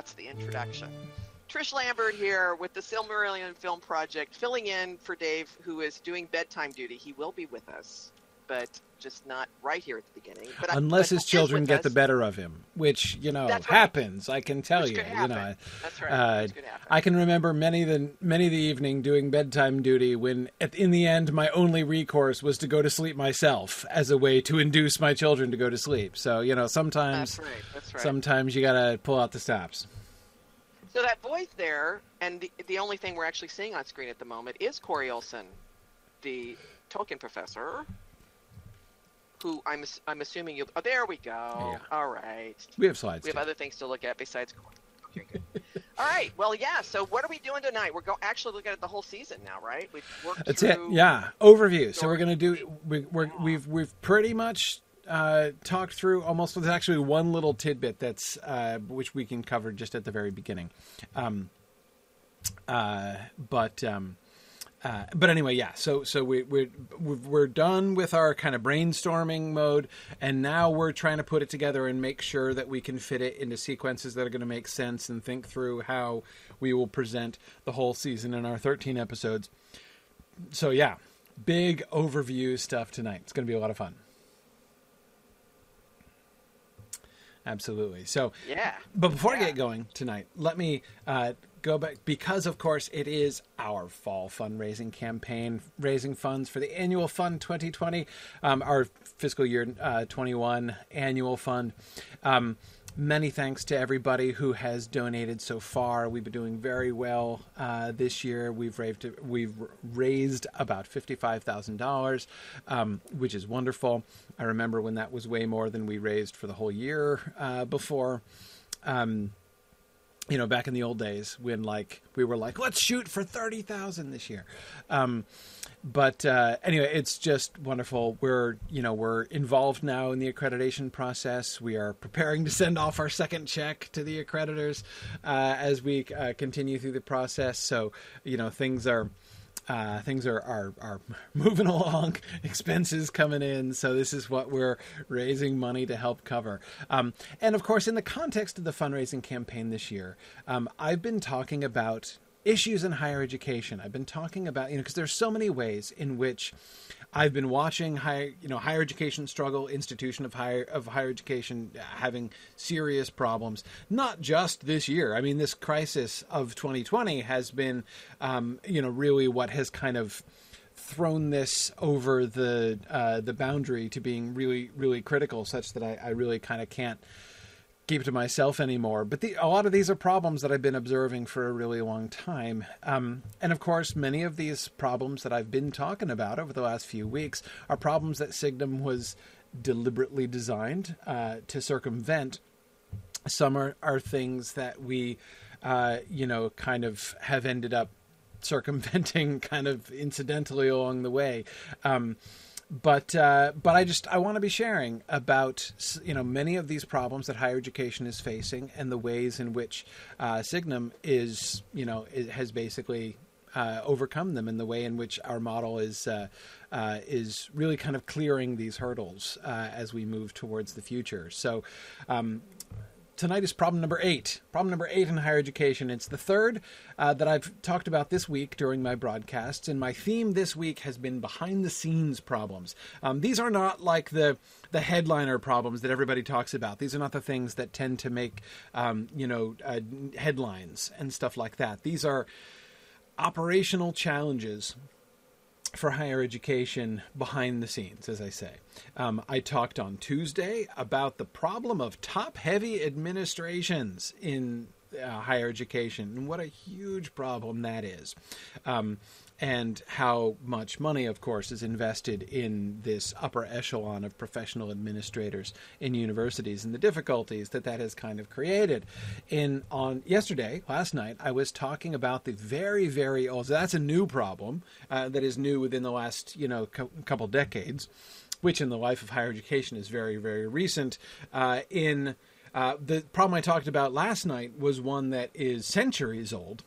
that's the introduction. Trish Lambert here with the Silmarillion Film Project, filling in for Dave, who is doing bedtime duty. He will be with us, but just not right here at the beginning. But unless but his children get us. the better of him, which you know right. happens. I can tell Which you. You know, That's right. uh, Which could happen. I can remember many the many the evening doing bedtime duty when, at, in the end, my only recourse was to go to sleep myself as a way to induce my children to go to sleep. So you know, sometimes That's right. That's right. sometimes you gotta pull out the stops. So that voice there, and the, the only thing we're actually seeing on screen at the moment is Corey Olsen, the Tolkien professor, who I'm I'm assuming you. Oh, there we go. Yeah. All right. We have slides. We have other things to look at besides. Okay, good. All right. Well, yeah. So what are we doing tonight? We're go actually looking at the whole season now, right? We've worked That's it. Yeah. Overview. So we're gonna do. We, we're, we've we've pretty much uh, talked through almost. There's actually one little tidbit that's uh, which we can cover just at the very beginning. Um, uh, but um, uh, but anyway, yeah. So so we we we're done with our kind of brainstorming mode, and now we're trying to put it together and make sure that we can fit it into sequences that are going to make sense and think through how we will present the whole season in our 13 episodes. So yeah, big overview stuff tonight. It's going to be a lot of fun. Absolutely. So Yeah. but before I get going tonight, let me uh, go back because, of course, it is our fall fundraising campaign, raising funds for the annual fund 2020, um, our fiscal year uh, 21 annual fund. Um, many thanks to everybody who has donated so far. We've been doing very well uh, this year. We've raised we've raised about fifty five thousand dollars, um, which is wonderful. I remember when that was way more than we raised for the whole year uh, before. Um, you know, back in the old days when like we were like, let's shoot for thirty thousand this year. Um, but uh, anyway, it's just wonderful. We're you know we're involved now in the accreditation process. We are preparing to send off our second check to the accreditors uh, as we uh, continue through the process. So you know things are. Uh, things are, are are moving along, expenses coming in. So this is what we're raising money to help cover. Um, and of course, in the context of the fundraising campaign this year, um, I've been talking about issues in higher education. I've been talking about you know because there's so many ways in which I've been watching higher you know higher education struggle, institution of higher of higher education having serious problems. Not just this year. I mean, this crisis of 2020 has been um, you know really what has kind of thrown this over the uh, the boundary to being really really critical, such that I, I really kind of can't keep to myself anymore. But the, a lot of these are problems that I've been observing for a really long time. Um, and of course, many of these problems that I've been talking about over the last few weeks are problems that Signum was deliberately designed uh, to circumvent. Some are, are things that we, uh, you know, kind of have ended up circumventing kind of incidentally along the way. Um, but uh, but I just I want to be sharing about you know many of these problems that higher education is facing and the ways in which uh, Signum is you know it has basically uh, overcome them and the way in which our model is uh, uh, is really kind of clearing these hurdles uh, as we move towards the future. So. Um, tonight is problem number eight. Problem number eight in higher education. It's the third uh, that I've talked about this week during my broadcasts, and my theme this week has been behind the scenes problems. Um, these are not like the the headliner problems that everybody talks about. These are not the things that tend to make um, you know uh, headlines and stuff like that. These are operational challenges for higher education behind the scenes, as I say. Um, I talked on Tuesday about the problem of top heavy administrations in uh, higher education and what a huge problem that is. Um, and how much money, of course, is invested in this upper echelon of professional administrators in universities and the difficulties that that has kind of created. In on yesterday, last night, I was talking about the very, very old. So that's a new problem uh, that is new within the last you know co- couple decades, which in the life of higher education is very, very recent. Uh, in uh, the problem I talked about last night was one that is centuries old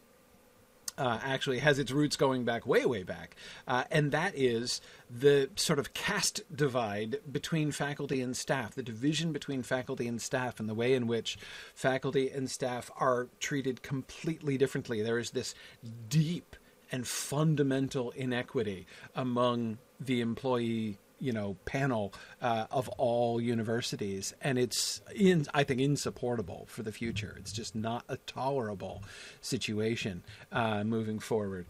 uh, actually has its roots going back way, way back, uh, and that is the sort of caste divide between faculty and staff, the division between faculty and staff, and the way in which faculty and staff are treated completely differently. There is this deep and fundamental inequity among the employee you know panel uh, of all universities, and it's in I think insupportable for the future. It's just not a tolerable situation uh, moving forward.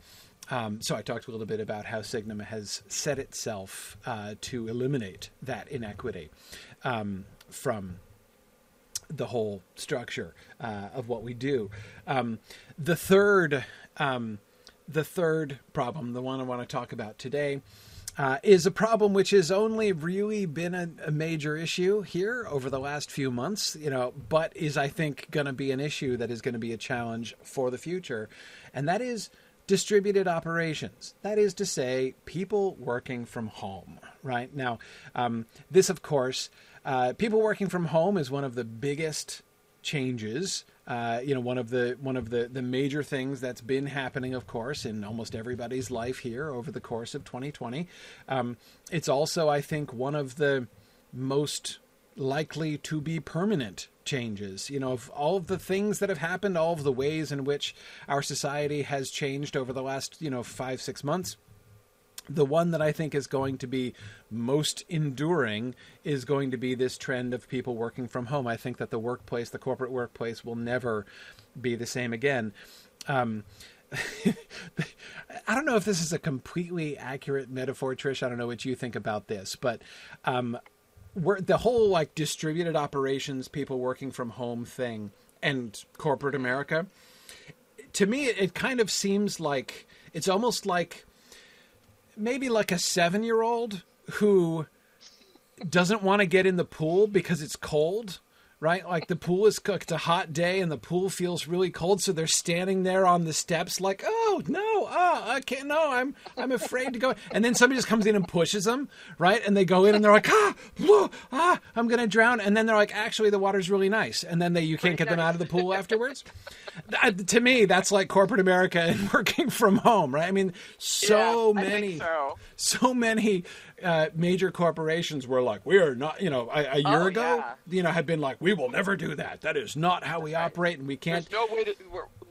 Um, so I talked a little bit about how Signum has set itself uh, to eliminate that inequity um, from the whole structure uh, of what we do. Um, the third, um, the third problem, the one I want to talk about today, uh, is a problem which has only really been a, a, major issue here over the last few months, you know, but is I think going to be an issue that is going to be a challenge for the future, and that is distributed operations. That is to say, people working from home. Right now, um, this of course, uh, people working from home is one of the biggest changes uh, you know, one of the one of the the major things that's been happening, of course, in almost everybody's life here over the course of 2020. Um, it's also, I think, one of the most likely to be permanent changes. You know, of all of the things that have happened, all of the ways in which our society has changed over the last, you know, five six months the one that I think is going to be most enduring is going to be this trend of people working from home. I think that the workplace, the corporate workplace, will never be the same again. Um, I don't know if this is a completely accurate metaphor, Trish. I don't know what you think about this, but um, the whole like distributed operations, people working from home thing, and corporate America. To me, it kind of seems like it's almost like maybe like a seven year old who doesn't want to get in the pool because it's cold right? Like the pool is cooked, a hot day, and the pool feels really cold, so they're standing there on the steps, like, "Oh no, oh, I can't, no, I'm, I'm afraid to go." And then somebody just comes in and pushes them, right? And they go in, and they're like, "Ah, whoa, ah, I'm gonna drown." And then they're like, "Actually, the water's really nice," and then they you can't get them out of the pool afterwards. to me, that's like corporate America and working from home, right? I mean, so yeah, many, so. so many uh, major corporations were like, we are not, you know, a, a year oh, ago, yeah. you know, had been like, we will never do that. That is not how we operate, and we can't. There's no way to.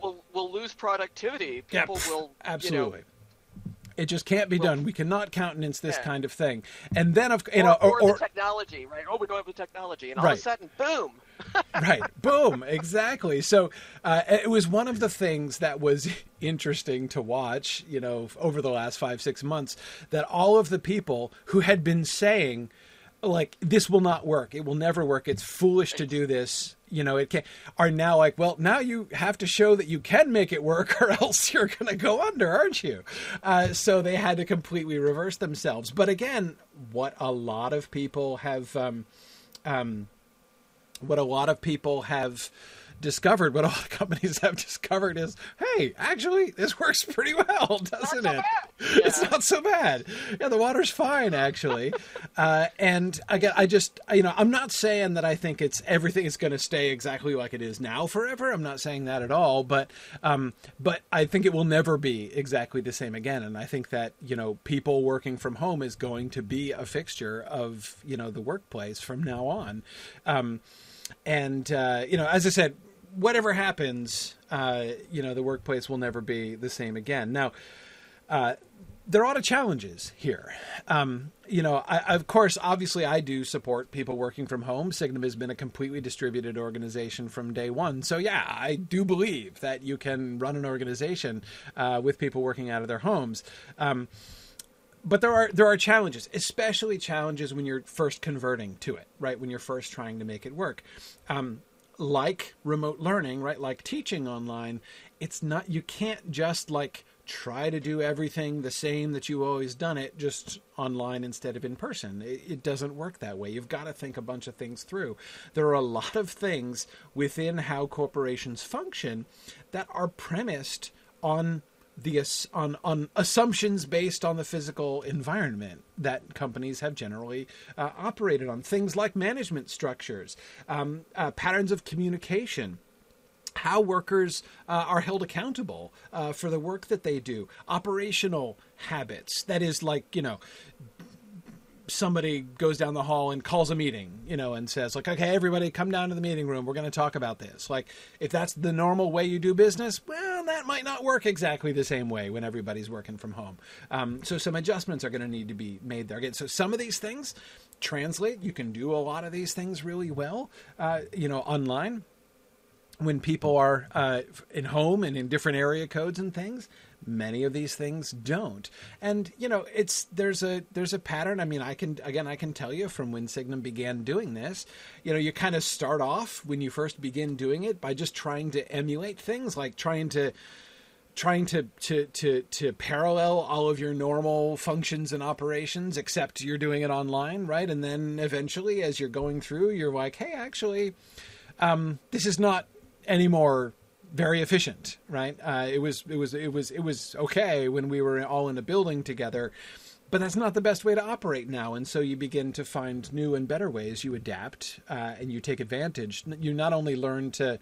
We'll, we'll lose productivity. People yeah, will absolutely. You know, it just can't be done. We cannot countenance this yeah. kind of thing. And then, of you or, know, or, or, the technology, right? Oh, we don't have the technology, and all right. of a sudden, boom. right. Boom. Exactly. So uh, it was one of the things that was interesting to watch, you know, over the last five, six months, that all of the people who had been saying, like, this will not work, it will never work, it's foolish to do this, you know, it can are now like, well, now you have to show that you can make it work, or else you're going to go under, aren't you? Uh, so they had to completely reverse themselves. But again, what a lot of people have. Um, um, what a lot of people have discovered, what a lot of companies have discovered is, hey, actually, this works pretty well, doesn't it? Yeah. It's not so bad. Yeah, the water's fine, actually. uh, and again, I just, you know, I'm not saying that I think it's everything is going to stay exactly like it is now forever. I'm not saying that at all. But, um, but I think it will never be exactly the same again. And I think that you know, people working from home is going to be a fixture of you know the workplace from now on. Um, and uh, you know, as I said, whatever happens, uh, you know, the workplace will never be the same again. Now, uh, there are a lot of challenges here. Um, you know, I, of course, obviously, I do support people working from home. Signum has been a completely distributed organization from day one. So, yeah, I do believe that you can run an organization uh, with people working out of their homes. Um, but there are there are challenges, especially challenges when you're first converting to it, right? When you're first trying to make it work. Um, like remote learning, right? Like teaching online, it's not you can't just like try to do everything the same that you always done it just online instead of in person. It, it, doesn't work that way. You've got to think a bunch of things through. There are a lot of things within how corporations function that are premised on the on on assumptions based on the physical environment that companies have generally uh, operated on things like management structures um, uh, patterns of communication how workers uh, are held accountable uh, for the work that they do, operational habits. That is, like, you know, somebody goes down the hall and calls a meeting, you know, and says, like, okay, everybody come down to the meeting room. We're going to talk about this. Like, if that's the normal way you do business, well, that might not work exactly the same way when everybody's working from home. Um, so some adjustments are going to need to be made there. Again, so some of these things translate. You can do a lot of these things really well, uh, you know, online when people are uh, in home and in different area codes and things many of these things don't. And you know it's there's a there's a pattern. I mean i can again i can tell you from when signum began doing this you know you kind of start off when you first begin doing it by just trying to emulate things like trying to trying to to to to parallel all of your normal functions and operations except you're doing it online right? And then eventually as you're going through you're like hey actually um, this is not anymore very efficient, right? Uh, it was it was it was it was okay when we were all in a building together, but that's not the best way to operate now. And so you begin to find new and better ways. You adapt uh, and you take advantage. You not only learn to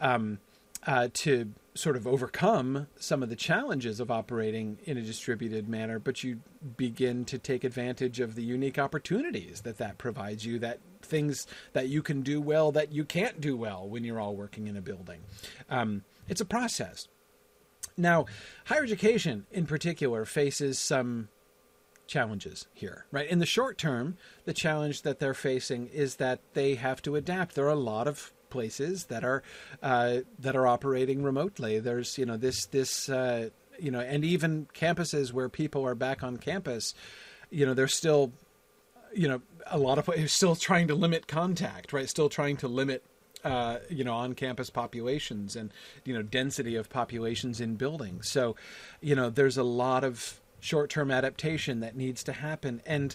um, uh, to sort of overcome some of the challenges of operating in a distributed manner, but you begin to take advantage of the unique opportunities that that provides you that things that you can do well that you can't do well when you're all working in a building. Um, it's a process. Now, higher education in particular faces some challenges here, right? In the short term, the challenge that they're facing is that they have to adapt. There are a lot of places that are uh, that are operating remotely. There's you know this this uh, you know and even campuses where people are back on campus, you know they're still you know a lot of places still trying to limit contact, right? Still trying to limit uh, you know, on-campus populations and you know density of populations in buildings. So, you know, there's a lot of short-term adaptation that needs to happen, and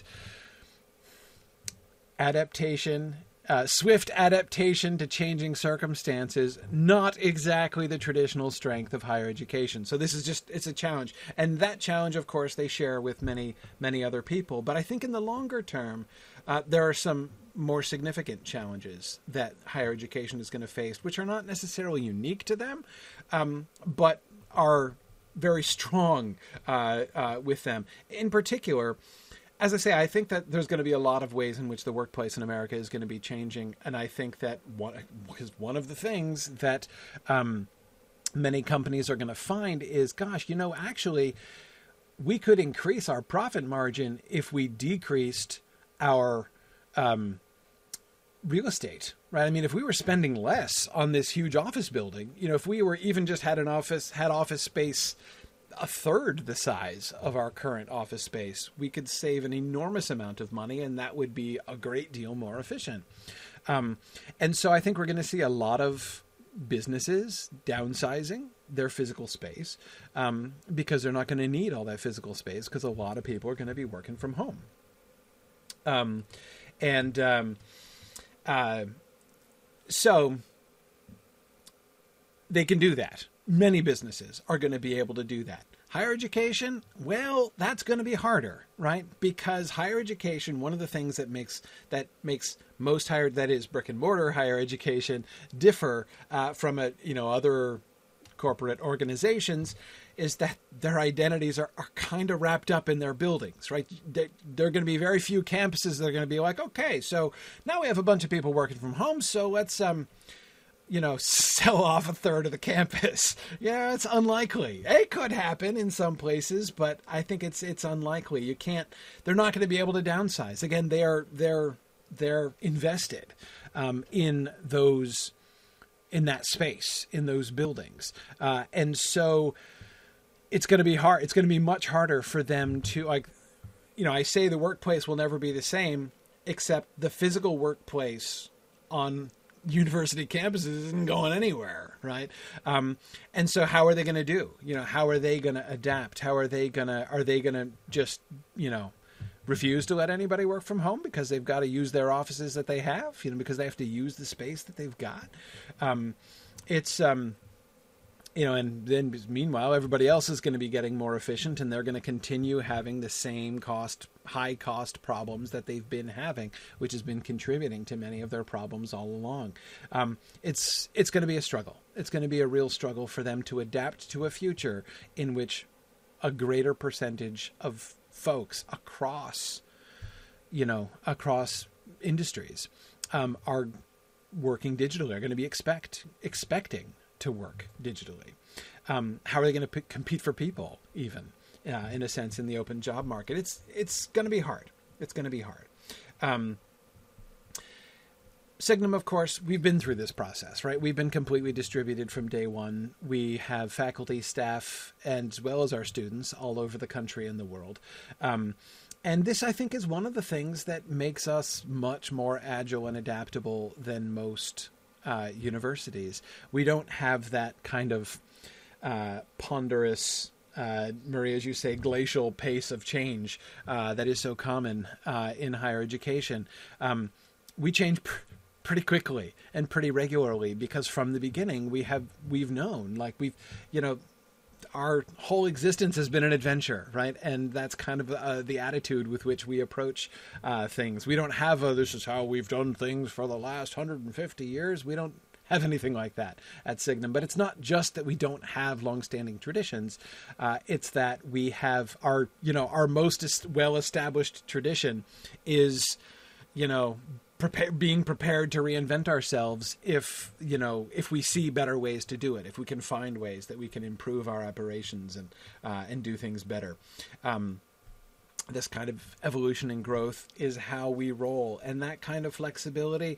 adaptation uh, swift adaptation to changing circumstances not exactly the traditional strength of higher education. So this is just it's a challenge. And that challenge of course they share with many many other people. But i think in the longer term uh, there are some more significant challenges that higher education is going to face which are not necessarily unique to them um, but are very strong uh, uh with them. In particular as I say, I think that there's going to be a lot of ways in which the workplace in America is going to be changing, and I think that one because one of the things that um, many companies are going to find is, gosh, you know, actually, we could increase our profit margin if we decreased our um, real estate right? I mean if we were spending less on this huge office building you know if we were even just had an office had office space a third the size of our current office space, we could save an enormous amount of money, and that would be a great deal more efficient. Um, and so I think we're going to see a lot of businesses downsizing their physical space um, because they're not going to need all that physical space because a lot of people are going to be working from home. Um, and um, uh, so they can do that many businesses are going to be able to do that. Higher education, well, that's going to be harder, right? Because higher education, one of the things that makes that makes most higher that is brick and mortar higher education differ uh, from a you know other corporate organizations is that their identities are, are kind of wrapped up in their buildings, right? There, are going to be very few campuses that are going to be like, okay, so now we have a bunch of people working from home, so let's um, you know, sell off a third of the campus. Yeah, it's unlikely. It could happen in some places, but I think it's it's unlikely. You can't. They're not going to be able to downsize. Again, they're they're they're invested um, in those in that space in those buildings, uh, and so it's going to be hard. It's going to be much harder for them to like. You know, I say the workplace will never be the same, except the physical workplace on university campuses isn't going anywhere, right? Um, and so, how are they going to do? You know, how are they going to adapt? How are they going to? Are they going to just, you know, refuse to let anybody work from home because they've got to use their offices that they have? You know, because they have to use the space that they've got. Um, it's um, you know, and then meanwhile, everybody else is going to be getting more efficient, and they're going to continue having the same cost, high cost problems that they've been having, which has been contributing to many of their problems all along. Um, it's it's going to be a struggle. It's going to be a real struggle for them to adapt to a future in which a greater percentage of folks across, you know, across industries um, are working digitally. Are going to be expect expecting to work digitally. Um, how are they going to p- compete for people, even uh, in a sense, in the open job market? It's it's going to be hard. It's going to be hard. Um, Signum, of course, we've been through this process, right? We've been completely distributed from day one. We have faculty, staff, and as well as our students all over the country and the world. Um, and this, I think, is one of the things that makes us much more agile and adaptable than most uh, universities. We don't have that kind of uh, ponderous, uh, Marie, as you say, glacial pace of change uh, that is so common uh, in higher education. Um, we change pr- pretty quickly and pretty regularly because from the beginning we have we've known like we've you know our whole existence has been an adventure, right? And that's kind of uh, the attitude with which we approach uh, things. We don't have a this is how we've done things for the last 150 years. We don't have anything like that at Signum. But it's not just that we don't have long-standing traditions; uh, it's that we have our you know our most well-established tradition is you know prepare, being prepared to reinvent ourselves if you know if we see better ways to do it if we can find ways that we can improve our operations and uh, and do things better. Um, this kind of evolution and growth is how we roll and that kind of flexibility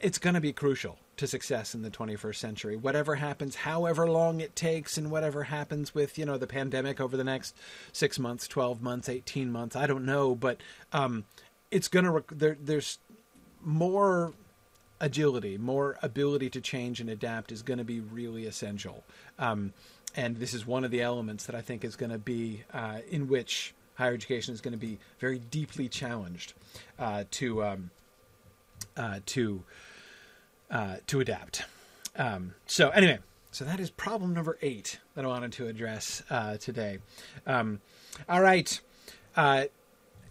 it's going to be crucial to success in the 21st century. Whatever happens however long it takes and whatever happens with you know the pandemic over the next 6 months 12 months 18 months i don't know but um, it's going to rec- there, there's more agility, more ability to change and adapt is going to be really essential. Um, and this is one of the elements that I think is going to be uh, in which higher education is going to be very deeply challenged uh, to um, uh, to uh, to adapt. Um, so anyway, so that is problem number eight that I wanted to address uh, today. Um, all right.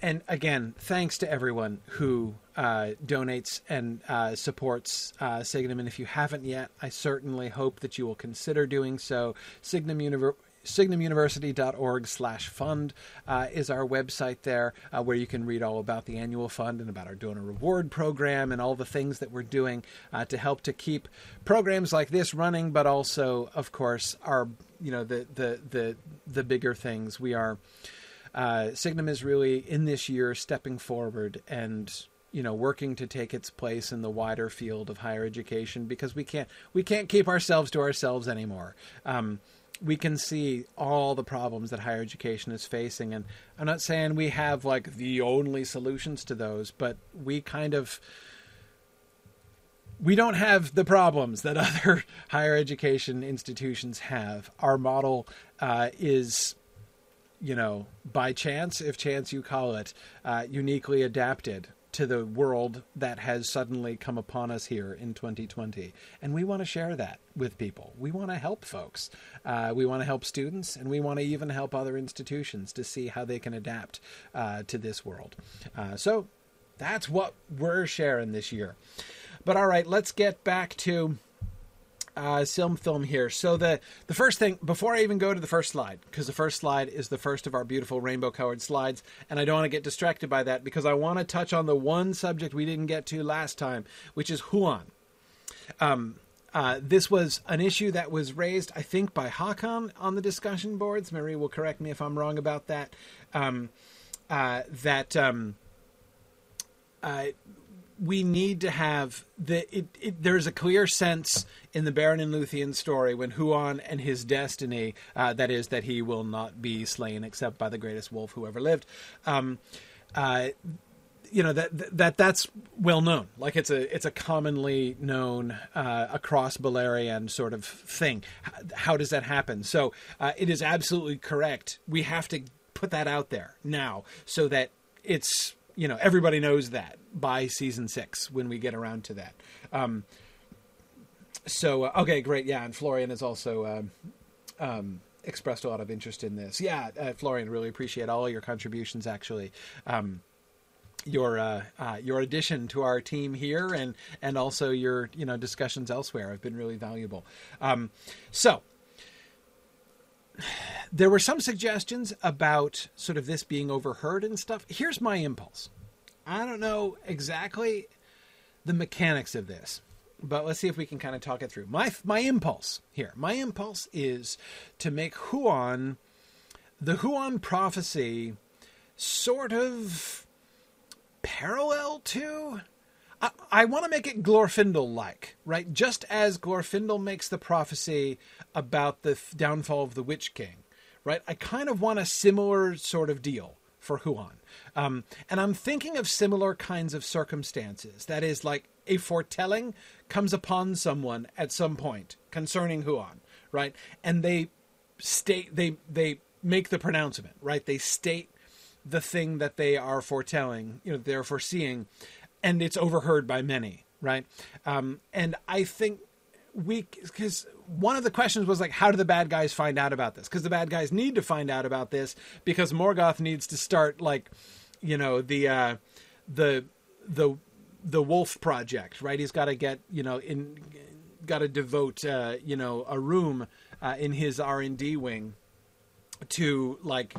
And again, thanks to everyone who uh, donates and uh, supports uh, Signum. And if you haven't yet, I certainly hope that you will consider doing so. Signum Univer- signumuniversity.org slash fund uh, is our website there uh, where you can read all about the annual fund and about our donor reward program and all the things that we're doing uh, to help to keep programs like this running but also of course our you know the the the, the bigger things we are uh, Signum is really in this year stepping forward and you know working to take its place in the wider field of higher education because we can't we can't keep ourselves to ourselves anymore. Um, we can see all the problems that higher education is facing, and I'm not saying we have like the only solutions to those, but we kind of we don't have the problems that other higher education institutions have. Our model uh, is you know, by chance, if chance you call it, uh, uniquely adapted to the world that has suddenly come upon us here in 2020. And we want to share that with people. We want to help folks. Uh, we want to help students, and we want to even help other institutions to see how they can adapt uh, to this world. Uh, so that's what we're sharing this year. But all right, let's get back to uh, film film here. So the the first thing before I even go to the first slide, because the first slide is the first of our beautiful rainbow colored slides, and I don't want to get distracted by that because I want to touch on the one subject we didn't get to last time, which is Huan. Um, uh, this was an issue that was raised, I think, by Hakan on the discussion boards. Marie will correct me if I'm wrong about that. Um, uh, that um, uh, we need to have the it, it, there's a clear sense in the Beren and Luthien story when Huan and his destiny uh, that is that he will not be slain except by the greatest wolf who ever lived um, uh, you know that that that's well known. Like it's a it's a commonly known uh, across Beleriand sort of thing. How does that happen? So uh, it is absolutely correct. We have to put that out there now so that it's you know everybody knows that by season six when we get around to that. Um, so uh, okay, great, yeah, and Florian has also um, um, expressed a lot of interest in this. Yeah, uh, Florian, really appreciate all your contributions. Actually, um, your uh, uh, your addition to our team here and and also your you know discussions elsewhere have been really valuable. Um, so there were some suggestions about sort of this being overheard and stuff. Here's my impulse. I don't know exactly the mechanics of this, but let's see if we can kind of talk it through. My my impulse here, my impulse is to make Huan the Huan prophecy sort of parallel to I, I want to make it Glorfindel like, right? Just as Glorfindel makes the prophecy about the f- downfall of the Witch King, right? I kind of want a similar sort of deal for Huan. Um, and I'm thinking of similar kinds of circumstances. That is, like a foretelling comes upon someone at some point concerning Huan, right? And they state, they, they make the pronouncement, right? They state the thing that they are foretelling, you know, they're foreseeing, and it's overheard by many, right? Um, and I think we, because one of the questions was like, how do the bad guys find out about this? Because the bad guys need to find out about this because Morgoth needs to start like, you know, the uh, the the the Wolf Project, right? He's got to get you know in, got to devote uh, you know a room uh, in his R and D wing to like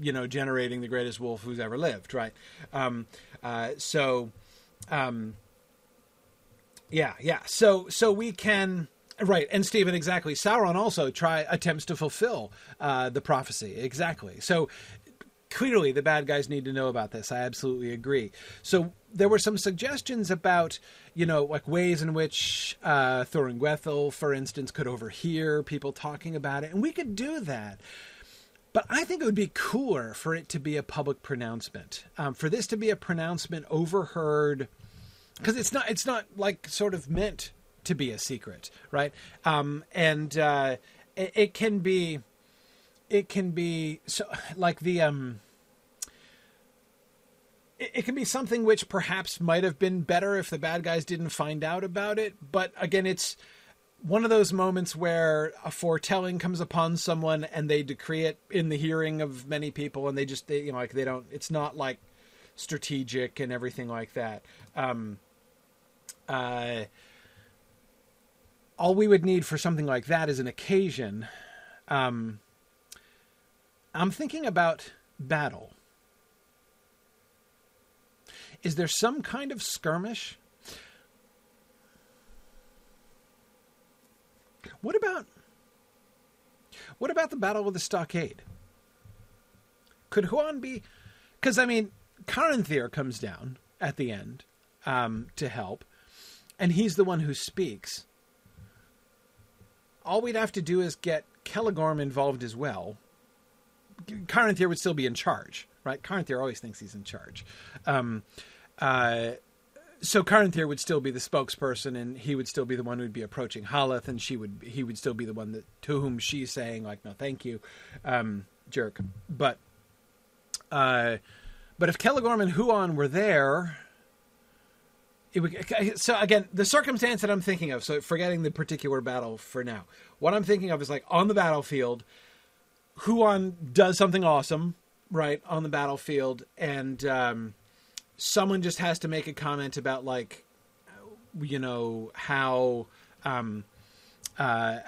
you know generating the greatest wolf who's ever lived, right? Um, uh, so, um, yeah, yeah. So so we can. Right, and Stephen, exactly. Sauron also try attempts to fulfill uh, the prophecy, exactly. So clearly, the bad guys need to know about this. I absolutely agree. So there were some suggestions about, you know, like ways in which uh, Thuringwethil, for instance, could overhear people talking about it, and we could do that. But I think it would be cooler for it to be a public pronouncement, um, for this to be a pronouncement overheard, because it's not it's not like sort of meant to be a secret, right? Um, and uh, it, it, can be, it can be so like the um, it, can be something which perhaps might have been better if the bad guys didn't find out about it. But again, it's one of those moments where a foretelling comes upon someone and they decree it in the hearing of many people, and they just they, you know like they don't. It's not like strategic and everything like that. Um, uh, all we would need for something like that is an occasion. Um, I'm thinking about battle. Is there some kind of skirmish? What about what about the battle with the stockade? Could Huan be? Because I mean, Caranthir comes down at the end um, to help, and he's the one who speaks. All we'd have to do is get Celegorm involved as well. Caranthir would still be in charge, right? Caranthir always thinks he's in charge. Um, uh, so Caranthir would still be the spokesperson, and he would still be the one who would be approaching Haleth, and she would he would still be the one that to whom she's saying like, "No, thank you, um, jerk." But, uh, but if Celegorm and Huan were there, would. So again, the circumstance that I'm thinking of. So forgetting the particular battle for now, what I'm thinking of is like on the battlefield, Huan does something awesome, right on the battlefield, and um, someone just has to make a comment about like you know how um uh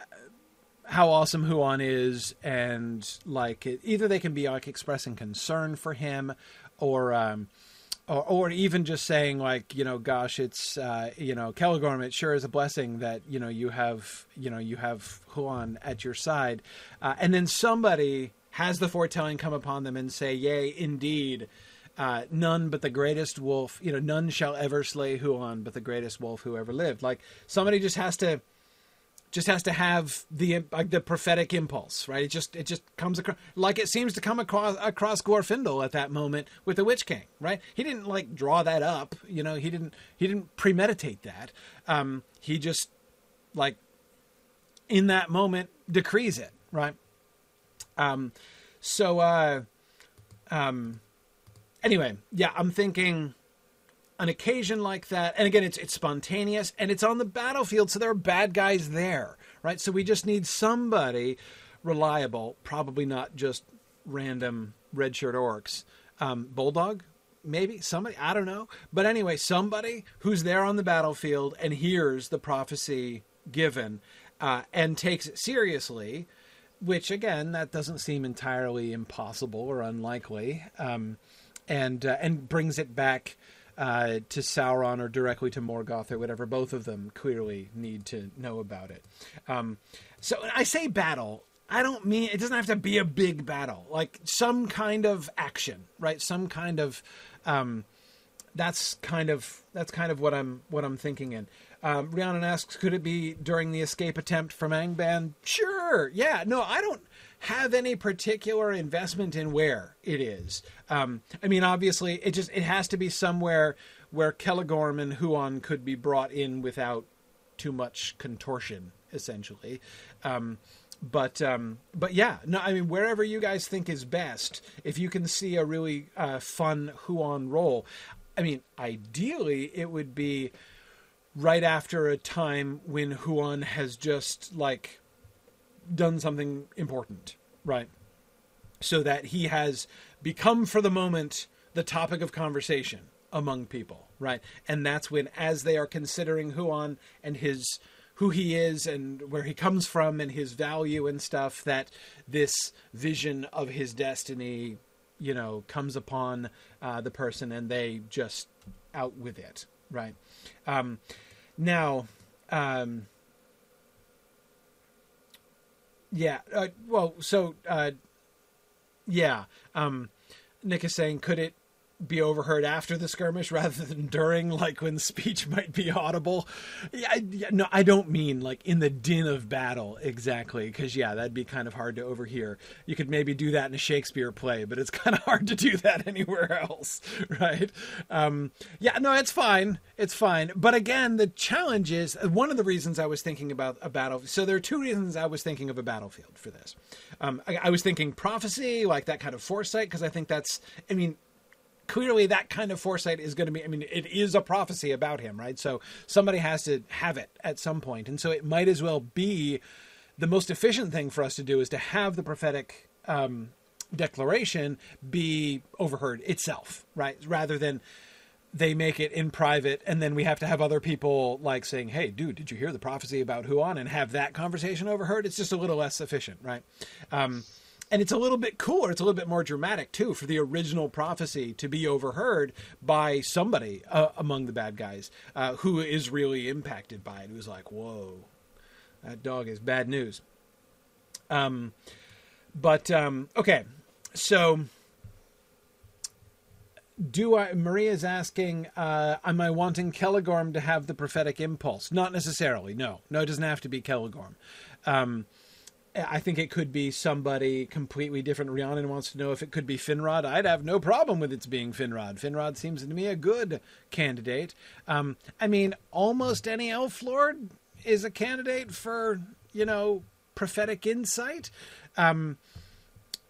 how awesome Huan is and like it, either they can be like expressing concern for him or um or, or even just saying like you know gosh it's uh, you know Celegorm it sure is a blessing that you know you have you know you have Huan at your side uh, and then somebody has the foretelling come upon them and say yea indeed uh, none but the greatest wolf, you know, none shall ever slay Huan but the greatest wolf who ever lived. Like somebody just has to, just has to have the like the prophetic impulse, right? It just it just comes across like it seems to come across across Glorfindel at that moment with the Witch King, right? He didn't like draw that up, you know. He didn't he didn't premeditate that. Um, he just like in that moment decrees it, right? Um, so uh, um, anyway, yeah, I'm thinking an occasion like that, and again, it's it's spontaneous and it's on the battlefield, so there are bad guys there, right? So we just need somebody reliable, probably not just random red shirt orcs. Um, Boldog, maybe somebody, I don't know. But anyway, somebody who's there on the battlefield and hears the prophecy given uh, and takes it seriously, which again, that doesn't seem entirely impossible or unlikely, um, and uh, and brings it back uh, to Sauron or directly to Morgoth or whatever. Both of them clearly need to know about it. Um, so I say battle. I don't mean it doesn't have to be a big battle. Like some kind of action, right? Some kind of um, that's kind of that's kind of what I'm what I'm thinking in. Um, Rhiannon asks, could it be during the escape attempt from Angband? Sure. Yeah. No, I don't have any particular investment in where it is. Um, I mean, obviously, it just it has to be somewhere where Celegorm and Huan could be brought in without too much contortion, essentially. Um, but um, but yeah, no, I mean wherever you guys think is best, if you can see a really uh, fun Huan role, I mean ideally it would be right after a time when Huan has just like done something important, right? So that he has become for the moment the topic of conversation among people, right? And that's when as they are considering Huan and his who he is and where he comes from and his value and stuff that this vision of his destiny you know comes upon uh, the person and they just out with it right um, now um, yeah uh, well so uh, yeah um, nick is saying could it be overheard after the skirmish rather than during, like when the speech might be audible. Yeah, yeah no, I don't mean like in the din of battle exactly, because yeah, that'd be kind of hard to overhear. You could maybe do that in a Shakespeare play, but it's kind of hard to do that anywhere else, right? Um, yeah, no, it's fine, it's fine. But again, the challenge is one of the reasons I was thinking about a battle. So there are two reasons I was thinking of a battlefield for this. Um, I, I was thinking prophecy, like that kind of foresight, because I think that's, I mean clearly that kind of foresight is going to be i mean it is a prophecy about him right? So somebody has to have it at some point. And so it might as well be the most efficient thing for us to do is to have the prophetic um, declaration be overheard itself right? Rather than they make it in private and then we have to have other people like saying hey dude did you hear the prophecy about Huan? and have that conversation overheard? It's just a little less efficient right? Um, and it's a little bit cooler. It's a little bit more dramatic too for the original prophecy to be overheard by somebody uh, among the bad guys uh, who is really impacted by it. Who's like, "Whoa, that dog is bad news." Um, but um, okay, so do I? Maria's asking, uh, am I wanting Celegorm to have the prophetic impulse? Not necessarily. No, no, it doesn't have to be Celegorm. Um, I think it could be somebody completely different. Rhiannon wants to know if it could be Finrod. I'd have no problem with it being Finrod. Finrod seems to me a good candidate. Um, I mean, almost any elf lord is a candidate for, you know, prophetic insight. Um,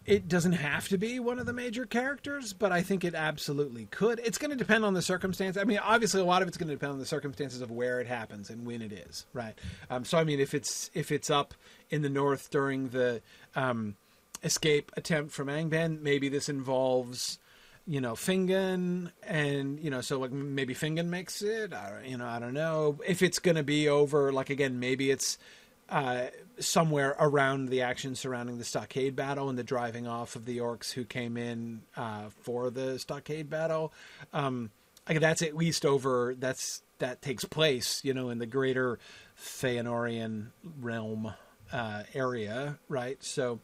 it doesn't have to be one of the major characters, but I think it absolutely could. It's going to depend on the circumstance. I mean, obviously, a lot of it's going to depend on the circumstances of where it happens and when it is, right? Um, so, I mean, if it's if it's up in the north during the um, escape attempt from Angband, maybe this involves, you know, Fingon, and you know, so like maybe Fingon makes it. I, you know, I don't know if it's going to be over. Like again, maybe it's uh, somewhere around the action surrounding the stockade battle and the driving off of the orcs who came in uh, for the stockade battle. Um, like that's at least over. That's that takes place, you know, in the greater Feanorian realm uh, area, right? So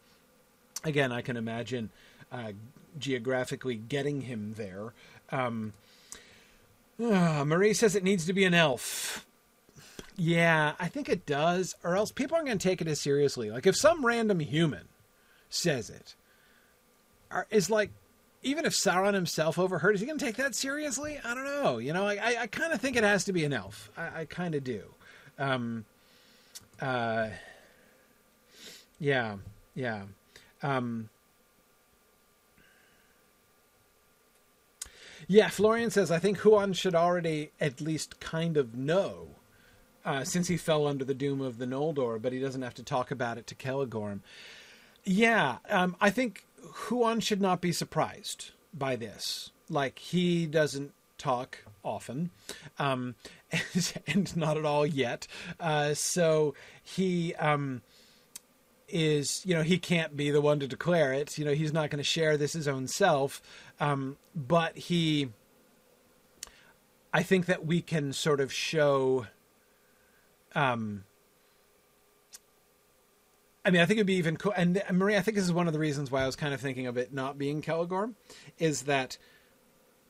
again, I can imagine uh, geographically getting him there. Um, uh, Marie says it needs to be an elf. Yeah, I think it does, or else people aren't going to take it as seriously. Like if some random human says it, is like even if Sauron himself overheard, is he going to take that seriously? I don't know. You know, I, I, I kind of think it has to be an elf. I, I kind of do. Um, uh, yeah, yeah. Um, yeah, Florian says, I think Huan should already at least kind of know uh, since he fell under the doom of the Noldor, but he doesn't have to talk about it to Celegorm. Yeah, um, I think Huan should not be surprised by this, like he doesn't talk often, um, and, and, not at all yet. Uh, so he um, is, you know, he can't be the one to declare it. You know, he's not going to share this his own self, um, but he. I think that we can sort of show. Um, I mean, I think it'd be even cool. And Marie, I think this is one of the reasons why I was kind of thinking of it not being Celegorm, is that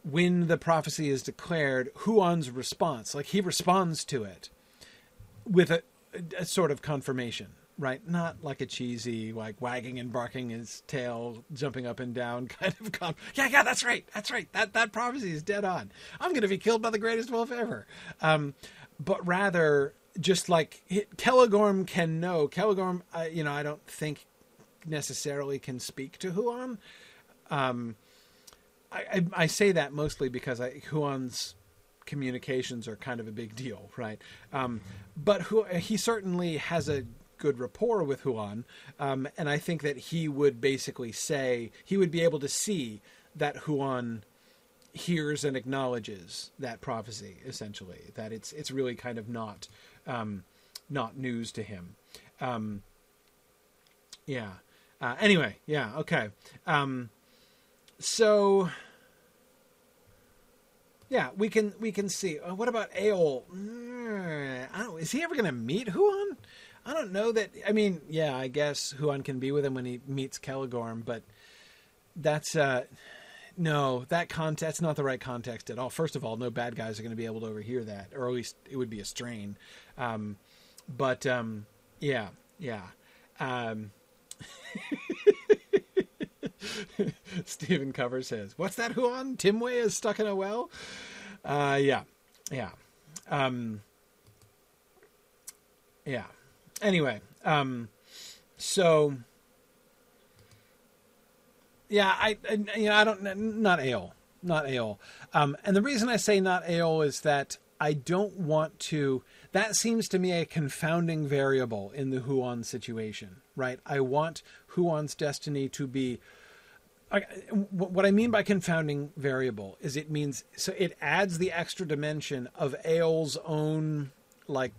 when the prophecy is declared, Huan's response, like he responds to it with a, a sort of confirmation, right? Not like a cheesy, like wagging and barking his tail, jumping up and down kind of con- yeah, yeah, that's right, that's right. That that prophecy is dead on. I'm going to be killed by the greatest wolf ever. Um, but rather, just like Celegorm can know, Celegorm, uh, you know, I don't think necessarily can speak to Huan. Um, I, I, I, say that mostly because I, Huan's communications are kind of a big deal, right? Um, but Hu, he certainly has a good rapport with Huan, um, and I think that he would basically say he would be able to see that Huan hears and acknowledges that prophecy essentially that it's it's really kind of not um, not news to him. Um, yeah. Uh, anyway, yeah. Okay. Um, so yeah, we can we can see. Uh, what about Eol? Mm, I don't, is he ever going to meet Huan? I don't know that. I mean, yeah, I guess Huan can be with him when he meets Celegorm, but that's uh, no, that context. That's not the right context at all. First of all, no bad guys are going to be able to overhear that, or at least it would be a strain. Um, but um, yeah, yeah. Um, Stephen Cover says, "What's that? Huan? Timway is stuck in a well." Uh, yeah, yeah, um, yeah. Anyway, um, so yeah, I, I you know I don't not Eol, not Eol. Um, and the reason I say not Eol is that I don't want to. That seems to me a confounding variable in the Huan situation, right? I want Huan's destiny to be. I, what I mean by confounding variable is it means so it adds the extra dimension of Eol's own like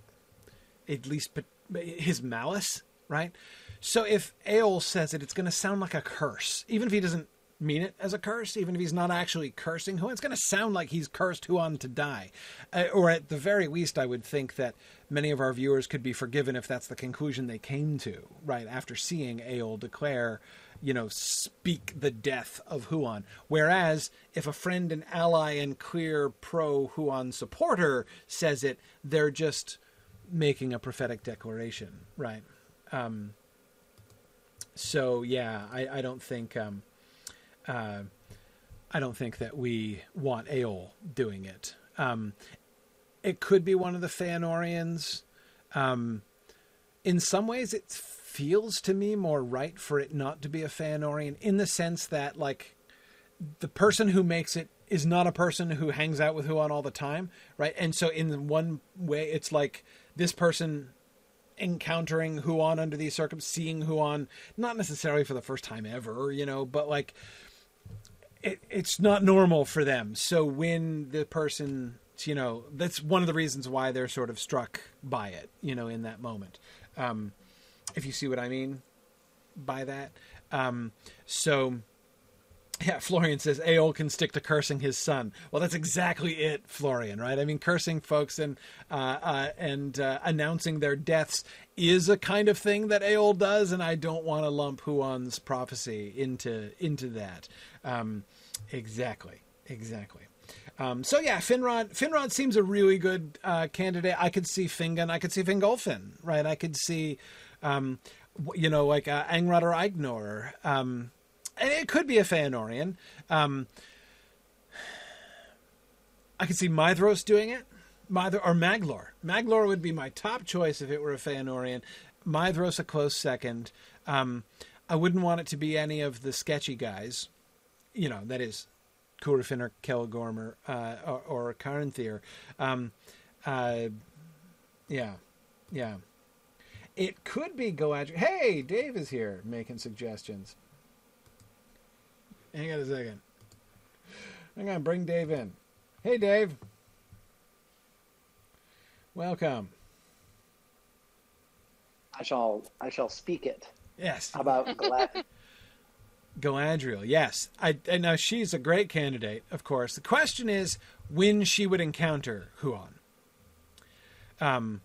at least his malice, right? So if Eol says it, it's going to sound like a curse, even if he doesn't mean it as a curse, even if he's not actually cursing Huan. It's going to sound like he's cursed Huan to die. Uh, or at the very least, I would think that many of our viewers could be forgiven if that's the conclusion they came to, right, after seeing Eol declare, you know, speak the death of Huan. Whereas if a friend and ally and clear pro Huan supporter says it, they're just making a prophetic declaration, right? Um, so yeah, I, I don't think um, uh, I don't think that we want Eol doing it. Um, it could be one of the Feanorians. Um, in some ways, it feels to me more right for it not to be a Feanorian, in the sense that like the person who makes it is not a person who hangs out with Huan all the time, right? And so in one way, it's like this person encountering Huan under these circumstances, seeing Huan, not necessarily for the first time ever, you know, but like it, it's not normal for them. So when the person, you know, that's one of the reasons why they're sort of struck by it, you know, in that moment. Um, if you see what I mean by that. Um, so yeah, Florian says Eol can stick to cursing his son. Well, that's exactly it, Florian. Right? I mean, cursing folks and uh, uh, and uh, announcing their deaths is a kind of thing that Eol does, and I don't want to lump Huan's prophecy into into that. Um, exactly, exactly. Um, so yeah, Finrod. Finrod seems a really good uh, candidate. I could see Fingon. I could see Fingolfin. Right? I could see, um, you know, like uh, Angrod or Aegnor. Um, it could be a Feanorian. Um, I could see Maedhros doing it, or Maglor. Maglor would be my top choice if it were a Feanorian. Maedhros a close second. Um, I wouldn't want it to be any of the sketchy guys. You know, that is Curufin or Celegorm or, uh, or, or Caranthir. Um, uh, yeah, yeah. It could be Galadriel. Hey, Dave is here making suggestions. Hang on a second. Hang on, bring Dave in. Hey, Dave. Welcome. I shall I shall speak it Yes, about Glad. Galadriel. Yes, I, I know she's a great candidate. Of course, the question is when she would encounter Huan. Um,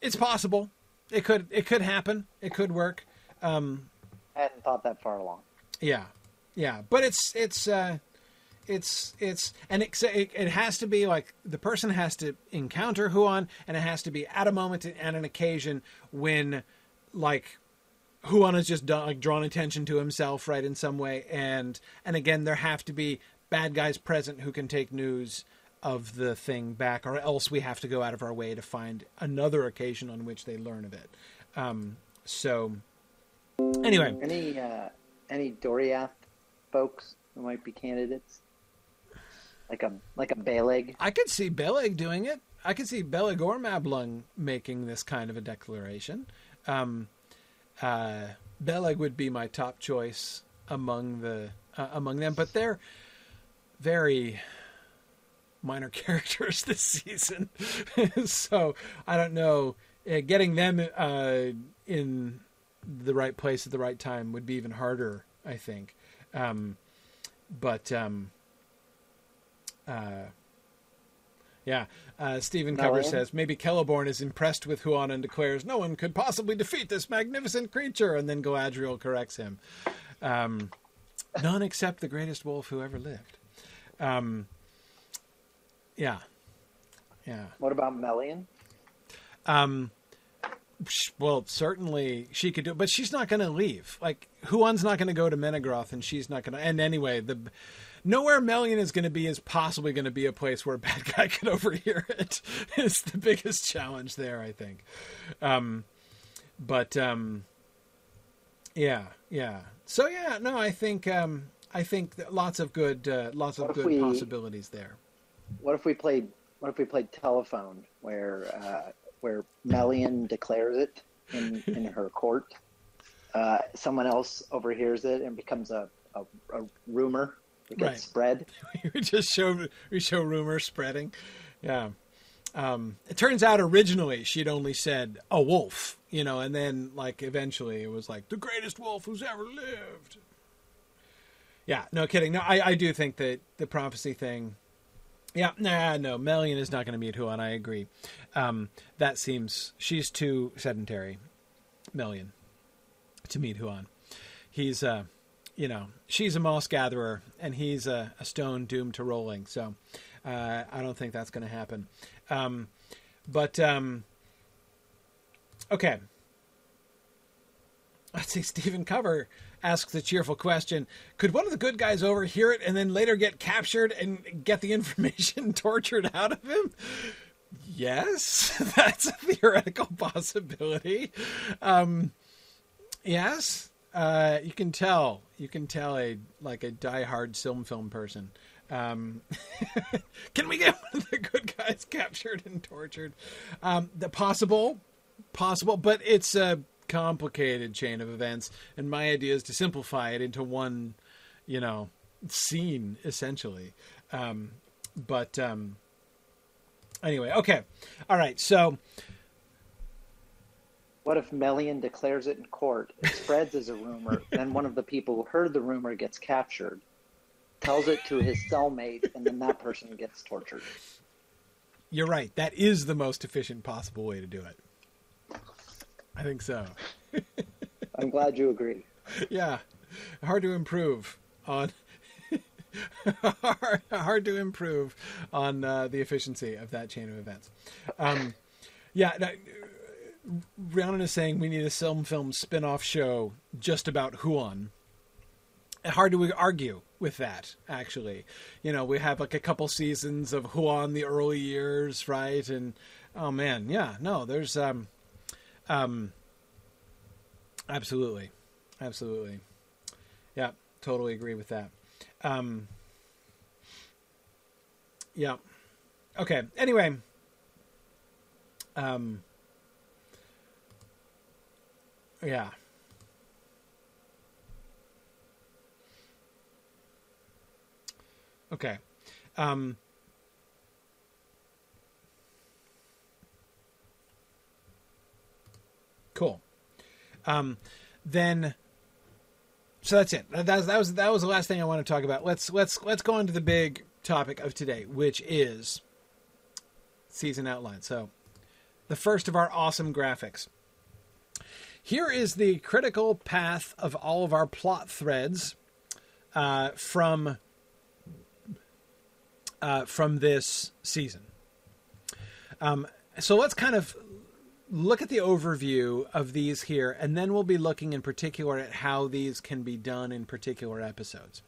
it's possible. It could. It could happen. It could work. Um, I hadn't thought that far along. Yeah, yeah, but it's it's uh, it's it's and it, it it has to be like the person has to encounter Huan, and it has to be at a moment and an occasion when like Huan has just done, like drawn attention to himself, right, in some way, and and again there have to be bad guys present who can take news of the thing back, or else we have to go out of our way to find another occasion on which they learn of it. Um, so anyway, Any uh, any Doriath folks who might be candidates? Like a like a Beleg. I could see Beleg doing it. I could see Beleg or Mablung making this kind of a declaration. Um, uh, Beleg would be my top choice among the uh, among them, but they're very minor characters this season, so I don't know. Uh, getting them uh, in the right place at the right time would be even harder, I think. Um, but um, uh, yeah, uh, Stephen Cover says maybe Celeborn is impressed with Huan and declares no one could possibly defeat this magnificent creature, and then Goadriel corrects him. Um, none except the greatest wolf who ever lived. Um, yeah, yeah. What about Melian? Um, well, certainly she could do, it, but she's not going to leave. Like Huan's not going to go to Menegroth, and she's not going to. And anyway, the nowhere Melian is going to be is possibly going to be a place where a bad guy could overhear it. It's the biggest challenge there, I think. Um, but um, yeah, yeah. So yeah, no, I think um, I think that lots of good, uh, lots of What good we- possibilities there. What if we played what if we played telephone where uh, where Melian declares it in, in her court? Uh, someone else overhears it and becomes a, a, a rumor that gets Right. spread. we just show we show rumor spreading. Yeah. Um, it turns out originally she'd only said a wolf, you know, and then like eventually it was like the greatest wolf who's ever lived. Yeah, no kidding. No, I, I do think that the prophecy thing. Yeah, nah, no, Melian is not going to meet Huan. I agree. Um, that seems she's too sedentary, Melian, to meet Huan. He's uh, you know, she's a moss gatherer and he's a, a stone doomed to rolling. So uh, I don't think that's going to happen. Um, but um, okay. Let's see. Stephen Cover asks the cheerful question: Could one of the good guys overhear it and then later get captured and get the information tortured out of him? Yes, that's a theoretical possibility. Um, yes, uh, you can tell. You can tell a like a diehard film film person. Um, can we get one of the good guys captured and tortured? Um, the possible, possible, but it's a complicated chain of events, and my idea is to simplify it into one, you know, scene essentially. Um, but um, anyway, okay, all right, so. What if Melian declares it in court? It spreads as a rumor. then one of the people who heard the rumor gets captured, tells it to his cellmate, and then that person gets tortured. You're right. That is the most efficient possible way to do it. I think so. I'm glad you agree. Yeah. Hard to improve on. hard, hard to improve on uh, the efficiency of that chain of events. Um, yeah. No, Rhiannon is saying we need a film film spin off show just about Huan. Hard to argue with that, actually. You know, we have like a couple seasons of Huan the early years, right? And oh man, yeah, no, there's um um absolutely. Absolutely. Yeah, totally agree with that. Um Yeah. Okay. Anyway, um yeah. Okay. Um, cool. Um, then, so that's it. That, was that was that was the last thing I want to talk about. Let's let's let's go on to the big topic of today, which is season outline. So, the first of our awesome graphics. Here is the critical path of all of our plot threads uh, from uh, from this season. Um, so let's kind of look at the overview of these here, and then we'll be looking in particular at how these can be done in particular episodes.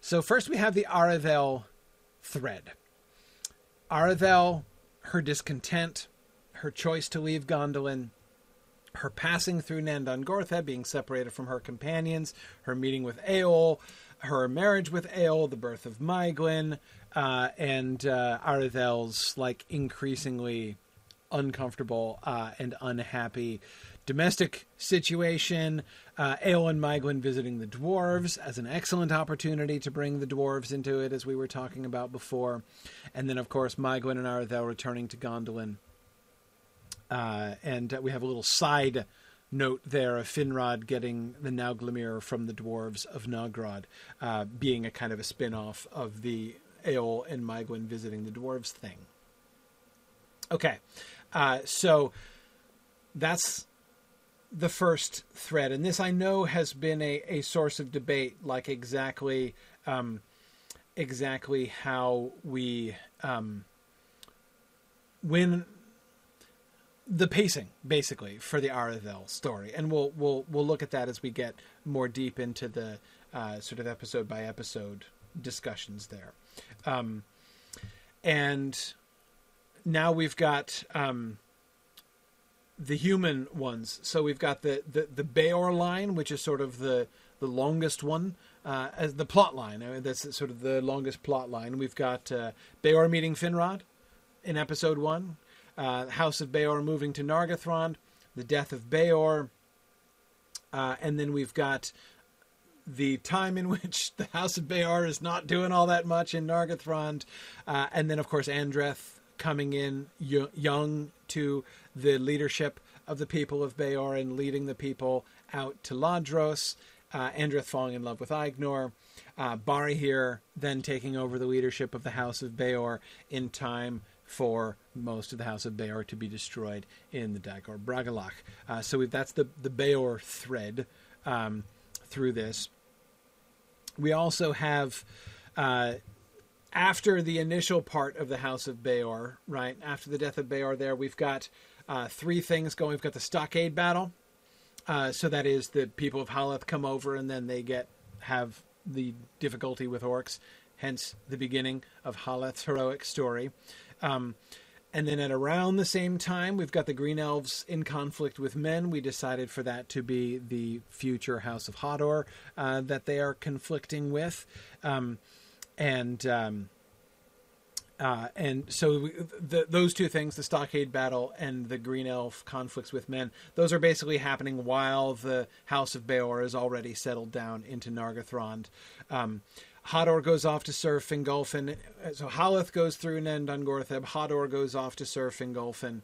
So first we have the Aredhel thread. Aredhel, her discontent, her choice to leave Gondolin, her passing through Nandon being separated from her companions, her meeting with Eol, her marriage with Eol, the birth of Maeglin, uh, and uh, Aredhel's like increasingly uncomfortable uh, and unhappy domestic situation. Uh, and Maeglin visiting the dwarves as an excellent opportunity to bring the dwarves into it, as we were talking about before. And then, of course, Maeglin and Aredhel returning to Gondolin. Uh, and we have a little side note there of Finrod getting the Nauglamir from the dwarves of Nogrod, uh, being a kind of a spin off of the Eol and Maeglin visiting the dwarves thing. Okay, uh, so that's the first thread, and this I know has been a, a source of debate, like exactly um, exactly how we um, when the pacing basically for the Aredhel story, and we'll we'll we'll look at that as we get more deep into the uh, sort of episode by episode discussions there. Um, and now we've got um, the human ones. So we've got the, the, the Beor line, which is sort of the, the longest one, uh, as the plot line. I mean, that's sort of the longest plot line. We've got uh, Beor meeting Finrod in episode one, uh, House of Beor moving to Nargothrond, the death of Beor, uh, and then we've got the time in which the House of Beor is not doing all that much in Nargothrond, uh, and then of course Andreth coming in young to the leadership of the people of Beor and leading the people out to Ladros. Uh, Andreth falling in love with Aegnor. Uh, here then taking over the leadership of the House of Beor in time for most of the House of Beor to be destroyed in the Dagor Bragollach. Uh, so that's the the Beor thread um, through this. We also have, uh, after the initial part of the House of Beor, right after the death of Beor, there we've got uh, three things going. We've got the Stockade battle. Uh, so that is the people of Haleth come over and then they get have the difficulty with orcs, hence the beginning of Haleth's heroic story. Um, and then at around the same time, we've got the Green Elves in conflict with men. We decided for that to be the future House of Hador uh, that they are conflicting with. Um, and. Um, uh, and so we, the, those two things, the stockade battle and the green elf conflicts with men, those are basically happening while the House of Beor is already settled down into Nargothrond. Um, Hador goes off to serve Fingolfin. So Haleth goes through Nan Dungortheb. Hador goes off to serve Fingolfin.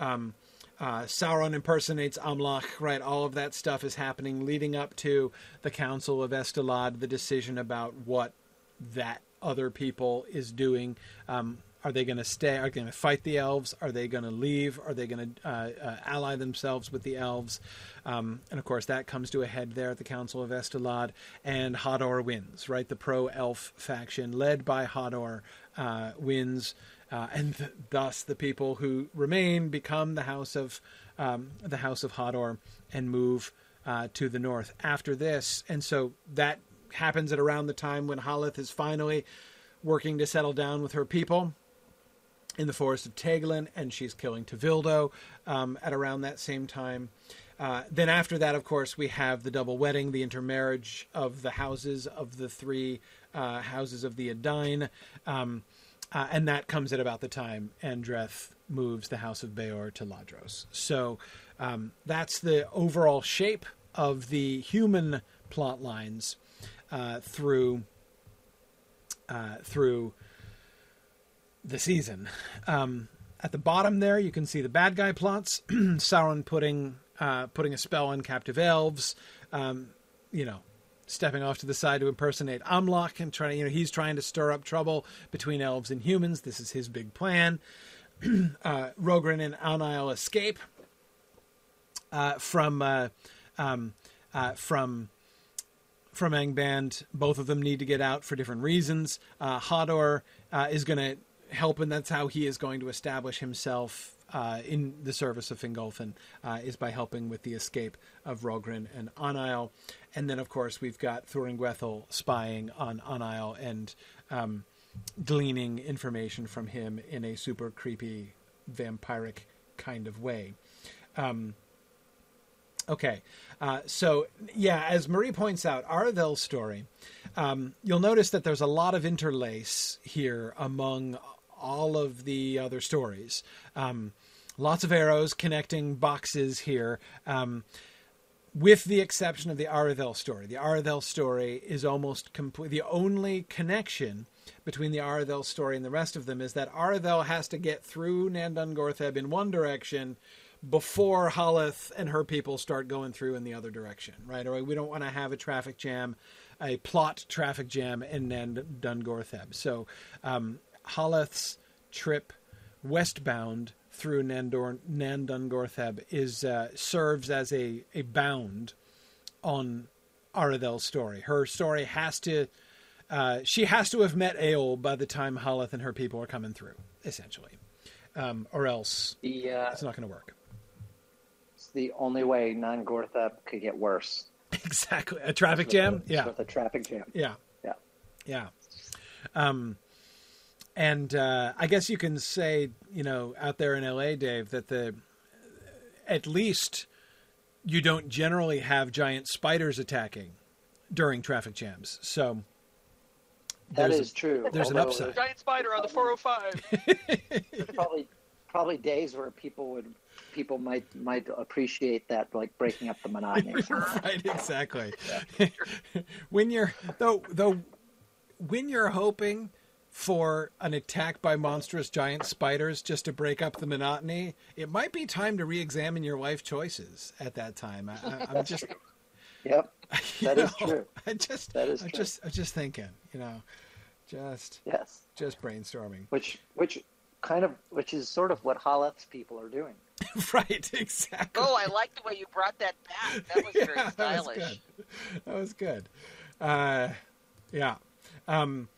Um, uh, Sauron impersonates Amlach, right? All of that stuff is happening leading up to the Council of Estolad, the decision about what that other people is doing. Um, are they going to stay? Are they going to fight the elves? Are they going to leave? Are they going to uh, uh, ally themselves with the elves? Um, and of course, that comes to a head there at the Council of Estolad, and Hador wins. Right, the pro-elf faction, led by Hador, uh, wins, uh, and th- thus the people who remain become the House of um, the House of Hador and move uh, to the north after this. And so that happens at around the time when Haleth is finally working to settle down with her people in the forest of Teiglin, and she's killing Tevildo um, at around that same time. Uh, then after that, of course, we have the double wedding, the intermarriage of the houses of the three uh, houses of the Edain, um, uh, and that comes at about the time Andreth moves the House of Beor to Ladros. So um, that's the overall shape of the human plot lines uh, through uh, through the season. Um, at the bottom there, you can see the bad guy plots. Sauron putting uh, putting a spell on captive elves. Um, you know, stepping off to the side to impersonate Amlach and trying. You know, he's trying to stir up trouble between elves and humans. This is his big plan. uh, and Anail escape uh, from uh, um, uh, from from Angband. Both of them need to get out for different reasons. Uh, Hador uh, is going to help, and that's how he is going to establish himself uh, in the service of Fingolfin, uh, is by helping with the escape of Rogren and Anail. And then, of course, we've got Thuringwethel spying on Anail and um, gleaning information from him in a super creepy, vampiric kind of way. Um, Okay, uh, so yeah, as Marie points out, Aredhel's story, um, you'll notice that there's a lot of interlace here among all of the other stories. Um, lots of arrows connecting boxes here. Um, with the exception of the Aredhel story. The Aredhel story is almost complete. The only connection between the Aredhel story and the rest of them is that Aredhel has to get through Nan Dungortheb in one direction before Haleth and her people start going through in the other direction, right? Or we don't want to have a traffic jam, a plot traffic jam in Nan Dungortheb. So um, Haleth's trip westbound through Nandor, Nan Dungortheb is uh, serves as a, a bound on Aredhel's story. Her story has to uh, she has to have met Eol by the time Haleth and her people are coming through, essentially, um, or else Yeah, it's not going to work. It's the only way non Gorthab could get worse. Exactly, a traffic jam. With a- Yeah, with a traffic jam. yeah, Yeah. yeah. Um, and uh, I guess you can say, you know, out there in LA, Dave, that the at least you don't generally have giant spiders attacking during traffic jams. So That there's true. there's an although upside. Giant spider on the 405. Probably probably days where people would people might might appreciate that like breaking up the monotony. right, exactly. when you're though though when you're hoping for an attack by monstrous giant spiders just to break up the monotony, it might be time to re-examine your life choices at that time. I, I'm just, Yep, that is know, true. I just, That is I'm true. just, I'm just thinking, you know, just, Yes, just brainstorming. which which kind of which is sort of what Haleth's people are doing. right, exactly. Oh, I like the way you brought that back. That was very Yeah, that was good. That was good. Uh, yeah. Um,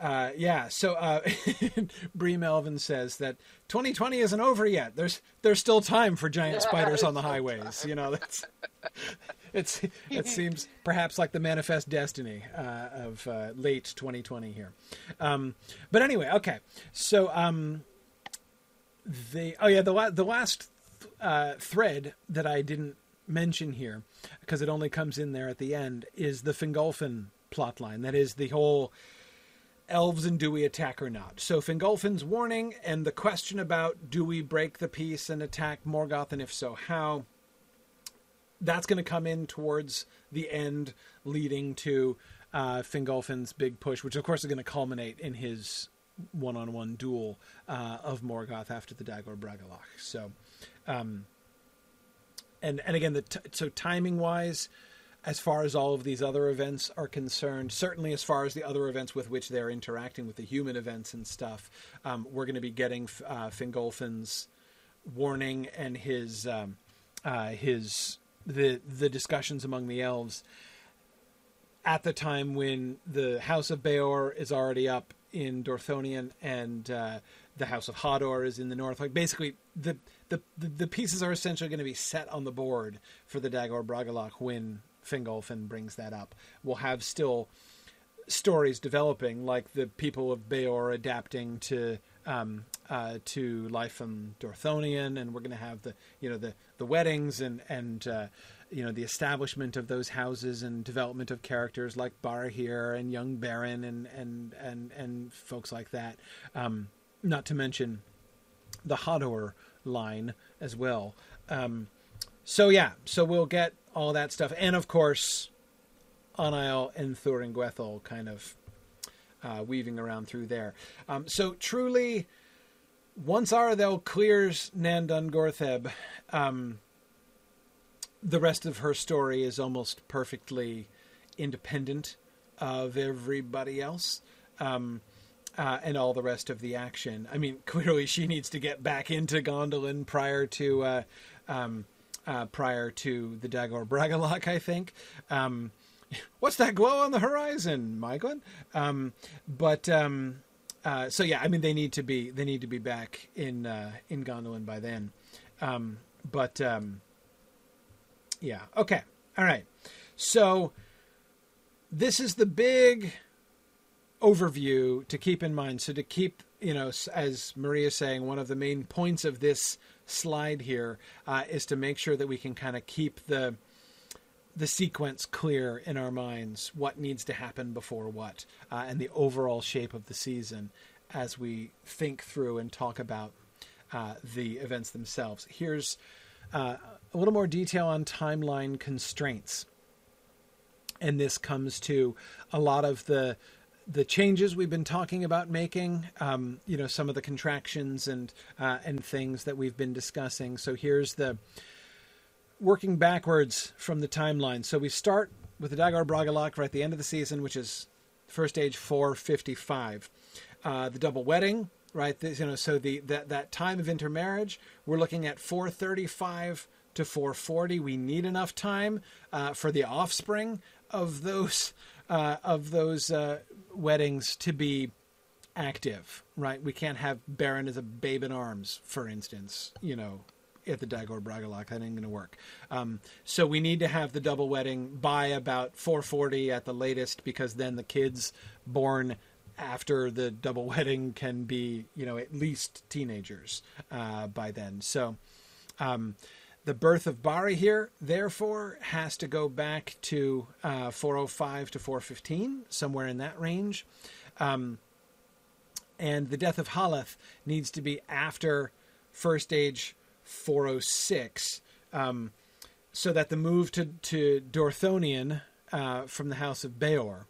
uh, yeah. So uh, Bree Melvin says that 2020 isn't over yet. There's there's still time for giant spiders on the highways. You know, that's it's it seems perhaps like the manifest destiny uh, of uh, late 2020 here. Um, but anyway, okay. So um, the oh yeah the la- the last uh, thread that I didn't mention here because it only comes in there at the end is the Fingolfin plotline. That is the whole elves and do we attack or not. So Fingolfin's warning and the question about do we break the peace and attack Morgoth and if so how. That's going to come in towards the end, leading to uh, Fingolfin's big push, which of course is going to culminate in his one-on-one duel uh, of Morgoth after the Dagor Bragollach. So, um, and and again, the t- so timing wise, as far as all of these other events are concerned, certainly as far as the other events with which they're interacting with the human events and stuff, um, we're going to be getting uh, Fingolfin's warning and his um, uh, his the the discussions among the elves at the time when the House of Beor is already up in Dorthonion and uh, the House of Hador is in the north. Like basically, the the the, pieces are essentially going to be set on the board for the Dagor Bragollach when Fingolfin brings that up. We'll have still stories developing, like the people of Beor adapting to um, uh, to life on Dorthonion, and we're going to have the you know the the weddings and and uh, you know the establishment of those houses and development of characters like Barahir and young Beren and and and and folks like that. Um, not to mention the Hador line as well. Um, so yeah, so we'll get all that stuff, and of course, Anael and Thuringwethel kind of uh, weaving around through there. Um, so truly, once Aredhel clears Nan Dungortheb, um, the rest of her story is almost perfectly independent of everybody else. Um, uh, and all the rest of the action. I mean, clearly she needs to get back into Gondolin prior to uh, um, uh, prior to the Dagor Bragollach, I think. Um, what's that glow on the horizon, Michael? Um, but um, uh, so yeah, I mean, they need to be they need to be back in uh, in Gondolin by then. Um, but um, yeah, okay, all right. So this is the big overview to keep in mind. So to keep, you know, as Maria is saying, one of the main points of this slide here uh, is to make sure that we can kind of keep the the sequence clear in our minds, what needs to happen before what, uh, and the overall shape of the season as we think through and talk about uh, the events themselves. Here's uh, a little more detail on timeline constraints. And this comes to a lot of the the changes we've been talking about making, um, you know, some of the contractions and uh, and things that we've been discussing. So here's the working backwards from the timeline. So we start with the Dagor Bragollach right at the end of the season, which is first age 455. Uh, the double wedding, right? This, you know, so the that that time of intermarriage, we're looking at 435 to 440. We need enough time uh, for the offspring of those uh, of those uh, weddings to be active, right? We can't have Beren as a babe in arms, for instance, you know, at the Dagor Bragollach. That ain't going to work. Um, so we need to have the double wedding by about 440 at the latest, because then the kids born after the double wedding can be, you know, at least teenagers uh, by then. So. Um, the birth of Barahir, therefore, has to go back to uh, 405 to 415, somewhere in that range. Um, and the death of Haleth needs to be after first age 406, um, so that the move to, to Dorthonion uh, from the house of Beor,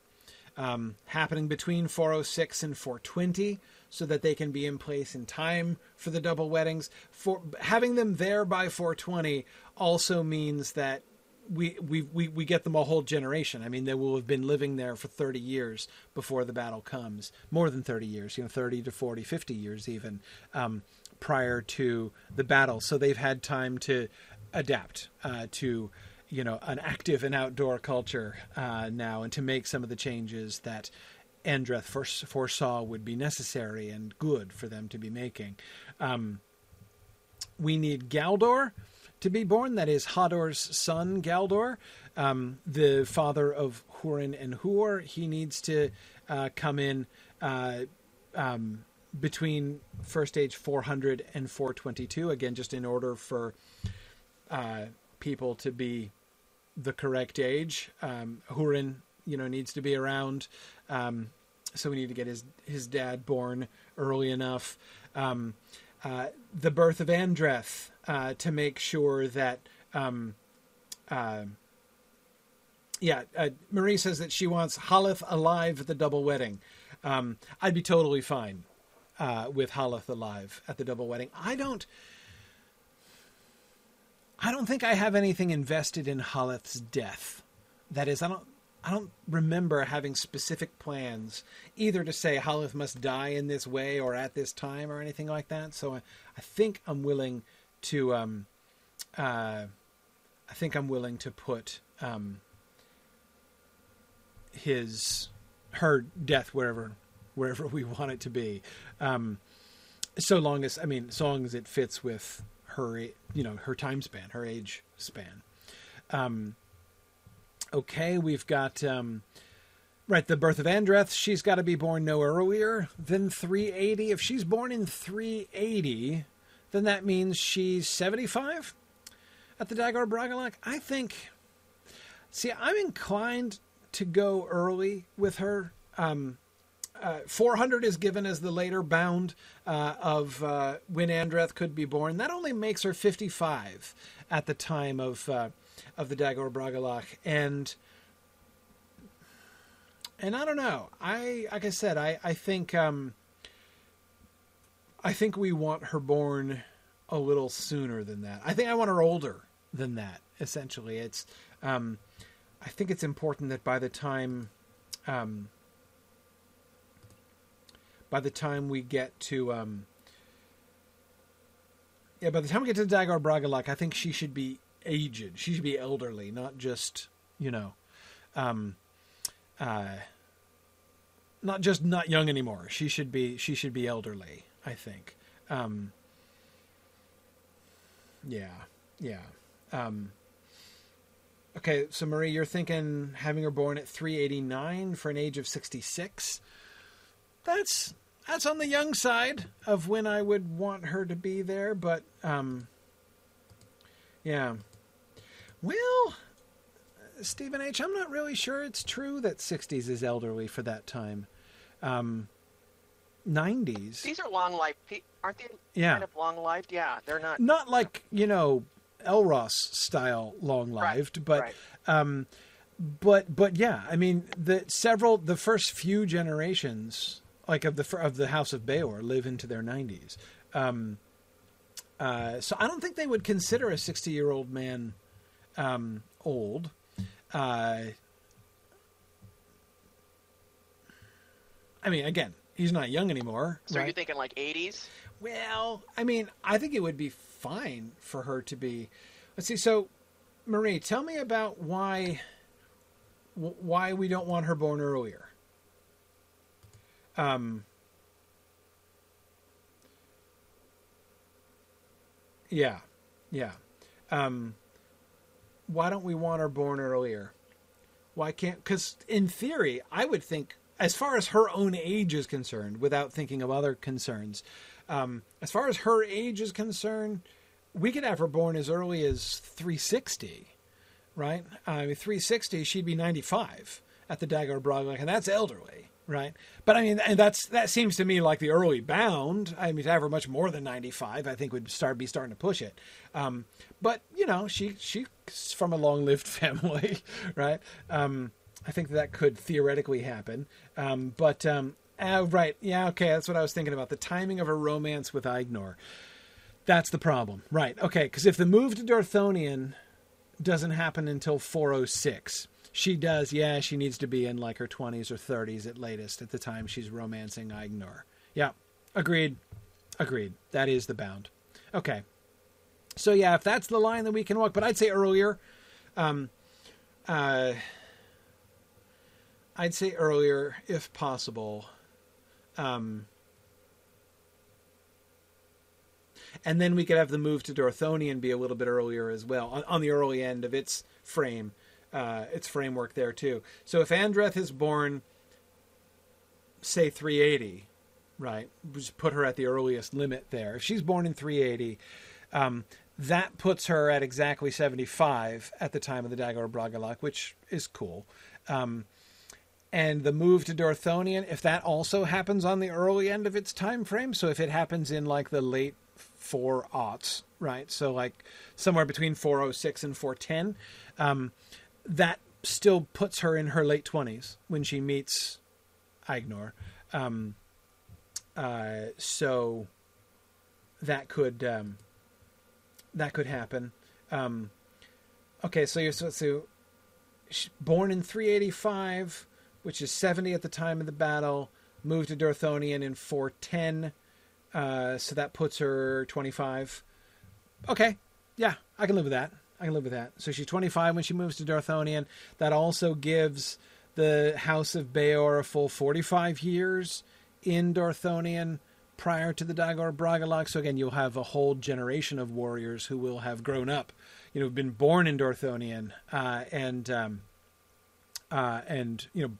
um, happening between 406 and 420, so that they can be in place in time for the double weddings. For having them there by 420 also means that we, we, we, we get them a whole generation. I mean, they will have been living there for 30 years before the battle comes. More than 30 years, you know, 30 to 40, 50 years even um, prior to the battle. So they've had time to adapt uh, to, you know, an active and outdoor culture uh, now and to make some of the changes that Andreth foresaw would be necessary and good for them to be making. Um, we need Galdor to be born. That is Hador's son, Galdor, um, the father of Hurin and Huor. He needs to uh, come in uh, um, between first age 400 and 422. Again, just in order for uh, people to be the correct age. Um, Hurin, you know, needs to be around um, so we need to get his his dad born early enough. Um, uh, the birth of Andreth uh, to make sure that. Um, uh, yeah, uh, Marie says that she wants Haleth alive at the double wedding. Um, I'd be totally fine uh, with Haleth alive at the double wedding. I don't. I don't think I have anything invested in Haleth's death. That is, I don't. I don't remember having specific plans either to say Haleth must die in this way or at this time or anything like that. So I, I think I'm willing to. Um, uh, I think I'm willing to put um, his her death wherever wherever we want it to be, um, so long as I mean, so long as it fits with her, you know, her time span, her age span. Um, okay, we've got um, right the birth of Andreth. She's got to be born no earlier than 380. If she's born in 380, then that means she's 75 at the Dagor Bragollach. I think. See, I'm inclined to go early with her. Um, uh, 400 is given as the later bound uh, of uh, when Andreth could be born. That only makes her 55 at the time of uh, of the Dagor Bragollach. And and I don't know. I like I said, I I think um, I think we want her born a little sooner than that. I think I want her older than that. Essentially, it's um, I think it's important that by the time um, by the time we get to um, yeah, by the time we get to the Dagor Bragollach, I think she should be aged. She should be elderly, not just you know, um, uh, not just not young anymore. She should be she should be elderly. I think. Um, yeah, yeah. Um, okay, so Marie, you're thinking having her born at 389 for an age of 66. That's that's on the young side of when I would want her to be there, but um, yeah. Well, Stephen H., I'm not really sure it's true that 60s is elderly for that time. Um, 90s. These are long life, aren't they? Yeah. Kind of long lived. Yeah, they're not. Not like you know Elros style long lived, Right, but right. um, but but yeah, I mean the several the first few generations like of the of the House of Beor live into their 90s. Um, uh, so I don't think they would consider a 60 year old man um, old. Uh, I mean, again, he's not young anymore. So right? you're thinking like 80s? Well, I mean, I think it would be fine for her to be. Let's see. So, Marie, tell me about why why we don't want her born earlier. Um. Yeah, yeah. Um. Why don't we want her born earlier? Why can't? Because in theory, I would think, as far as her own age is concerned, without thinking of other concerns, um, as far as her age is concerned, we could have her born as early as 360, right? I mean, 360, she'd be 95 at the Dagor Bragollach, and that's elderly, right? But I mean, and that's that seems to me like the early bound. I mean, to have her much more than 95, I think would start be starting to push it. Um, but you know, she she's from a long-lived family, right? Um, I think that could theoretically happen. Um, but um, uh, right, yeah, okay, that's what I was thinking about. The timing of her romance with Aegnor. That's the problem, right? Okay, because if the move to Dorthonion doesn't happen until 406, she does. Yeah, she needs to be in like her 20s or 30s at latest at the time she's romancing Aegnor. Yeah, agreed. Agreed. That is the bound. Okay. So yeah, if that's the line that we can walk, but I'd say earlier. Um, uh, I'd say earlier if possible. Um, and then we could have the move to Dorthonion be a little bit earlier as well on, on the early end of its frame, uh, its framework there too. So if Andreth is born, say 380, right? Just put her at the earliest limit there. If she's born in 380, um, that puts her at exactly 75 at the time of the Dagor Bragollach, which is cool. Um, and the move to Dorthonion, if that also happens on the early end of its time frame, so if it happens in like the late four aughts, right? So like somewhere between 406 and 410, um, that still puts her in her late 20s when she meets Aegnor. Um, uh, so that could um, that could happen. Um, okay, so you're so sh- born in 385, which is 70 at the time of the battle. Moved to Dorthonion in 410, uh, so that puts her 25. Okay, yeah, I can live with that. I can live with that. So she's 25 when she moves to Dorthonion. That also gives the House of Beor a full 45 years in Dorthonion prior to the Dagor Bragollach. So again, you'll have a whole generation of warriors who will have grown up, you know, been born in Dorthonion, uh, and um, uh, and you know,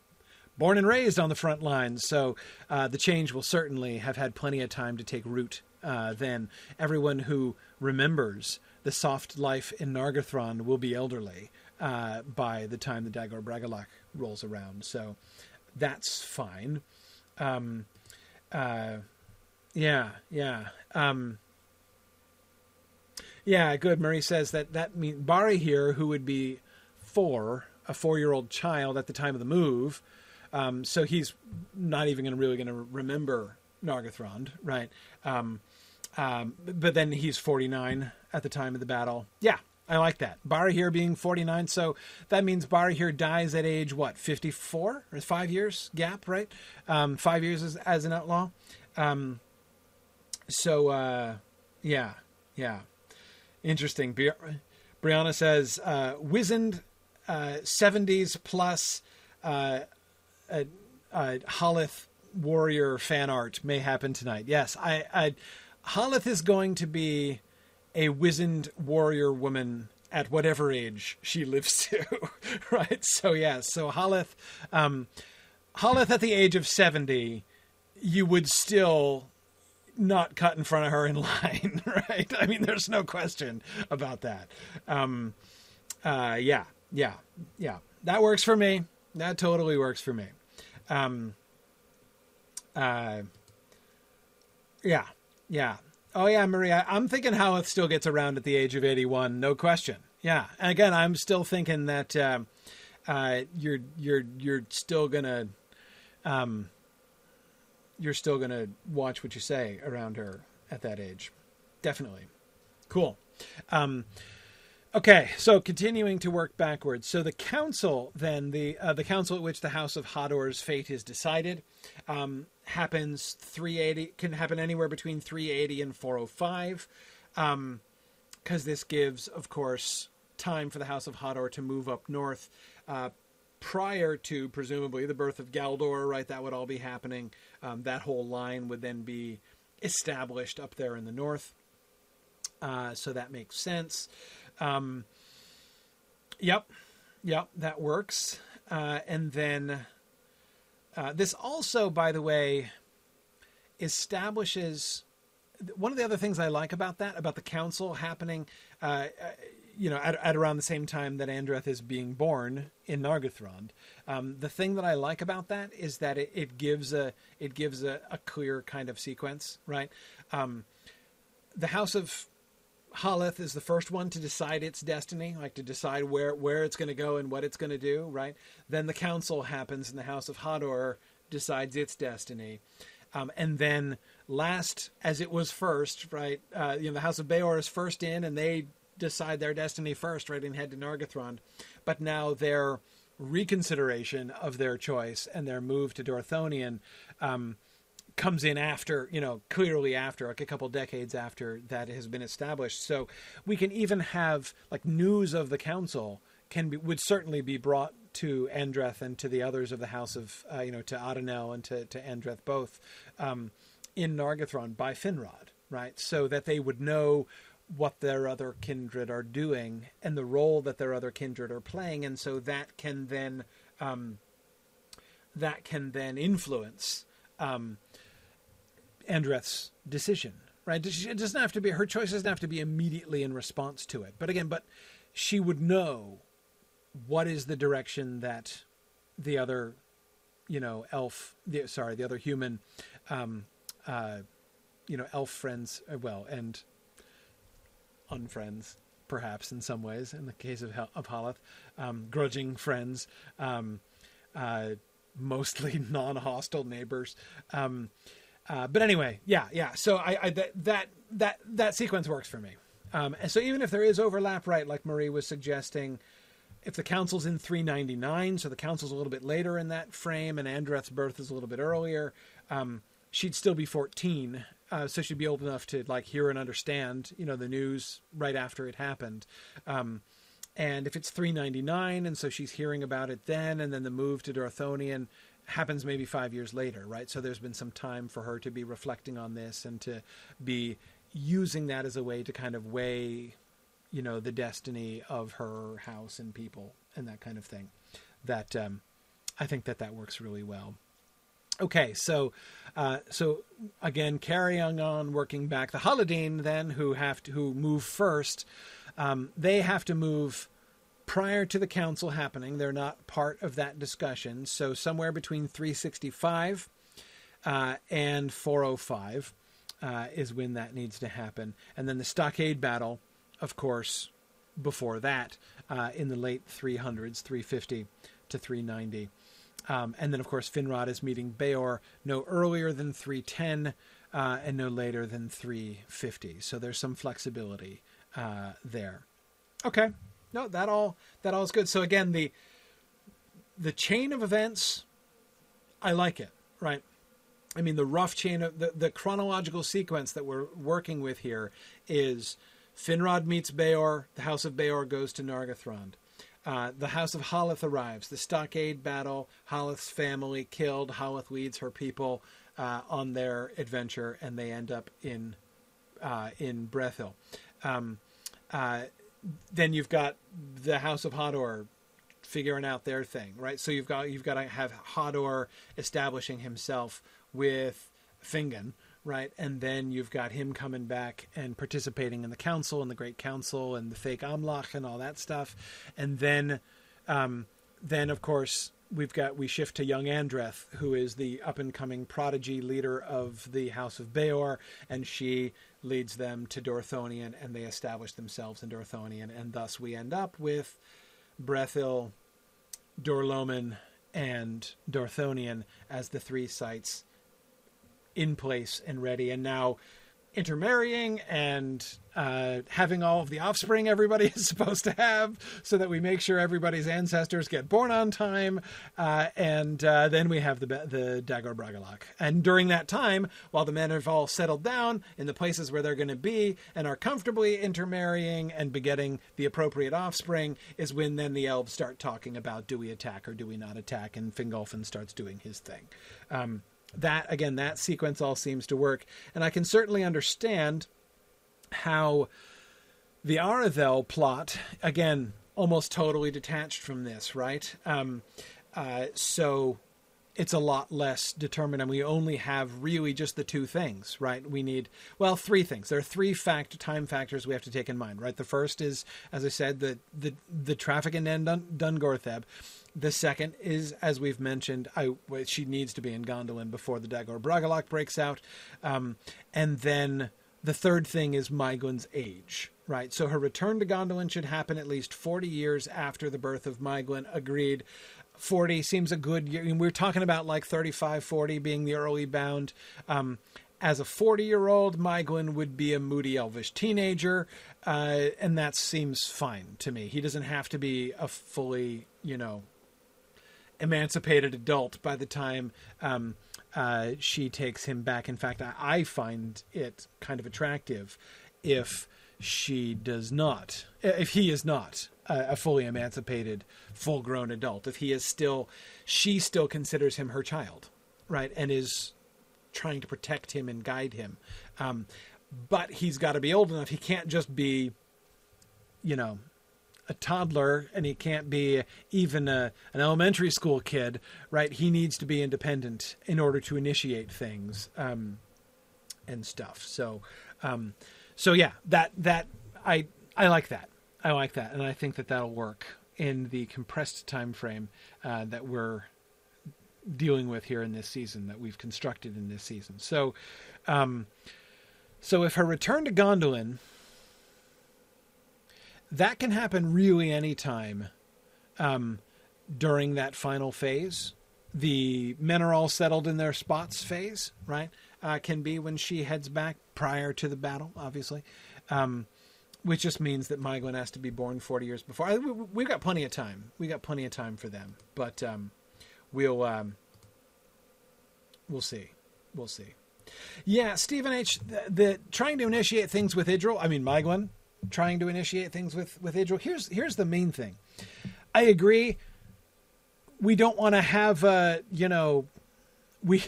born and raised on the front lines. So uh, the change will certainly have had plenty of time to take root. Uh, then everyone who remembers the soft life in Nargothrond will be elderly uh, by the time the Dagor Bragollach rolls around. So that's fine. Um, uh, yeah, yeah. Um, yeah, good. Murray says that that means Barahir, who would be four, a four-year-old child at the time of the move, Um, so he's not even gonna, really going to remember Nargothrond, right? Um, um, but then he's 49 at the time of the battle. Yeah, I like that. Barahir being 49, so that means Barahir dies at age what 54 or five years gap, right? Um, five years as, as an outlaw. Um, so uh, yeah, yeah, interesting. Bri- Brianna says uh, wizened uh, 70s plus uh, Haleth warrior fan art may happen tonight. Yes, I, I Haleth is going to be a wizened warrior woman at whatever age she lives to, right? So yeah, so Haleth, um, at the age of seventy, you would still not cut in front of her in line, right? I mean, there's no question about that. Um, uh, yeah, yeah, yeah. That works for me. That totally works for me. Um, uh, yeah, yeah. Oh yeah, Maria. I'm thinking Haleth still gets around at the age of 81, no question. Yeah, and again, I'm still thinking that uh, uh, you're you're you're still gonna um, you're still gonna watch what you say around her at that age. Definitely. Cool. Um, Okay, so continuing to work backwards. So the council, then the uh, the council at which the House of Hador's fate is decided, um, happens 380 can happen anywhere between 380 and 405, because um, this gives, of course, time for the House of Hador to move up north. Uh, prior to presumably the birth of Galdor, right? That would all be happening. Um, that whole line would then be established up there in the north. Uh, so that makes sense. Um, yep, yep, that works. Uh, and then uh, this also, by the way, establishes one of the other things I like about that, about the council happening, uh, uh you know, at, at, around the same time that Andreth is being born in Nargothrond. Um, the thing that I like about that is that it, it gives a it gives a, a, clear kind of sequence, right? Um, the House of Haleth is the first one to decide its destiny, like to decide where where it's going to go and what it's going to do, right? Then the council happens, and the House of Hador decides its destiny, um, and then last, as it was first, right? Uh, you know, the House of Beor is first in, and they decide their destiny first, right, and head to Nargothrond. But now their reconsideration of their choice and their move to Dorthonion. Um, comes in after, you know, clearly after, like a couple decades after that has been established. So we can even have like news of the council can be would certainly be brought to Andreth and to the others of the house of, uh, you know, to Adanel and to to Andreth both um, in Nargothrond by Finrod, right? So that they would know what their other kindred are doing and the role that their other kindred are playing, and so that can then um, that can then influence um, Andreth's decision, right? It doesn't have to be her choice doesn't have to be immediately in response to it. But again, but she would know what is the direction that the other, you know, elf, the, sorry, the other human, um, uh, you know, elf friends, uh, well, and unfriends, perhaps in some ways, in the case of of Haleth, um, grudging friends, um, uh, mostly non-hostile neighbors. Um, uh, but anyway, yeah, yeah. So I, I that that that that sequence works for me. Um, and so even if there is overlap, right, like Marie was suggesting, if the council's in 399, so the council's a little bit later in that frame, and Andreth's birth is a little bit earlier, um, she'd still be 14, uh, so she'd be old enough to like hear and understand, you know, the news right after it happened. Um, and if it's 399, and so she's hearing about it then, and then the move to Dorthonion, happens maybe five years later, right? So there's been some time for her to be reflecting on this and to be using that as a way to kind of weigh, you know, the destiny of her house and people and that kind of thing. That um, I think that that works really well. Okay, so uh, so again, carrying on working back, the Haladin then who have to who move first, um, they have to move prior to the council happening. They're not part of that discussion. So somewhere between 365 uh, and 405 uh, is when that needs to happen. And then the stockade battle, of course, before that, uh, in the late 300s, 350 to 390. um, and then, of course, Finrod is meeting Beor no earlier than 310 uh, and no later than 350. So there's some flexibility uh, there. Okay, no, that all that all is good. So again, the the chain of events, I like it. Right. I mean, the rough chain of the, the chronological sequence that we're working with here is Finrod meets Beor, the House of Beor goes to Nargothrond. Uh, the House of Haleth arrives. The Stockade battle, Haleth's family killed. Haleth leads her people uh, on their adventure, and they end up in uh, in Brethil. Um, uh, then you've got the House of Hador figuring out their thing, right? So you've got you've got to have Hador establishing himself with Fingon, right? And then you've got him coming back and participating in the council and the Great Council and the fake Amlach and all that stuff. And then, um, then of course we've got we shift to young Andreth, who is the up and coming prodigy leader of the House of Beor, and she leads them to Dorthonion, and they establish themselves in Dorthonion, and thus we end up with Brethil, Dor-lómin, and Dorthonion as the three sites in place and ready. And now intermarrying and uh, having all of the offspring everybody is supposed to have so that we make sure everybody's ancestors get born on time. Uh, and uh, then we have the, the Dagor Bragollach. And during that time, while the men have all settled down in the places where they're going to be and are comfortably intermarrying and begetting the appropriate offspring, is when then the elves start talking about do we attack or do we not attack? And Fingolfin starts doing his thing. Um, that again that sequence all seems to work. And i can certainly understand how the Aredhel plot again almost totally detached from this right? Um, uh, so it's a lot less determined and we only have really just the two things right we need well three things there are three fact time factors we have to take in mind right the first is as i said the the, the traffic in Dun- Dungortheb the second is, as we've mentioned, I, she needs to be in Gondolin before the Dagor Bragollach breaks out. Um, and then the third thing is Maeglin's age, right? So her return to Gondolin should happen at least 40 years after the birth of Maeglin. Agreed. 40 seems a good year. I mean, we're talking about like 35, 40 being the early bound. Um, as a 40 year old, Maeglin would be a moody elvish teenager, uh, and that seems fine to me. He doesn't have to be a fully, you know, emancipated adult by the time um, uh, she takes him back. In fact, I, I, find it kind of attractive if she does not, if he is not a, fully emancipated, full grown adult, if he is still, she still considers him her child, right? And is trying to protect him and guide him. Um, but he's got to be old enough. He can't just be, you know, a toddler and he can't be even a, an elementary school kid, right? He needs to be independent in order to initiate things um, and stuff. So, um, so yeah, that that I I like that. I like that, and I think that that'll work in the compressed time frame uh, that we're dealing with here in this season that we've constructed in this season. So, um, so if her return to Gondolin that can happen really anytime um, during that final phase. The men are all settled in their spots phase, right? Uh, can be when she heads back prior to the battle, obviously, um, which just means that Maeglin has to be born 40 years before. We, have got plenty of time. We got plenty of time for them, but um, we'll um, we'll see. We'll see. Yeah, Stephen H. The, the, trying to initiate things with Idril. I mean, Maeglin trying to initiate things with with Idril. Here's here's the main thing. I agree. We don't want to have a you know we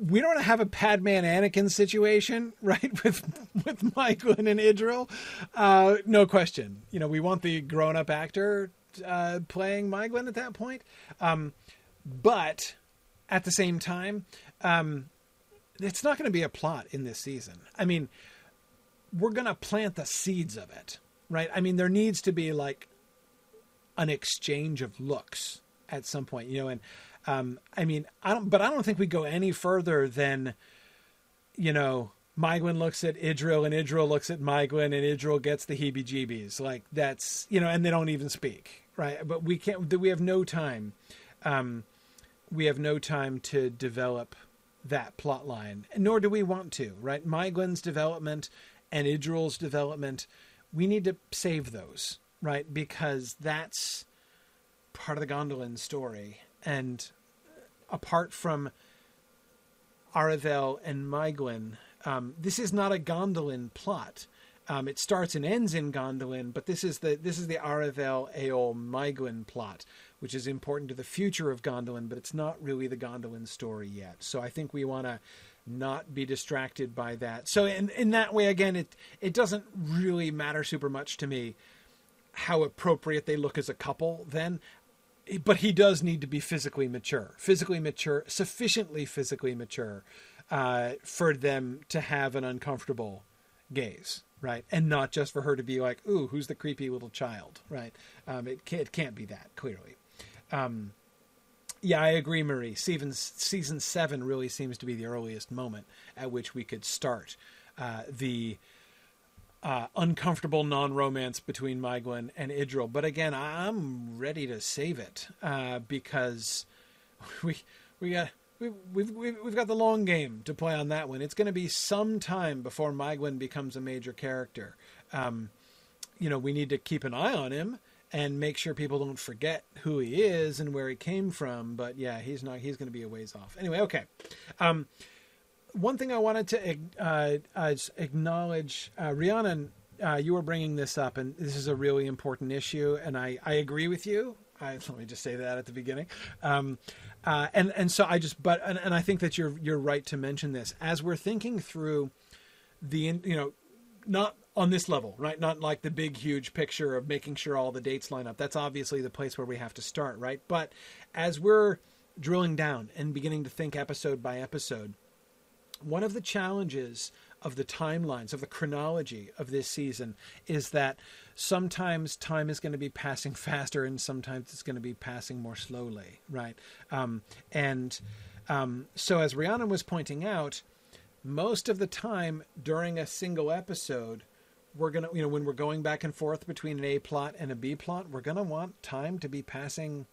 we don't have a Padmé and Anakin situation, right? With with Maeglin and Idril, uh, no question. You know, we want the grown up actor uh, playing Maeglin at that point, um, but at the same time, um, it's not going to be a plot in this season. I mean, we're going to plant the seeds of it, right? I mean, there needs to be like an exchange of looks at some point, you know, and um, I mean, I don't, but I don't think we go any further than, you know, Maeglin looks at Idril and Idril looks at Maeglin and Idril gets the heebie-jeebies. Like that's, you know, and they don't even speak, right? But we can't, we have no time um, we have no time to develop that plot line, nor do we want to, right? Maeglin's development and Idril's development, we need to save those, right? Because that's part of the Gondolin story. And apart from Aredhel and Maeglin, um, this is not a Gondolin plot. Um, it starts and ends in Gondolin, but this is the this is the Aredhel Eol Maeglin plot, which is important to the future of Gondolin, but it's not really the Gondolin story yet. So I think we want to not be distracted by that. So in in that way, again, it it doesn't really matter super much to me how appropriate they look as a couple. Then, but he does need to be physically mature, physically mature, sufficiently physically mature uh, for them to have an uncomfortable gaze right? And not just for her to be like, "Ooh, who's the creepy little child?" Right? Um, it can't, it can't be that clearly. Um, yeah, I agree, Marie. Season season seven really seems to be the earliest moment at which we could start uh, the uh, uncomfortable non-romance between Maeglin and Idril. But again, I'm ready to save it uh, because we we got we've, we've, we've got the long game to play on that one. It's going to be some time before Maeglin becomes a major character. Um, you know, we need to keep an eye on him and make sure people don't forget who he is and where he came from. But yeah, he's not. He's going to be a ways off. Anyway, okay. Um, one thing I wanted to uh, acknowledge, uh, uh, you were bringing this up, and this is a really important issue, and I, I agree with you. I, let me just say that at the beginning. Um, uh, and and so I just but and, and I think that you're you're right to mention this as we're thinking through the you know not on this level right not like the big huge picture of making sure all the dates line up that's obviously the place where we have to start right but as we're drilling down and beginning to think episode by episode one of the challenges of the timelines of the chronology of this season is that sometimes time is going to be passing faster and sometimes it's going to be passing more slowly, right? Um, and um, so, as Rhiannon was pointing out, most of the time during a single episode, we're gonna, you know, when we're going back and forth between an A plot and a B plot, we're gonna want time to be passing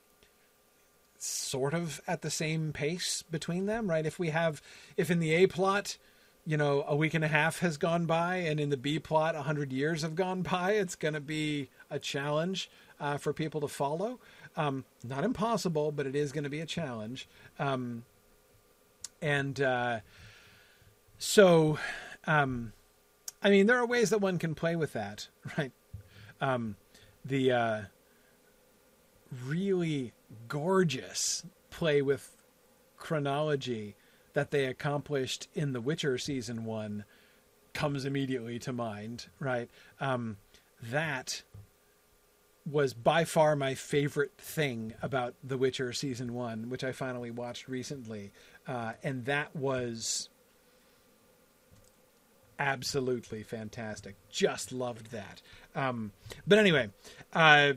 sort of at the same pace between them, right? If we have, if in the A plot you know, a week and a half has gone by, and in the B plot, a hundred years have gone by. It's going to be a challenge uh, for people to follow. Um, not impossible, but it is going to be a challenge. Um, and uh, so, um, I mean, there are ways that one can play with that, right? Um, the uh, really gorgeous play with chronology that they accomplished in The Witcher season one comes immediately to mind, right? Um, that was by far my favorite thing about The Witcher season one, which I finally watched recently, uh, and that was absolutely fantastic. Just loved that. Um, but anyway, uh,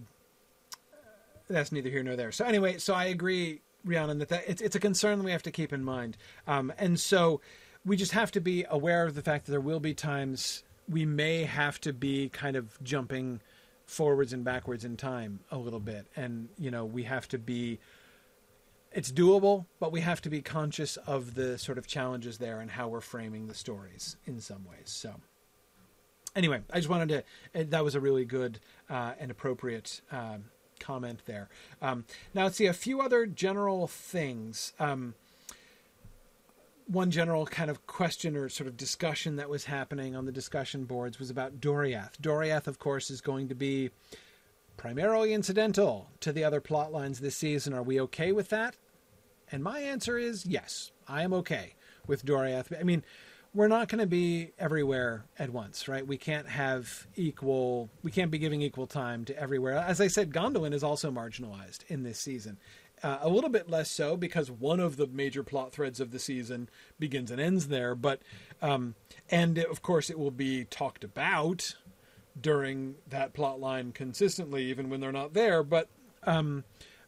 that's neither here nor there. So anyway, so I agree Rhiannon, that, that it's, it's a concern we have to keep in mind. Um, and so we just have to be aware of the fact that there will be times we may have to be kind of jumping forwards and backwards in time a little bit. And, you know, we have to be, it's doable, but we have to be conscious of the sort of challenges there and how we're framing the stories in some ways. So, anyway, I just wanted to, that was a really good uh, and appropriate um, comment there. Um, now, let's see a few other general things. Um, one general kind of question or sort of discussion that was happening on the discussion boards was about Doriath. Doriath, of course, is going to be primarily incidental to the other plot lines this season. Are we okay with that? And my answer is yes, I am okay with Doriath. I mean, we're not going to be everywhere at once, right? We can't have equal, we can't be giving equal time to everywhere. As I said, Gondolin is also marginalized in this season. Uh, a little bit less so because one of the major plot threads of the season begins and ends there. But, um, and of course, it will be talked about during that plot line consistently, even when they're not there. But, um,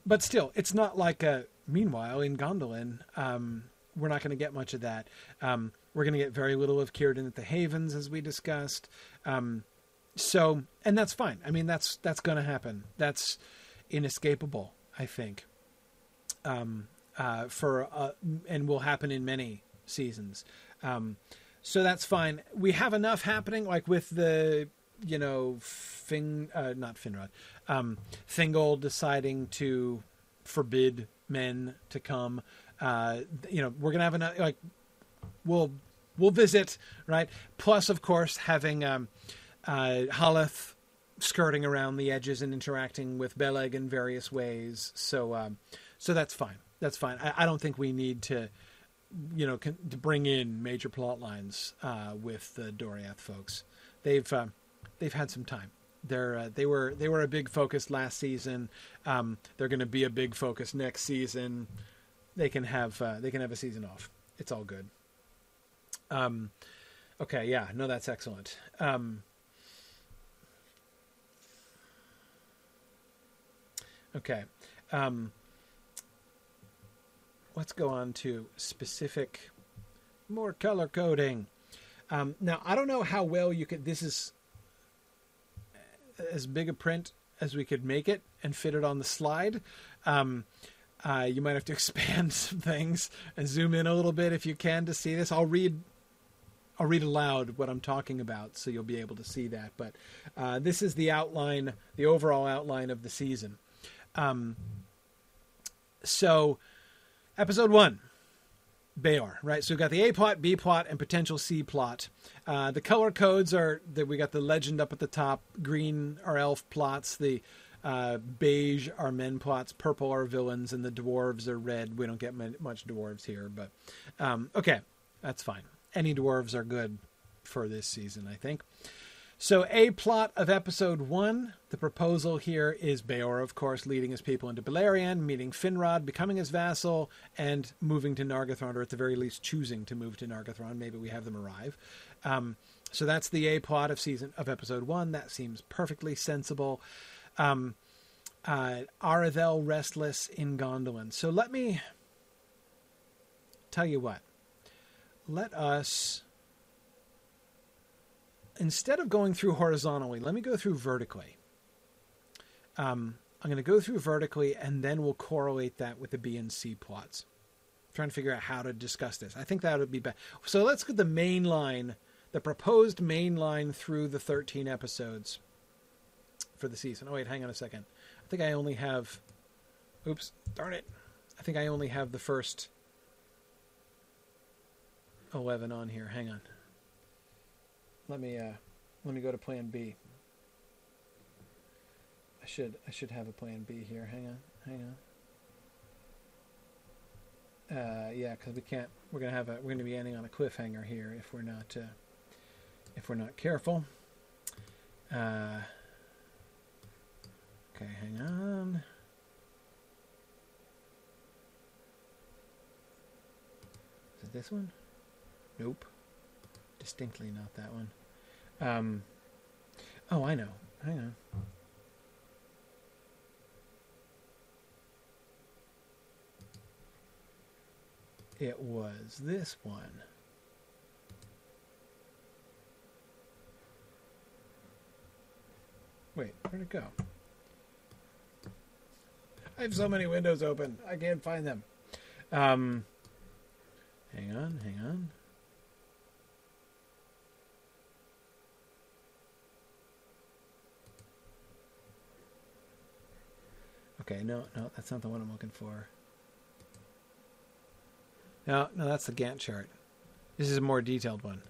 but still, it's not like a. Meanwhile, in Gondolin, um, we're not going to get much of that. Um, we're going to get very little of Círdan at the Havens, as we discussed. Um, so, and that's fine. I mean, that's that's going to happen. That's inescapable, I think. Um, uh, for uh, and will happen in many seasons. Um, so that's fine. We have enough happening, like with the you know, Fing, uh, not Finrod, um, Thingol deciding to forbid men to come. Uh, you know, we're gonna have enough. Like, we'll we'll visit, right? Plus, of course, having um, uh, Haleth skirting around the edges and interacting with Beleg in various ways. So, um, so that's fine. That's fine. I, I, don't think we need to, you know, con- to bring in major plot lines uh, with the Doriath folks. They've uh, they've had some time. They're uh, they were they were a big focus last season. Um, they're going to be a big focus next season. They can have uh, they can have a season off. It's all good. Um, okay, yeah, no, that's excellent. Um, okay, um, let's go on to specific, more color coding. Um, now, I don't know how well you could. This is as big a print as we could make it and fit it on the slide. Um, uh, you might have to expand some things and zoom in a little bit if you can to see this. I'll read. I'll read aloud what I'm talking about, so you'll be able to see that. But uh, this is the outline, the overall outline of the season. Um, so, episode one Beor, right? So we've got the A plot, B plot, and potential C plot. Uh, the color codes are that we got the legend up at the top. Green are elf plots. The uh, beige are men plots. Purple are villains, and the dwarves are red. We don't get much dwarves here, but um, okay, that's fine. Any dwarves are good for this season, I think. So, a plot of episode one. The proposal here is Beor, of course, leading his people into Beleriand, meeting Finrod, becoming his vassal, and moving to Nargothrond, or at the very least choosing to move to Nargothrond. Maybe we have them arrive. Um, so that's the A plot of season of episode one. That seems perfectly sensible. Um, uh, Aredhel restless in Gondolin. So let me tell you what. Let us instead of going through horizontally, let me go through vertically. Um, I'm going to go through vertically, and then we'll correlate that with the B and C plots. I'm trying to figure out how to discuss this. I think that would be better. So let's get the main line, the proposed main line through the 13 episodes for the season. Oh wait, hang on a second. I think I only have. Oops, darn it. I think I only have the first 11 on here. Hang on. Let me uh, let me go to Plan B. I should I should have a Plan B here. Hang on, hang on. Uh, yeah, because we can't. We're gonna have a. We're gonna be ending on a cliffhanger here if we're not. Uh, if we're not careful. Uh, okay, hang on. Is it this one? Nope. Distinctly not that one. Um, oh, I know. Hang on. It was this one. Wait, where'd it go? I have so many windows open. I can't find them. Um, hang on, hang on. Okay, no, no, that's not the one I'm looking for. No, no, that's the Gantt chart. This is a more detailed one.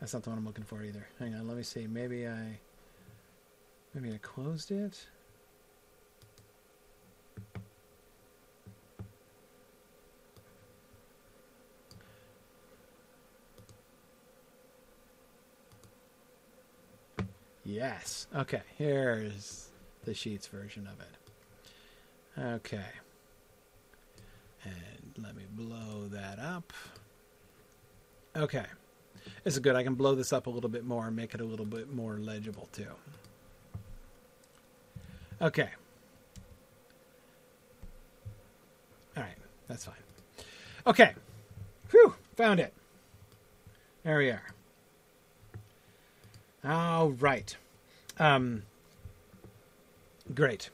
That's not the one I'm looking for either. Hang on, let me see. Maybe I, maybe I closed it. Yes. Okay, here's the Sheets version of it. Okay. And let me blow that up. Okay. This is good. I can blow this up a little bit more and make it a little bit more legible too. Okay. All right. That's fine. Okay. Whew. Found it. There we are. All right. Um, great.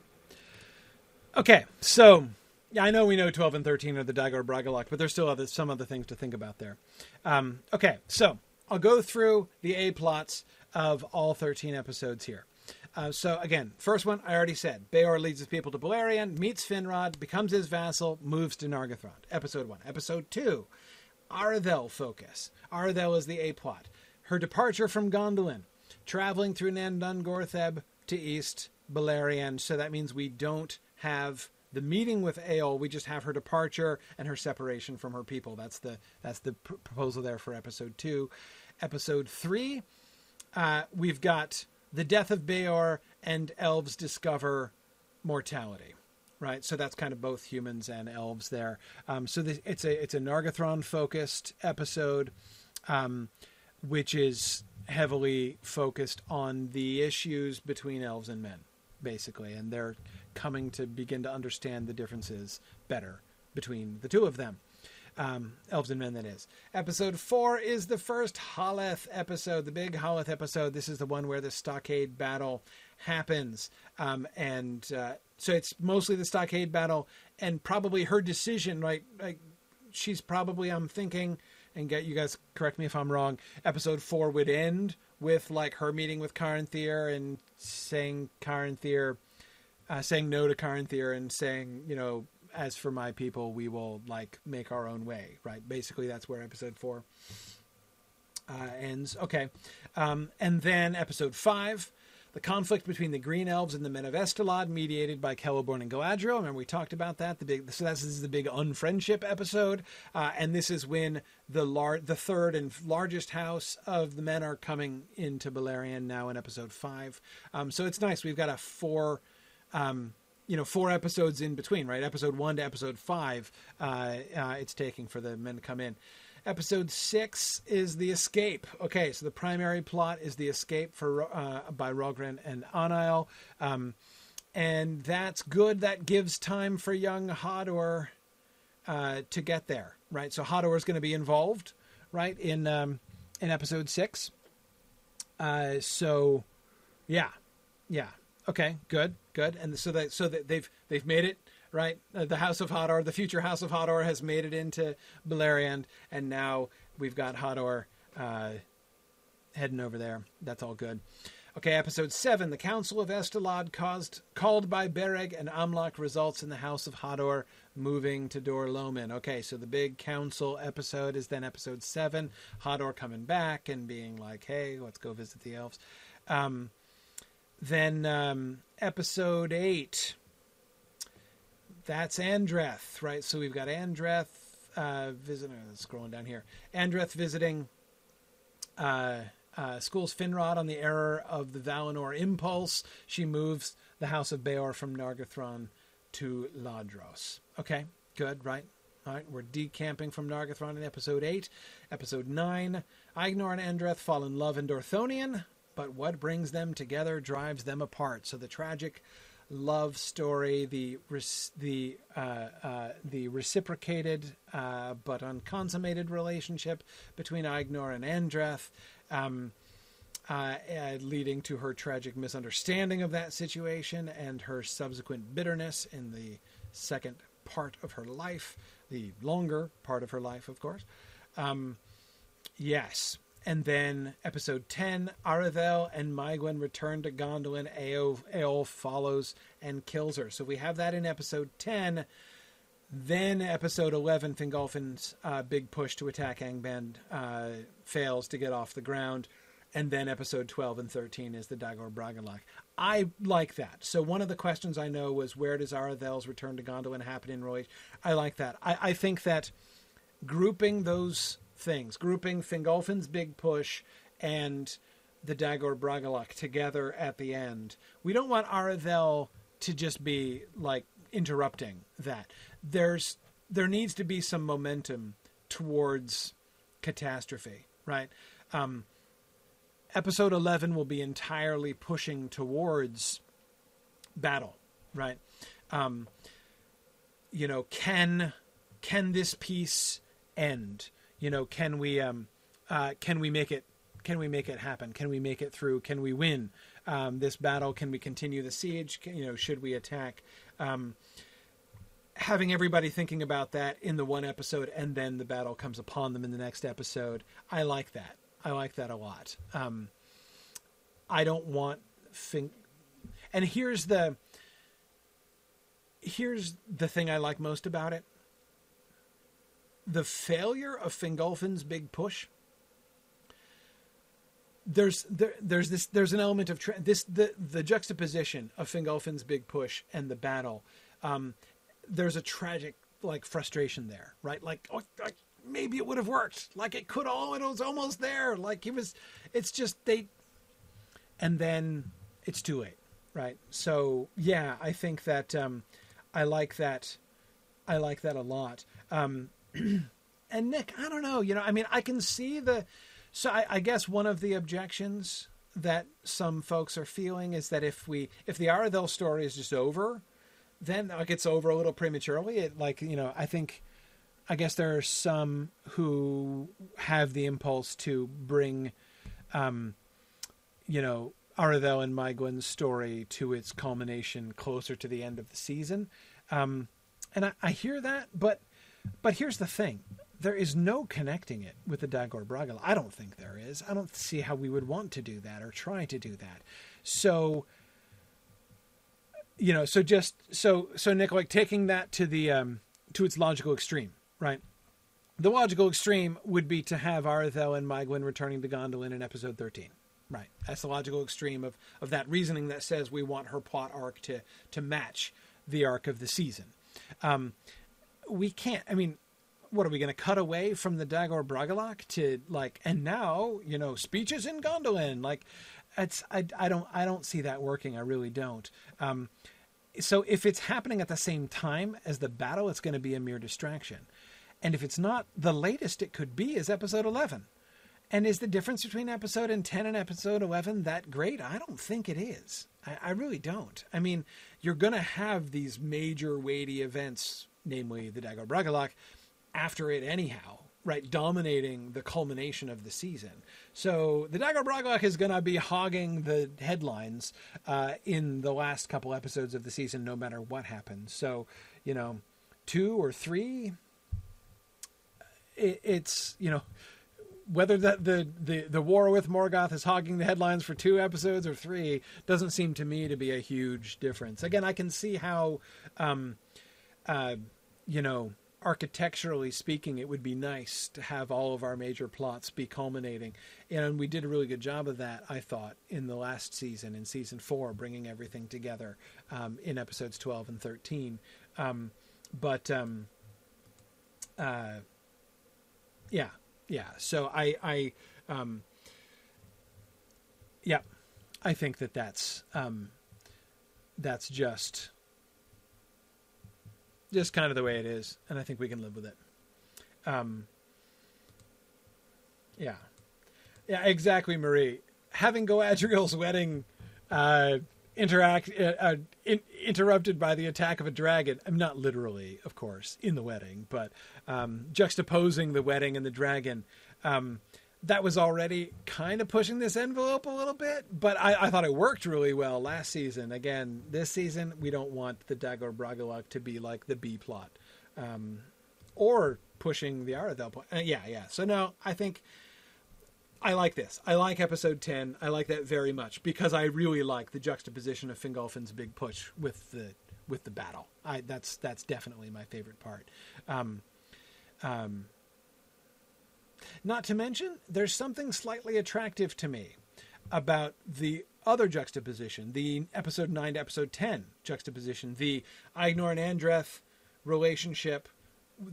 Okay, so Yeah, I know we know 12 and 13 are the Dagor Bragollach, but there's still other, some other things to think about there. Um, okay, so I'll go through the A plots of all 13 episodes here. Uh, so again, first one I already said. Beor leads his people to Beleriand, meets Finrod, becomes his vassal, moves to Nargothrond. Episode one. Episode two, Aredhel focus. Aredhel is the A plot. Her departure from Gondolin, traveling through Nan Dungortheb to East Beleriand. So that means we don't have the meeting with Eol. We just have her departure and her separation from her people. That's the that's the pr- proposal there for episode two. Episode three, uh, we've got the death of Beor and elves discover mortality. Right, so that's kind of both humans and elves there. Um, so it's a it's a Nargothrond focused episode, um, which is heavily focused on the issues between elves and men, basically, and they're coming to begin to understand the differences better between the two of them. Um, elves and men, that is. Episode four is the first Haleth episode, the big Haleth episode. This is the one where the stockade battle happens. Um, and uh, so it's mostly the stockade battle and probably her decision, right? Like, she's probably, I'm thinking, and get you guys correct me if I'm wrong, episode four would end with like her meeting with Caranthir and saying Caranthir, uh, saying no to Caranthir and saying, you know, as for my people, we will like make our own way, right? Basically, that's where episode four uh, ends. Okay, um, and then episode five, the conflict between the Green Elves and the Men of Estolad, mediated by Celeborn and Galadriel. Remember, we talked about that. The big, so this is the big unfriendship episode, uh, and this is when the lar- the third and largest house of the men are coming into Beleriand now in episode five. Um, so it's nice. We've got a four. Um, you know, four episodes in between, right? Episode one to episode five, uh, uh, it's taking for the men to come in. Episode six is the escape. Okay, so the primary plot is the escape for uh, by Rogren and Anile, um, and that's good. That gives time for young Hador uh, to get there, right? So Hador is going to be involved, right, in um, in episode six. Uh, so, yeah, yeah, okay, good, good. And so that so that they've they've made it right. Uh, the House of Hador, the future House of Hador, has made it into Beleriand, and now we've got Hador uh, heading over there. That's all good. Okay, episode seven. The Council of Estolad, caused called by Bereg and Amlach, results in the House of Hador moving to Dor Lomin. Okay, so the big council episode is then episode seven. Hador coming back and being like, "Hey, let's go visit the elves." Um, then um, episode eight. That's Andreth, right? So we've got Andreth uh, visiting. Scrolling down here, Andreth visiting uh, uh, schools Finrod on the error of the Valinor impulse. She moves the House of Beor from Nargothrond to Ladros. Okay, good, right? All right, we're decamping from Nargothrond in episode 8. Episode 9, Aegnor and Andreth fall in love in Dorthonion, but what brings them together drives them apart. So the tragic love story, the the uh, uh, the reciprocated uh, but unconsummated relationship between Aegnor and Andreth, um, uh, leading to her tragic misunderstanding of that situation and her subsequent bitterness in the second part of her life, the longer part of her life, of course. Um, yes, and then episode 10, Aredhel and Maeglin return to Gondolin. Eol follows and kills her. So we have that in episode 10. Then episode 11, Fingolfin's uh, big push to attack Angband uh, fails to get off the ground. And then episode 12 and 13 is the Dagor Bragollach. I like that. So one of the questions I know was where does Aredhel's return to Gondolin happen in Roy? I like that. I, I think that grouping those things, grouping Fingolfin's big push and the Dagor Bragollach together at the end. We don't want Aredhel to just be like interrupting that. There's there needs to be some momentum towards catastrophe, right? Um, episode 11 will be entirely pushing towards battle, right? Um, you know, can can this peace end? You know, can we um, uh, can we make it can we make it happen? Can we make it through? Can we win um, this battle? Can we continue the siege? Can, you know, should we attack? Um, having everybody thinking about that in the one episode and then the battle comes upon them in the next episode. I like that. I like that a lot. Um, I don't want think. And here's the here's the thing I like most about it. The failure of Fingolfin's big push. There's there, there's this there's an element of tra- this the the juxtaposition of Fingolfin's big push and the battle. Um, there's a tragic like frustration there, right? Like, oh, like maybe it would have worked. Like it could all. It was almost there. Like it was. It's just they. And then it's too late, right? So yeah, I think that um, I like that. I like that a lot. Um, and Nick, I don't know. You know, I mean, I can see the. So I, I guess one of the objections that some folks are feeling is that if we if the Aredhel story is just over, then like it's over a little prematurely. It like you know I think I guess there are some who have the impulse to bring, um, you know, Aredhel and Maeglin's story to its culmination closer to the end of the season, um, and I, I hear that, but but here's the thing. There is no connecting it with the Dagor Bragollach. I don't think there is. I don't see how we would want to do that or try to do that. So, you know, so just so so Nick, like taking that to the um, to its logical extreme, right? The logical extreme would be to have Aredhel and Maeglin returning to Gondolin in episode thirteen. Right. That's the logical extreme of, of that reasoning that says we want her plot arc to to match the arc of the season. Um, we can't. I mean, what are we going to cut away from the Dagor Bragollach to like? And now, you know, speeches in Gondolin. Like, it's I, I don't I don't see that working. I really don't. Um, so if it's happening at the same time as the battle, it's going to be a mere distraction. And if it's not, the latest it could be is episode eleven. And is the difference between episode and 10 and episode 11 that great? I don't think it is. I, I really don't. I mean, you're going to have these major weighty events, namely the Dagor Bragollach, after it anyhow, right? Dominating the culmination of the season. So the Dagor Bragollach is going to be hogging the headlines uh, in the last couple episodes of the season, no matter what happens. So, you know, two or three, it, it's, you know, whether that the, the the war with Morgoth is hogging the headlines for two episodes or three doesn't seem to me to be a huge difference. Again, I can see how, um, uh, you know, architecturally speaking, it would be nice to have all of our major plots be culminating, and we did a really good job of that. I thought in the last season, in season four, bringing everything together um, in episodes twelve and thirteen. Um, but um, uh, yeah yeah. So I, I, um, yeah, I think that that's, um, that's just, just kind of the way it is, and I think we can live with it. Um, yeah, yeah, exactly, Marie. Having Galadriel's wedding, uh, interact uh, uh, in, interrupted by the attack of a dragon. I'm not literally, of course, in the wedding, but um, juxtaposing the wedding and the dragon. Um, that was already kind of pushing this envelope a little bit, but I, I, thought it worked really well last season. Again, this season we don't want the Dagor Bragollach to be like the B plot, um, or pushing the Aredhel plot. Uh, yeah, yeah. So no, I think I like this. I like episode 10. I like that very much because I really like the juxtaposition of Fingolfin's big push with the with the battle. I that's that's definitely my favorite part. Um, um, not to mention, there's something slightly attractive to me about the other juxtaposition, the episode 9 to episode 10 juxtaposition, the Aegnor and Andreth relationship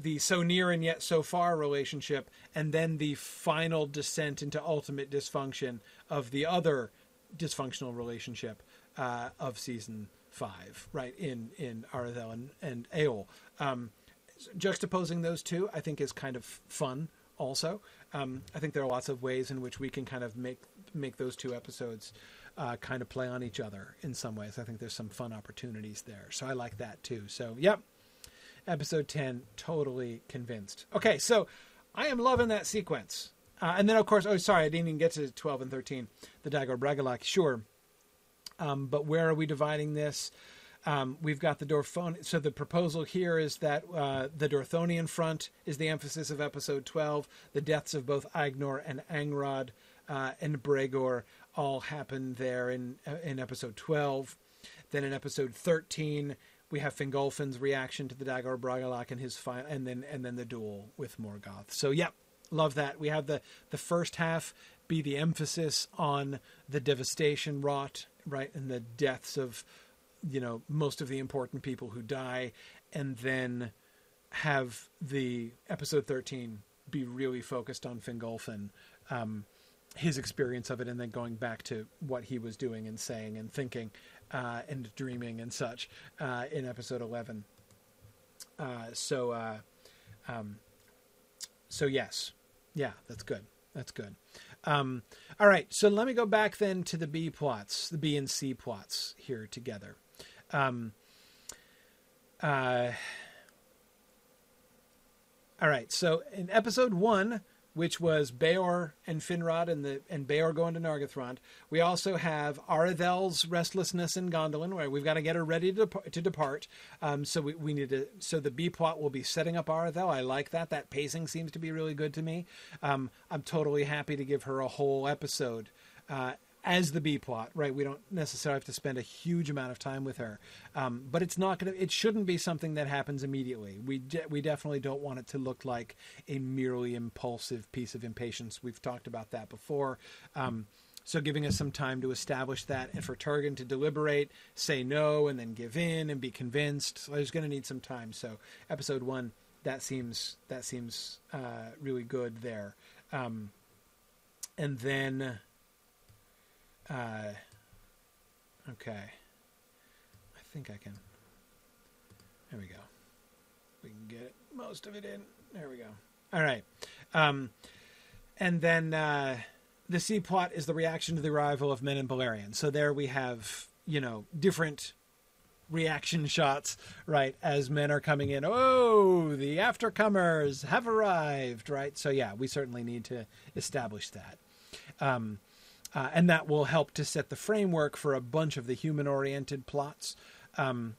the so near and yet so far relationship, and then the final descent into ultimate dysfunction of the other dysfunctional relationship uh, of season five, right in in Aredhel and and. Um, juxtaposing those two, I think, is kind of fun. Also, um, I think there are lots of ways in which we can kind of make make those two episodes uh, kind of play on each other in some ways. I think there's some fun opportunities there, so I like that too. So, yep, episode 10 totally convinced. Okay so i am loving that sequence. Uh, and then of course oh sorry i didn't even get to 12 and 13 the dagor bragollach sure. Um, but where are we dividing this Um, we've got the Dorthonion. So the proposal here is that uh, the Dorthonion front is the emphasis of episode 12. The deaths of both Aegnor and Angrod uh, and Bregor all happen there in uh, in episode 12. Then in episode 13, we have Fingolfin's reaction to the Dagor Bragollach and his final, and then and then the duel with Morgoth. So yep, love that. We have the the first half be the emphasis on the devastation wrought, right, and the deaths of you know most of the important people who die, and then have the episode 13 be really focused on Fingolfin. Um, his experience of it and then going back to what he was doing and saying and thinking uh, and dreaming and such uh, in episode 11 uh, so uh, um, so yes. Yeah that's good. That's good. Um, all right. So let me go back then to the b plots the b and c plots here together um, uh, all right so in episode one which was Beor and Finrod and the and Beor going to Nargothrond. We also have Aredhel's restlessness in Gondolin, where we've got to get her ready to, to depart. Um, so we, we need to. So the B plot will be setting up Aredhel. I like that. That pacing seems to be really good to me. Um, I'm totally happy to give her a whole episode. Uh, as the B plot, right? We don't necessarily have to spend a huge amount of time with her, um, but it's not going to. It shouldn't be something that happens immediately. We de- we definitely don't want it to look like a merely impulsive piece of impatience. We've talked about that before. Um, so giving us some time to establish that, and for Turgon to deliberate, say no, and then give in and be convinced. So there's going to need some time. So episode one, that seems that seems uh, really good there, um, and then uh, okay. I think I can. There we go. We can get most of it in. There we go. All right. Um, and then uh, the C plot is the reaction to the arrival of men in Beleriand. So there we have, you know, different reaction shots, right, as men are coming in. Oh, the aftercomers have arrived, right? So yeah, we certainly need to establish that. Um, uh, and that will help to set the framework for a bunch of the human-oriented plots um,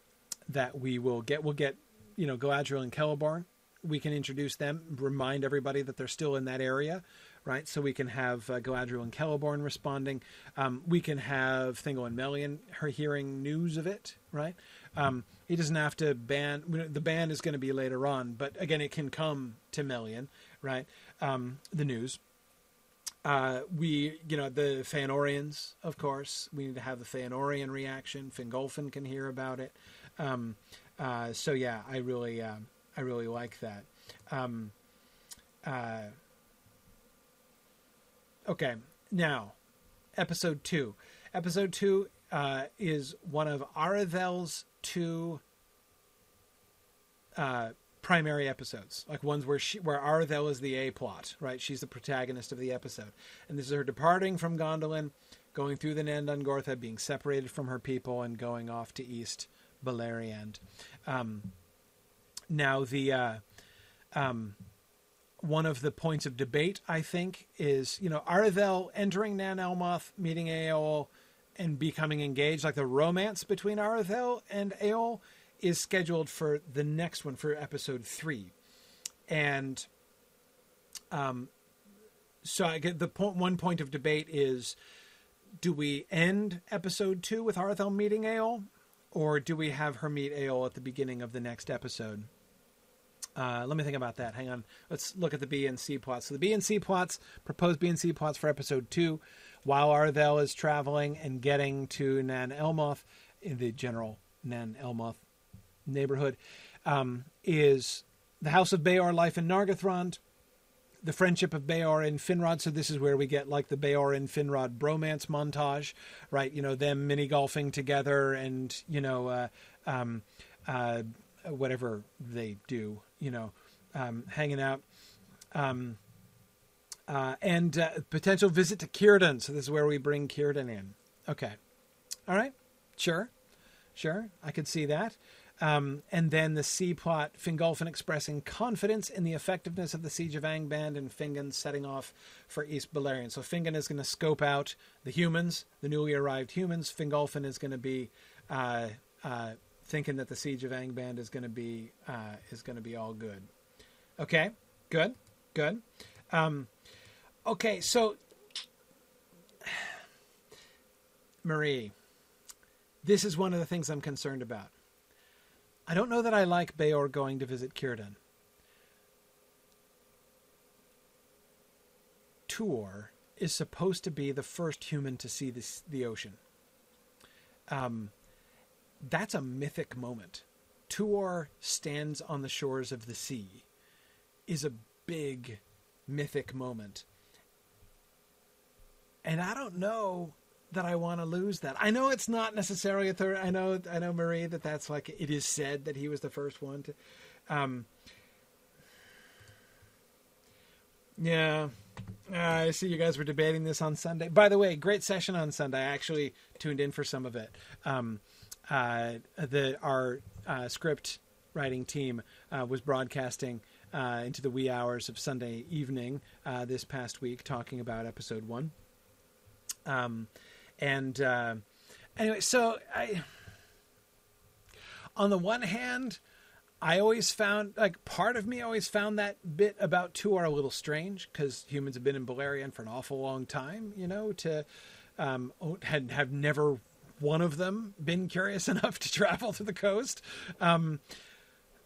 that we will get. We'll get, you know, Galadriel and Celeborn. We can introduce them, remind everybody that they're still in that area, right? So we can have uh, Galadriel and Celeborn responding. Um, we can have Thingol and Melian her hearing news of it, right? Um, he doesn't have to ban. The ban is going to be later on, but again, it can come to Melian, right? Um, the news uh, we, you know, the Feanorians, of course. We need to have the Feanorian reaction. Fingolfin can hear about it. Um, uh, so yeah, I really, uh, I really like that. Um, uh, okay, now, episode two. Episode two uh, is one of Aredhel's two uh, primary episodes, like ones where she, where Aredhel is the A plot, right? She's the protagonist of the episode, and this is her departing from Gondolin, going through the Nan Dungortheb, being separated from her people, and going off to East Beleriand. Um, now, the uh, um, one of the points of debate, I think, is you know Aredhel entering Nan Elmoth, meeting Eol, and becoming engaged, like the romance between Aredhel and Eol is scheduled for the next one for episode three, and um, so I get the point. One point of debate is: do we end episode two with Aredhel meeting Eol, or do we have her meet Eol at the beginning of the next episode? Uh, let me think about that. Hang on. Let's look at the B and C plots. So the B and C plots, proposed B and C plots for episode two, while Aredhel is traveling and getting to Nan Elmoth in the general Nan Elmoth neighborhood, um, is the House of Beor life in Nargothrond, the friendship of Beor and Finrod. So this is where we get like the Beor and Finrod bromance montage, right? You know, them mini golfing together and, you know, uh, um, uh, whatever they do, you know, um, hanging out. Um, uh, and uh, potential visit to Círdan. So this is where we bring Círdan in. Okay. All right. Sure. Sure. I could see that. Um, and then the C plot, Fingolfin expressing confidence in the effectiveness of the siege of Angband and Fingon setting off for East Beleriand. So Fingon is going to scope out the humans, the newly arrived humans. Fingolfin is going to be uh, uh, thinking that the siege of Angband is going to be uh, is going to be all good. Okay, good, good. Um, okay, so Marie, this is one of the things I'm concerned about. I don't know that I like Beor going to visit Círdan. Tuor is supposed to be the first human to see this, the ocean. Um, that's a mythic moment. Tuor stands on the shores of the sea is a big mythic moment. And I don't know that I want to lose that. I know it's not necessarily a third. I know, I know, Marie, that that's like it is said that he was the first one to. Um, yeah, uh, I see you guys were debating this on Sunday. By the way, great session on Sunday. I actually tuned in for some of it. Um, uh, the our uh, script writing team uh, was broadcasting uh, into the wee hours of Sunday evening uh, this past week, talking about episode one. Um, and uh, anyway, so I, on the one hand, I always found like part of me always found that bit about Tuor a little strange because humans have been in Beleriand for an awful long time, you know, to um, had have never one of them been curious enough to travel to the coast. Um,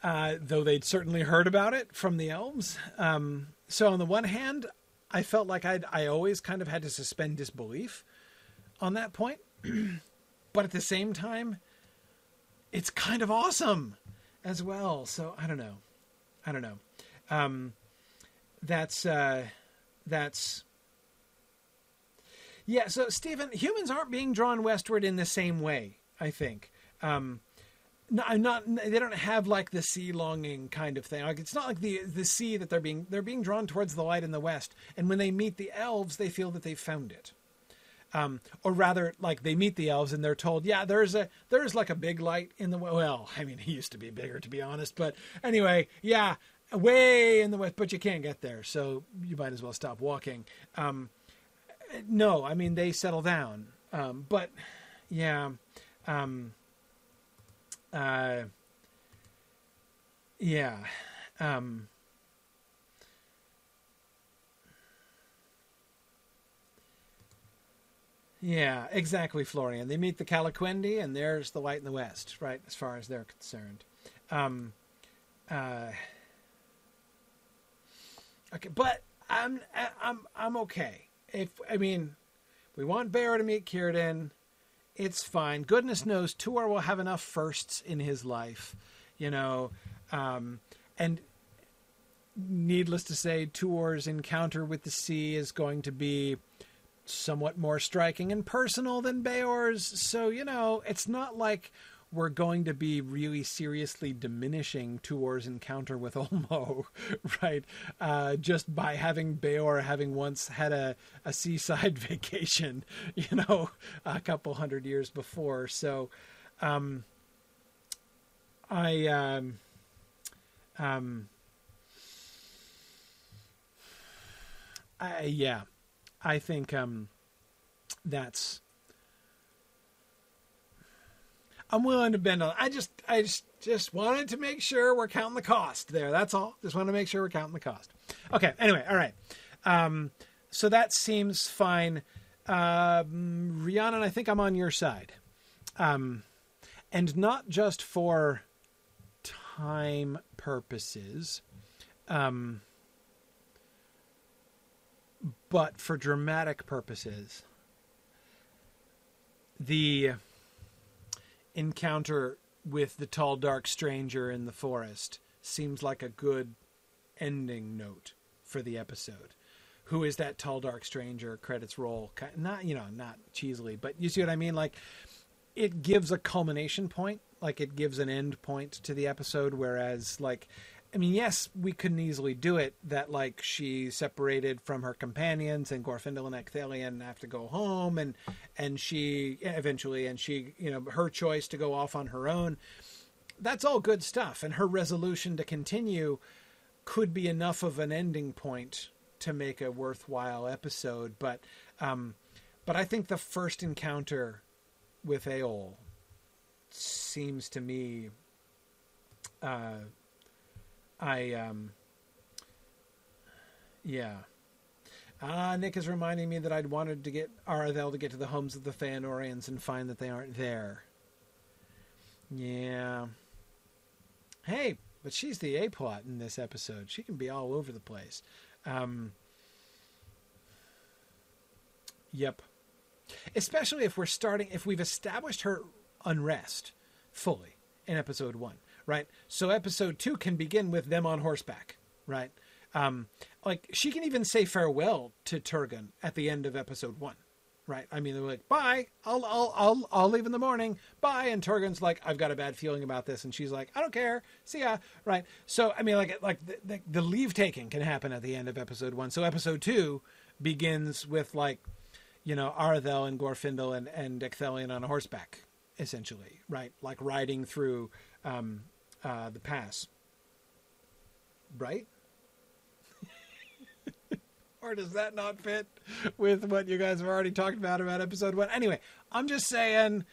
uh, though they'd certainly heard about it from the elves. Um, so on the one hand, I felt like I'd I always kind of had to suspend disbelief on that point, but at the same time, it's kind of awesome as well. So I don't know, I don't know. Um, that's uh, that's yeah. So Stephen, humans aren't being drawn westward in the same way. I think. Um, not. They don't have like the sea longing kind of thing. Like it's not like the the sea that they're being they're being drawn towards the light in the west. And when they meet the elves, they feel that they've found it. Um, or rather, like they meet the elves and they're told, yeah, there's a there's like a big light in the well. I mean, he used to be bigger, to be honest. But anyway, yeah, way in the west, but you can't get there, so you might as well stop walking. Um, no, I mean they settle down, um, but yeah. Um, uh, yeah. Um, yeah, exactly, Florian. They meet the Calaquendi, and there's the White in the west, right? As far as they're concerned. Um, uh, okay, but I'm I'm I'm okay. If I mean, we want Beor to meet Círdan it's fine. Goodness knows Tuor will have enough firsts in his life, you know. Um, and needless to say, Tuor's encounter with the sea is going to be somewhat more striking and personal than Beor's. So, you know, it's not like we're going to be really seriously diminishing Tuor's encounter with Ulmo, right? Uh, just by having Beor having once had a, a seaside vacation, you know, a couple hundred years before. So, um, I, um, um, I, yeah, I think, um, that's, I'm willing to bend on. I just I just just wanted to make sure we're counting the cost there. That's all. Just want to make sure we're counting the cost. Okay. Anyway, all right. Um, so that seems fine. Um, Rhiannon, I think I'm on your side, um, and not just for time purposes, um, but for dramatic purposes. The encounter with the tall, dark stranger in the forest seems like a good ending note for the episode. Who is that tall, dark stranger? Credits roll. Not, you know, not cheesily, but you see what I mean? Like, it gives a culmination point, like, it gives an end point to the episode, whereas, like, I mean, yes, we couldn't easily do it. That like she separated from her companions, and Glorfindel and Ecthelion have to go home, and and she eventually, and she, you know, her choice to go off on her own. That's all good stuff, and her resolution to continue could be enough of an ending point to make a worthwhile episode. But, um, but I think the first encounter with Eol seems to me. Uh, I um. Yeah. Ah, Nick is reminding me that I'd wanted to get Aredhel to get to the homes of the Feanorians and find that they aren't there. Yeah. Hey, but she's the A plot in this episode. She can be all over the place. Um, yep. Especially if we're starting, if we've established her unrest fully in episode one, right? So episode two can begin with them on horseback, right? Um, like she can even say farewell to Turgon at the end of episode one, right? I mean, they're like, "Bye, I'll, I'll, I'll, I'll leave in the morning. Bye." And Turgon's like, "I've got a bad feeling about this," and she's like, "I don't care. See ya." Right? So, I mean, like, like the, the, the leave taking can happen at the end of episode one. So, episode two begins with like, you know, Aredhel and Glorfindel and and Ecthelion on horseback, essentially, right? Like riding through um, uh, the pass, right? or does that not fit with what you guys have already talked about about episode one? Anyway, I'm just saying,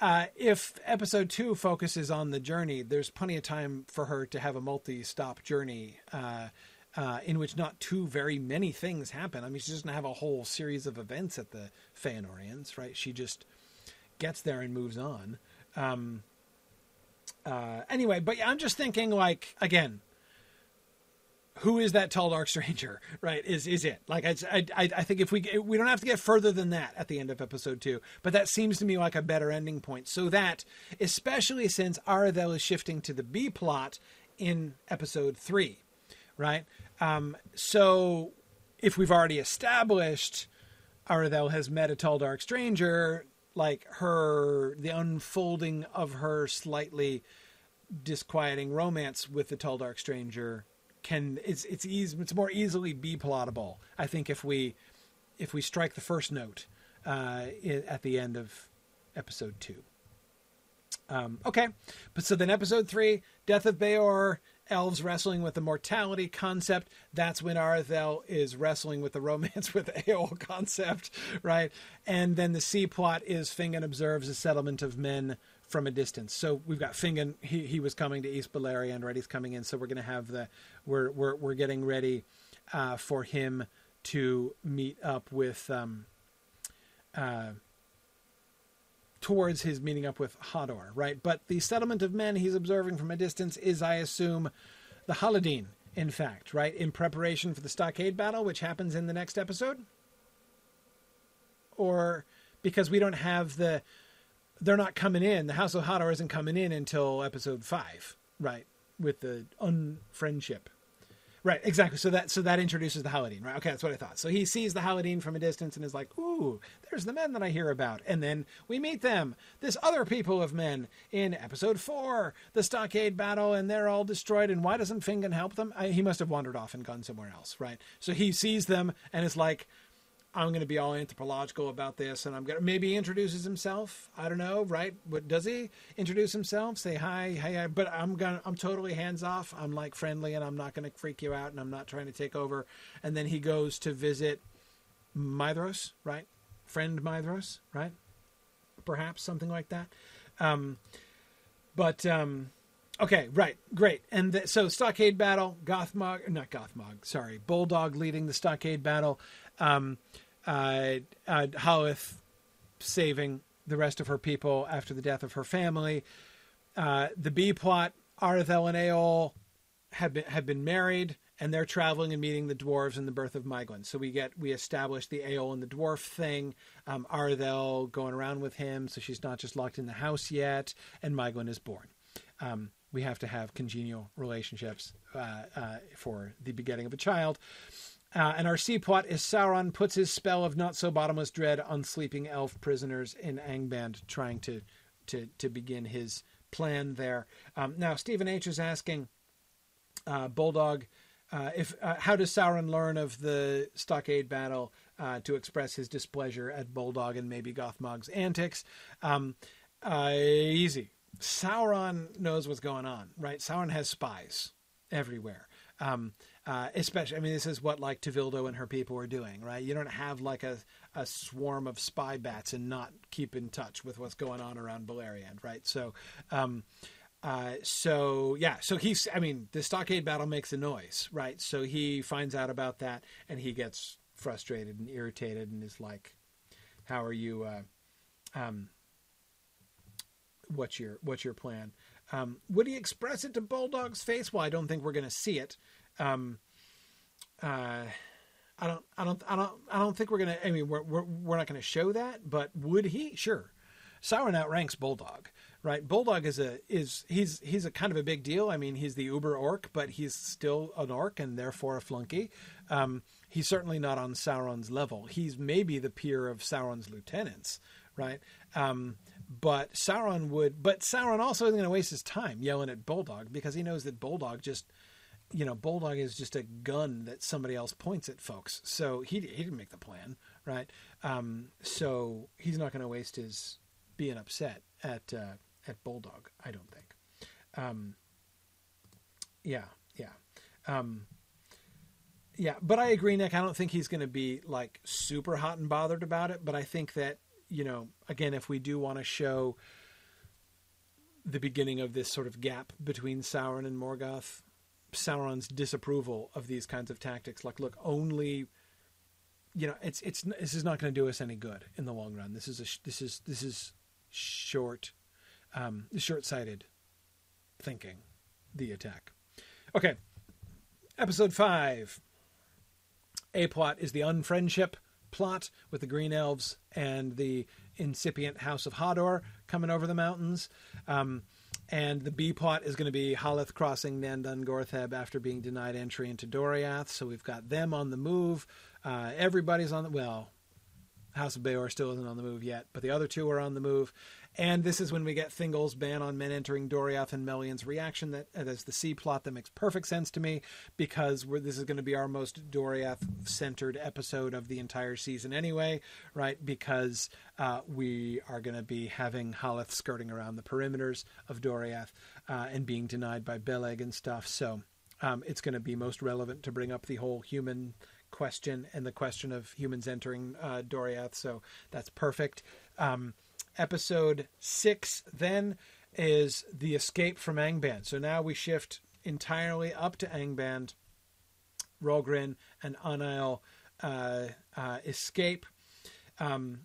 uh, if episode two focuses on the journey, there's plenty of time for her to have a multi-stop journey. Uh, uh, in which not too very many things happen. I mean, just gonna have a whole series of events at the Feanorians, right? She just gets there and moves on. Um, uh, anyway, but yeah, I'm just thinking, like, again, who is that tall dark stranger right? Is is it? Like I, I i think if we we don't have to get further than that at the end of episode two but that seems to me like a better ending point. So that especially since Aredhel is shifting to the b plot in episode three right? Um so if we've already established Aredhel has met a tall dark stranger like her the unfolding of her slightly disquieting romance with the tall dark stranger can it's it's easy it's more easily be plottable. I think if we if we strike the first note uh, at the end of episode two. Um, okay, but so then episode three, Death of Beor, elves wrestling with the mortality concept. That's when Aredhel is wrestling with the romance with Eol concept, right? And then the C plot is Fingon observes a settlement of men from a distance. So we've got Fingon. He he was coming to East Beleriand, right? He's coming in. So we're going to have the we're we're we're getting ready uh, for him to meet up with um, uh, towards his meeting up with Hador, right? But the settlement of men he's observing from a distance is, I assume, the Haladin, in fact, right? In preparation for the stockade battle, which happens in the next episode, or because we don't have the they're not coming in. The House of Hador isn't coming in until episode five, right? With the unfriendship. Right, exactly. So that so that introduces the Haladin, right? Okay, that's what I thought. So he sees the Haladin from a distance and is like, "Ooh, there's the men that I hear about." And then we meet them, this other people of men, in episode four, the Stockade battle, and they're all destroyed. And why doesn't Fingon help them? I, he must have wandered off and gone somewhere else, right? So he sees them and is like, I'm going to be all anthropological about this, and I'm going to maybe introduces himself. I don't know, right? But does he introduce himself? Say hi, hey, but I'm gonna, I'm totally hands off. I'm like friendly, and I'm not going to freak you out, and I'm not trying to take over. And then he goes to visit Maedhros, right? Friend Maedhros, right? Perhaps something like that. Um, but um, okay, right, great. And the, so stockade battle, Gothmog, not Gothmog, sorry, Boldog leading the stockade battle. Um, uh, uh, saving the rest of her people after the death of her family. Uh, the B plot, Aredhel and Eol have been have been married and they're traveling and meeting the dwarves in the birth of Maeglin. So we get we establish the Eol and the dwarf thing. Um, Aredhel going around with him, so she's not just locked in the house yet, and Maeglin is born. Um, we have to have congenial relationships uh, uh, for the begetting of a child. Uh, and our C plot is Sauron puts his spell of not so bottomless dread on sleeping elf prisoners in Angband, trying to to to begin his plan there. Um, now, Stephen H is asking uh, Boldog. Uh, if uh, how does Sauron learn of the stockade battle uh, to express his displeasure at Boldog and maybe Gothmog's antics? Um, uh, easy. Sauron knows what's going on, right? Sauron has spies everywhere. Um, uh, especially, I mean, this is what like Tevildo and her people are doing, right? You don't have like a, a swarm of spy bats and not keep in touch with what's going on around Beleriand, right? So, um, uh, so yeah, so he's, I mean, the stockade battle makes a noise, right? So he finds out about that and he gets frustrated and irritated and is like, how are you, uh, um, what's your, what's your plan? Um, would he express it to Boldog's face? Well, I don't think we're going to see it. Um, uh, I don't, I don't, I don't, I don't think we're gonna. I mean, we're we're, we're not gonna show that, but would he? Sure. Sauron outranks Boldog, right? Boldog is a is he's he's a kind of a big deal. I mean, he's the uber orc, but he's still an orc and therefore a flunky. Um, he's certainly not on Sauron's level. He's maybe the peer of Sauron's lieutenants, right? Um, but Sauron would, but Sauron also isn't going to waste his time yelling at Boldog because he knows that Boldog just you know, Boldog is just a gun that somebody else points at folks. So he he didn't make the plan, right? Um, so he's not going to waste his being upset at uh, at Boldog. I don't think. Um, yeah, yeah, um, yeah. But I agree, Nick. I don't think he's going to be like super hot and bothered about it. But I think that you know, again, if we do want to show the beginning of this sort of gap between Sauron and Morgoth, Sauron's disapproval of these kinds of tactics. Like, look, only you know, it's it's this is not going to do us any good in the long run. This is a this is this is short, um, short sighted thinking. The attack. Okay, episode five. A plot is the unfriendship plot with the green elves and the incipient House of Hador coming over the mountains. Um, and the B plot is going to be Haleth crossing Nan Dungortheb after being denied entry into Doriath. So we've got them on the move. Uh, everybody's on the well. House of Beor still isn't on the move yet, but the other two are on the move. And this is when we get Thingol's ban on men entering Doriath and Melian's reaction. That as the C plot that makes perfect sense to me because this is going to be our most Doriath centered episode of the entire season anyway, right? Because uh, we are going to be having Haleth skirting around the perimeters of Doriath uh, and being denied by Beleg and stuff. So um, it's going to be most relevant to bring up the whole human question and the question of humans entering uh, Doriath. So that's perfect. Um, episode six then is the escape from Angband. So now we shift entirely up to Angband. Rogrin and Anail uh, uh, escape. Um,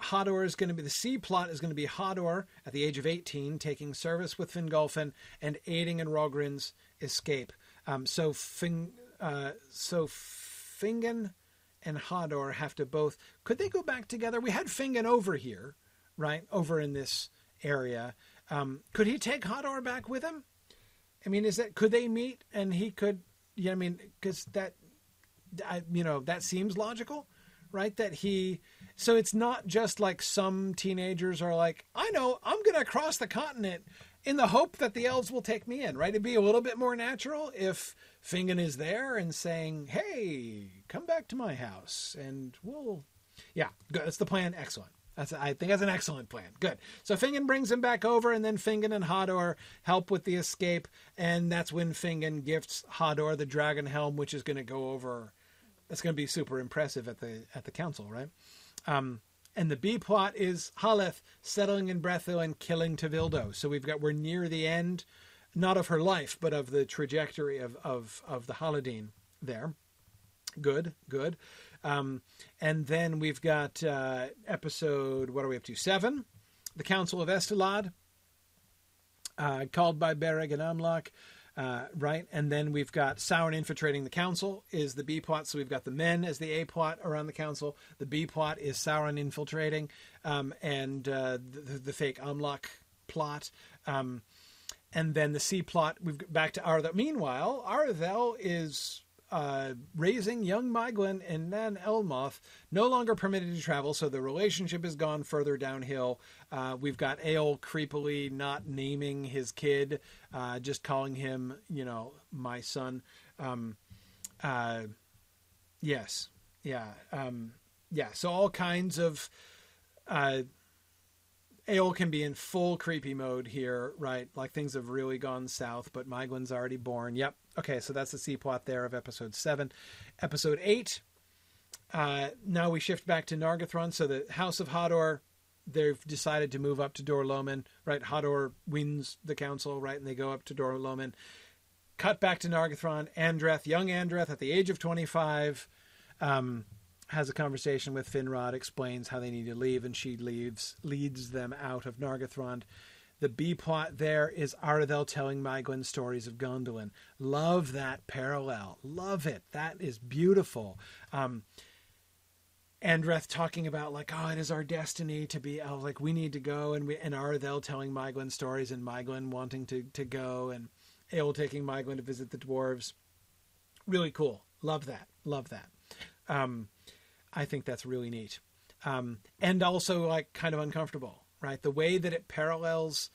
Hador is going to be the C plot is going to be Hador at the age of 18 taking service with Fingolfin and aiding in Rogrin's escape. Um, so Fing, uh, so Fingon and Hador have to both. Could they go back together? We had Fingon over here right over in this area. Um, could he take Hador back with him? I mean, is that could they meet and he could? Yeah, I mean, because that, I, you know, that seems logical, right? That he. So it's not just like some teenagers are like, I know, I'm going to cross the continent in the hope that the elves will take me in, right? It'd be a little bit more natural if Fingon is there and saying, "Hey, come back to my house, and we'll." Yeah. That's the plan. Excellent. That's I think that's an excellent plan. Good. So Fingon brings him back over, and then Fingon and Hador help with the escape, and that's when Fingon gifts Hador the dragon helm, which is going to go over. That's going to be super impressive at the at the council, right? Um, and the B plot is Haleth settling in Brethil and killing Tevildo. So we've got we're near the end, not of her life, but of the trajectory of of of the Haladin there. Good, good. Um, and then we've got uh, episode, what are we up to? Seven, the Council of Estolad, uh, called by Bereg and Amlach. Uh, right, and then we've got Sauron infiltrating the council is the B plot. So we've got the men as the A plot around the council. The B plot is Sauron infiltrating, um, and uh, the, the, fake Amlach plot. Um, and then the C plot, we've got back to Aredhel. Meanwhile, Aredhel is uh, raising young Maeglin and Nan Elmoth no longer permitted to travel, so the relationship has gone further downhill. Uh, we've got Eöl creepily not naming his kid, uh, just calling him, you know, my son. Um, uh, yes, yeah, um, yeah. So all kinds of uh, Eol can be in full creepy mode here, right? Like things have really gone south, but Maeglin's already born. Yep. Okay, so that's the C plot there of episode seven. Episode eight. Uh, now we shift back to Nargothrond. So the House of Hador, they've decided to move up to Dor Lomin, right? Hador wins the council, right? And they go up to Dor Lomin. Cut back to Nargothrond. Andreth, young Andreth at the age of 25, um, has a conversation with Finrod, explains how they need to leave, and she leaves, leads them out of Nargothrond. The B plot there is Aredhel telling Maeglin stories of Gondolin. Love that parallel. Love it. That is beautiful. Um, Andreth talking about like, oh, it is our destiny to be like we need to go, and we and telling Maeglin stories, and Maeglin wanting to to go, and Eol taking Maeglin to visit the dwarves. Really cool. Love that. Love that. Um, I think that's really neat, um, and also like kind of uncomfortable, right? The way that it parallels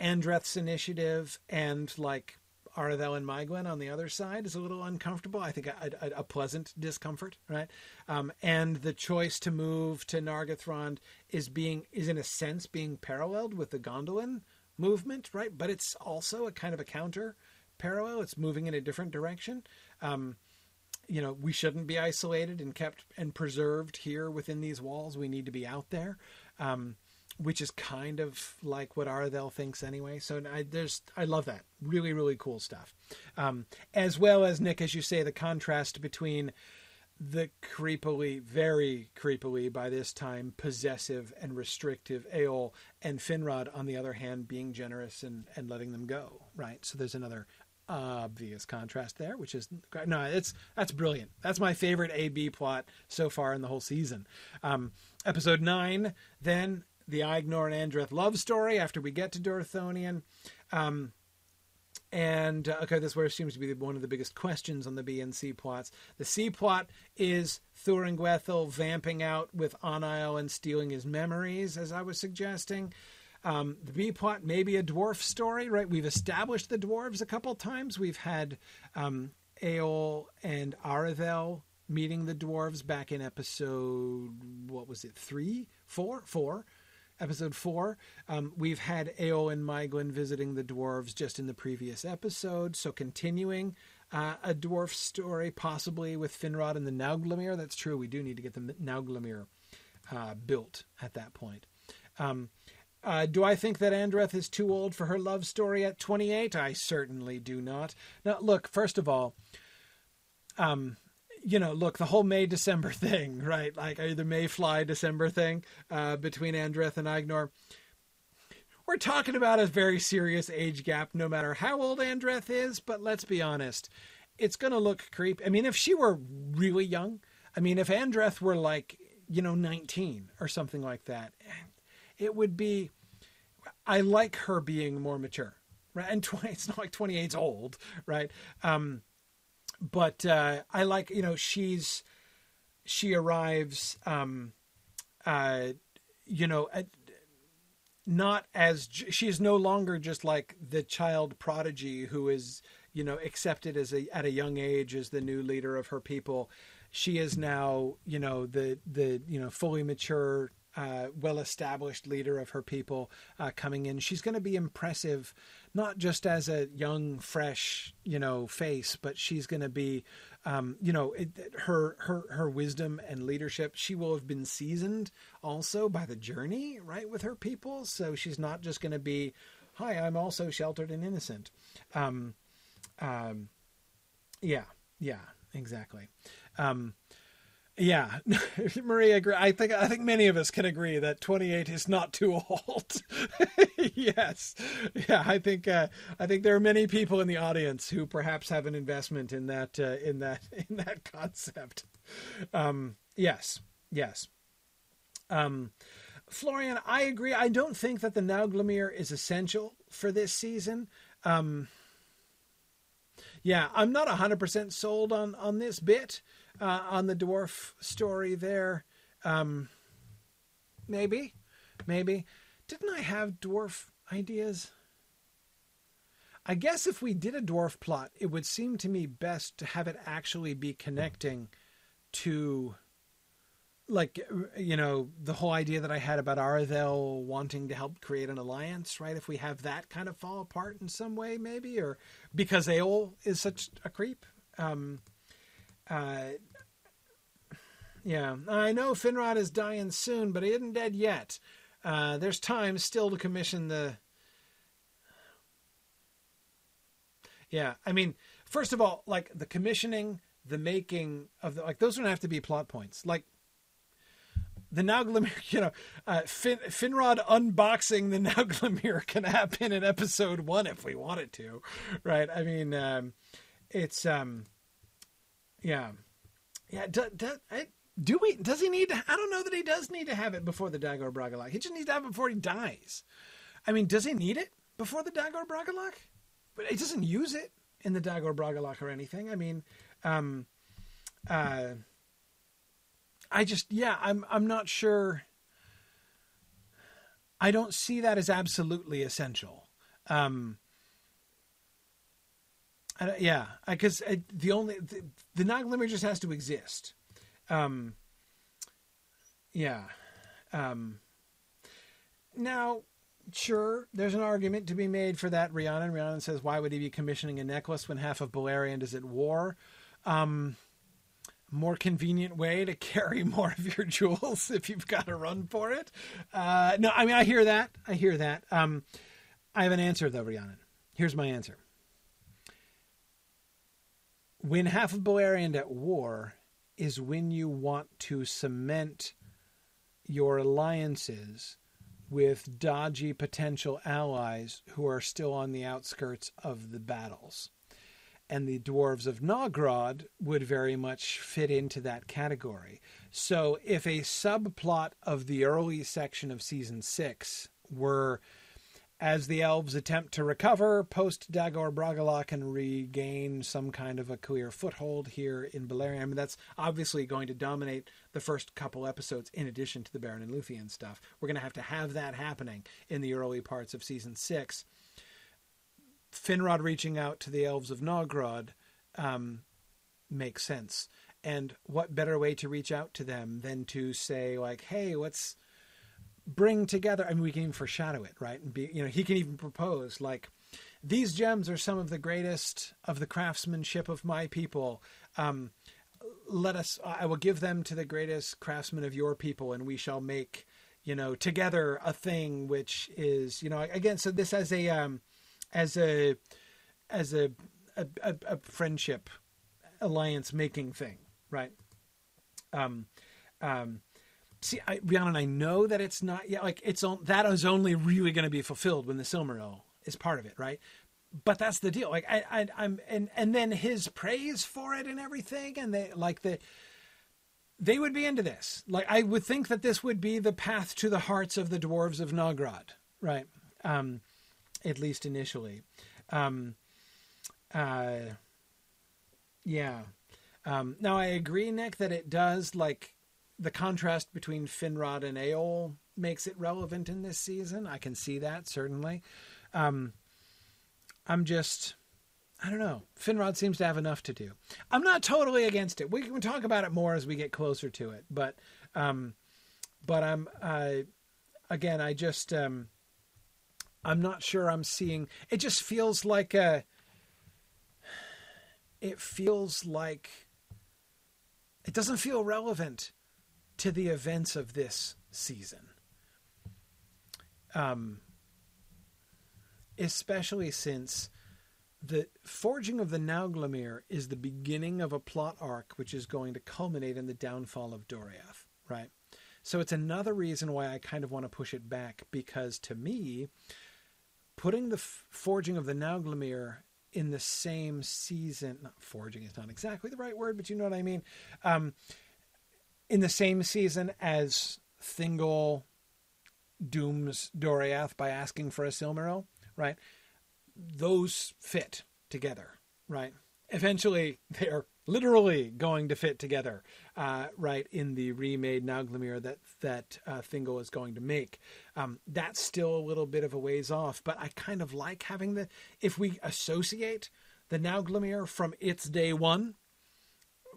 Andreth's initiative and like Aredhel and Maeglin on the other side is a little uncomfortable. I think a, a, a pleasant discomfort, right? Um, and the choice to move to Nargothrond is being is in a sense being paralleled with the Gondolin movement, right? But it's also a kind of a counter parallel. It's moving in a different direction. Um, you know, we shouldn't be isolated and kept and preserved here within these walls. We need to be out there. Um, which is kind of like what Aredhel thinks anyway. So I, there's, I love that. Really, really cool stuff. Um, as well as Nick, as you say, the contrast between the creepily, very creepily by this time, possessive and restrictive Eol and Finrod, on the other hand, being generous and, and letting them go. Right. So there's another obvious contrast there, which is no, it's that's brilliant. That's my favorite A B plot so far in the whole season. Um, episode nine, then the Aegnor and Andreth love story after we get to Dorthonion. Um, and uh, okay, this where seems to be one of the biggest questions on the B and C plots. The C plot is Thuringwethil vamping out with Onisle and stealing his memories, as I was suggesting. Um, the B plot may be a dwarf story, right? We've established the dwarves a couple times. We've had um, Eol and Aredhel meeting the dwarves back in episode, what was it, three, four, four episode four. Um, we've had Eol and Maeglin visiting the dwarves just in the previous episode, so continuing uh, a dwarf story, possibly with Finrod and the Nauglamir. That's true. We do need to get the Nauglamir uh, built at that point. Um, uh, do I think that Andreth is too old for her love story at 28? I certainly do not. Now, look, first of all, um, you know, look, the whole May December thing, right? Like either May fly December thing uh, between Andreth and Aegnor. We're talking about a very serious age gap, no matter how old Andreth is. But let's be honest, it's going to look creep. I mean, if she were really young, I mean, if Andreth were like, you know, 19 or something like that, it would be. I like her being more mature, right? And 20, it's not like 28's old, right? Um, but uh, I like you know she's she arrives um, uh, you know at, not as she is no longer just like the child prodigy who is you know accepted as a at a young age as the new leader of her people she is now you know the the you know fully mature uh, well established leader of her people uh, coming in. She's going to be impressive, not just as a young, fresh, you know, face, but she's going to be, um, you know, it, her her her wisdom and leadership. She will have been seasoned also by the journey, right, with her people. So she's not just going to be, "Hi, I'm also sheltered and innocent." Um, um, yeah, yeah, exactly. Um, yeah, Maria. I think I think many of us can agree that 28 is not too old. yes, yeah. I think uh, I think there are many people in the audience who perhaps have an investment in that uh, in that in that concept. Um, yes, yes. Um, Florian, I agree. I don't think that the Nauglamir is essential for this season. Um, yeah, I'm not 100% sold on on this bit uh, on the dwarf story there. Um, maybe, maybe. Didn't I have dwarf ideas? I guess if we did a dwarf plot, it would seem to me best to have it actually be connecting to like you know the whole idea that I had about Aredhel wanting to help create an alliance, right? If we have that kind of fall apart in some way, maybe, or because Eol is such a creep. Um, uh, yeah, I know Finrod is dying soon, but he isn't dead yet. Uh, there's time still to commission the. Yeah, I mean, first of all, like the commissioning, the making of the like those don't have to be plot points. Like the Nauglamir, you know, uh, fin- Finrod unboxing the Nauglamir can happen in episode one if we wanted to, right? I mean, um, it's um, yeah, yeah. Do, do, do, we? Does he need to? I don't know that he does need to have it before the Dagor Bragollach. He just needs to have it before he dies. I mean, does he need it before the Dagor Bragollach? But he doesn't use it in the Dagor Bragollach or anything. I mean, um, uh I just yeah, I'm I'm not sure. I don't see that as absolutely essential. Um, I, yeah, because the only the, the just has to exist. Um, yeah. Um, now, sure, there's an argument to be made for that. Rhiannon, Rhiannon says, why would he be commissioning a necklace when half of Beleriand is at war? Um, more convenient way to carry more of your jewels if you've got to run for it. Uh, no, I mean I hear that. I hear that. Um, I have an answer though, Rhiannon. Here's my answer. When half of Beleriand at war is when you want to cement your alliances with dodgy potential allies who are still on the outskirts of the battles and the dwarves of Nogrod would very much fit into that category. So if a subplot of the early section of season six were as the elves attempt to recover post Dagor Bragollach and regain some kind of a clear foothold here in Beleriand. I mean, that's obviously going to dominate the first couple episodes in addition to the Beren and Luthien stuff. We're going to have to have that happening in the early parts of season six. Finrod reaching out to the elves of Nogrod um, makes sense. And what better way to reach out to them than to say, like, hey, let's bring together. I mean, we can even foreshadow it, right? And be, you know, he can even propose, like, these gems are some of the greatest of the craftsmanship of my people. Um, let us, I will give them to the greatest craftsmen of your people, and we shall make, you know, together a thing which is, you know, again, so this as a, um, as a as a a, a, a friendship alliance making thing, right? Um, um, see, I, Rhiannon, I know that it's not yet like it's on, that is only really going to be fulfilled when the Silmaril is part of it, right? But that's the deal. Like I, I, I'm, and and then his praise for it and everything, and they like the they would be into this. Like I would think that this would be the path to the hearts of the dwarves of Nogrod, right? Um, at least initially. Um, uh, yeah. Um, now I agree, Nick, that it does like the contrast between Finrod and Eol makes it relevant in this season. I can see that certainly. Um, I'm just, I don't know. Finrod seems to have enough to do. I'm not totally against it. We can talk about it more as we get closer to it, but, um, but I'm, uh, again, I just, um, I'm not sure I'm seeing. It just feels like a. It feels like. It doesn't feel relevant to the events of this season. Um, especially since the forging of the Nauglamir is the beginning of a plot arc which is going to culminate in the downfall of Doriath, right? So it's another reason why I kind of want to push it back because to me, putting the f- forging of the Nauglamir in the same season, not forging is not exactly the right word, but you know what I mean. Um, in the same season as Thingol dooms Doriath by asking for a Silmaril, right? Those fit together, right? Eventually, they're literally going to fit together, uh, right, in the remade Nauglamir that that uh, Thingol is going to make. Um, that's still a little bit of a ways off, but I kind of like having the if we associate the Nauglamir from its day one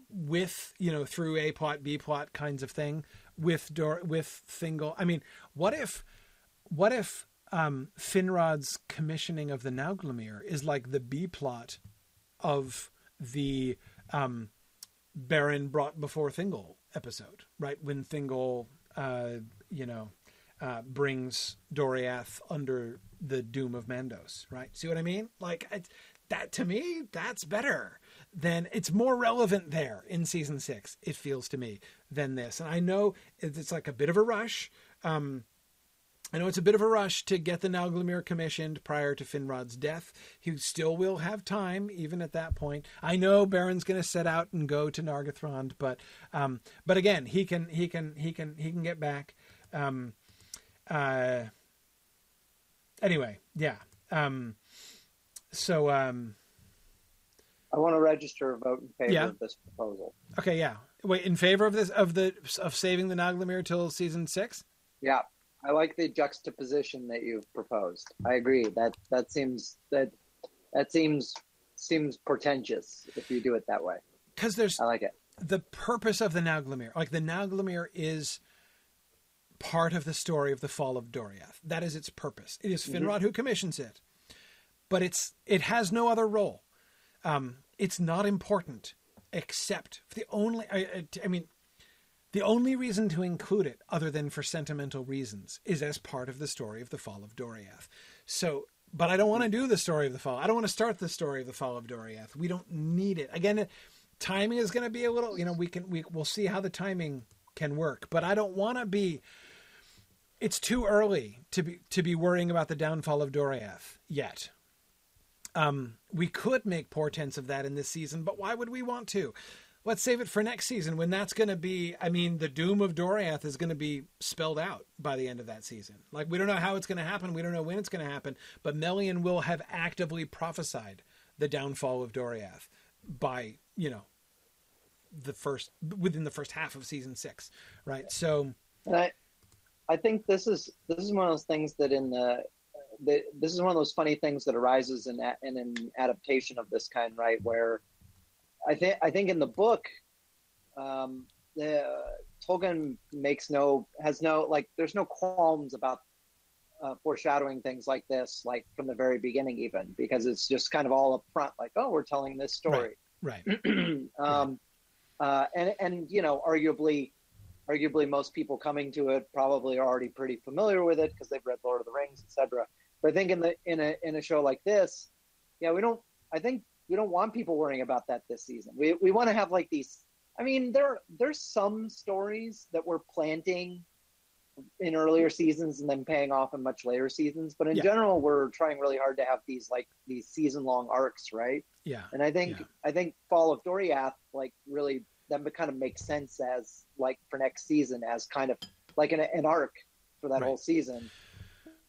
with you know through a plot b plot kinds of thing with Dor- with Thingol. I mean, what if what if um, Finrod's commissioning of the Nauglamir is like the B plot of the um, Beren brought before Thingol episode, right? When Thingol, uh, you know, uh, brings Doriath under the doom of Mandos, right? See what I mean? Like I, that to me, that's better than it's more relevant there in season six. It feels to me than this, and I know it's like a bit of a rush. Um, I know it's a bit of a rush to get the Nauglamir commissioned prior to Finrod's death. He still will have time, even at that point. I know Beren's going to set out and go to Nargothrond, but um, but again, he can he can he can he can get back. Um, uh, anyway, yeah. Um, so um, I want to register a vote in favor Yeah. of this proposal. okay, yeah. Wait, in favor of this of the of saving the Nauglamir till season six. Yeah, I like the juxtaposition that you've proposed. I agree. That that seems that that seems seems portentous if you do it that way. Because there's I like it. the purpose of the Nauglamir. Like the Nauglamir is part of the story of the fall of Doriath. That is its purpose. It is mm-hmm. Finrod who commissions it, but it's it has no other role. Um, it's not important except for the only. I, I, mean, the only reason to include it, other than for sentimental reasons, is as part of the story of the fall of Doriath. So, but I don't want to do the story of the fall. I don't want to start the story of the fall of Doriath. We don't need it. Again, timing is going to be a little. You know, we can we we'll see how the timing can work, but I don't want to be. It's too early to be to be worrying about the downfall of Doriath yet. Um, we could make portents of that in this season, but why would we want to? Let's save it for next season when that's going to be. I mean, the doom of Doriath is going to be spelled out by the end of that season. Like we don't know how it's going to happen, we don't know when it's going to happen, but Melian will have actively prophesied the downfall of Doriath by you know the first within the first half of season six, right? So And I, I think this is this is one of those things that in the, the this is one of those funny things that arises in a- in an adaptation of this kind, right? Where I think I think in the book, um, the Tolkien makes no has no like there's no qualms about uh, foreshadowing things like this, like from the very beginning, even because it's just kind of all up front, like oh, we're telling this story right, um, uh, and and you know, arguably, arguably, most people coming to it probably are already pretty familiar with it because they've read Lord of the Rings, etc. I think in the in a in a show like this, yeah, we don't. I think we don't want people worrying about that this season. We we want to have like these. I mean, there there's some stories that we're planting in earlier seasons and then paying off in much later seasons. But in Yeah. general, we're trying really hard to have these like these season long arcs, right? yeah, And I think Yeah. I think Fall of Doriath like really that would kind of makes sense as like for next season as kind of like an, an arc for that Right. whole season.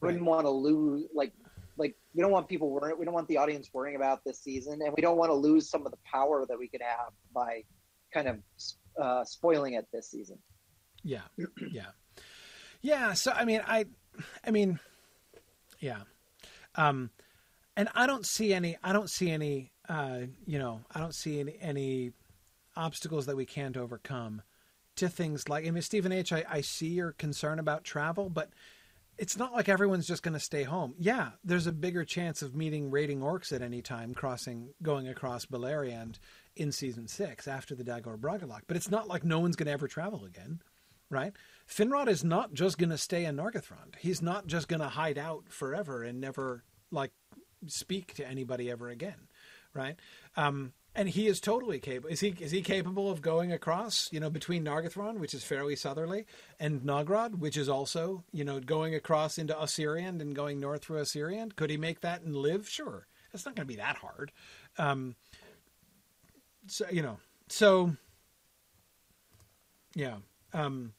Right. Wouldn't want to lose like like we don't want people worrying we don't want the audience worrying about this season and we don't want to lose some of the power that we could have by kind of uh, spoiling it this season. yeah, yeah, yeah. So I mean, I, I mean, yeah, um, and I don't see any. I don't see any. Uh, you know, I don't see any any obstacles that we can't overcome to things like. I mean, Stephen H. I, I see your concern about travel, but it's not like everyone's just going to stay home. Yeah, there's a bigger chance of meeting raiding orcs at any time, crossing, going across Beleriand in season six after the Dagor Bragollach. But it's not like no one's going to ever travel again, right? Finrod is not just going to stay in Nargothrond. He's not just going to hide out forever and never like speak to anybody ever again, right? Um, and he is totally capable. Is he is he capable of going across, you know, between Nargothrond, which is fairly southerly, and Nogrod, which is also, you know, going across into Osiriand and going north through Osiriand? Could he make that and live? Sure. It's not going to be that hard. Um, so you know, so yeah. Um,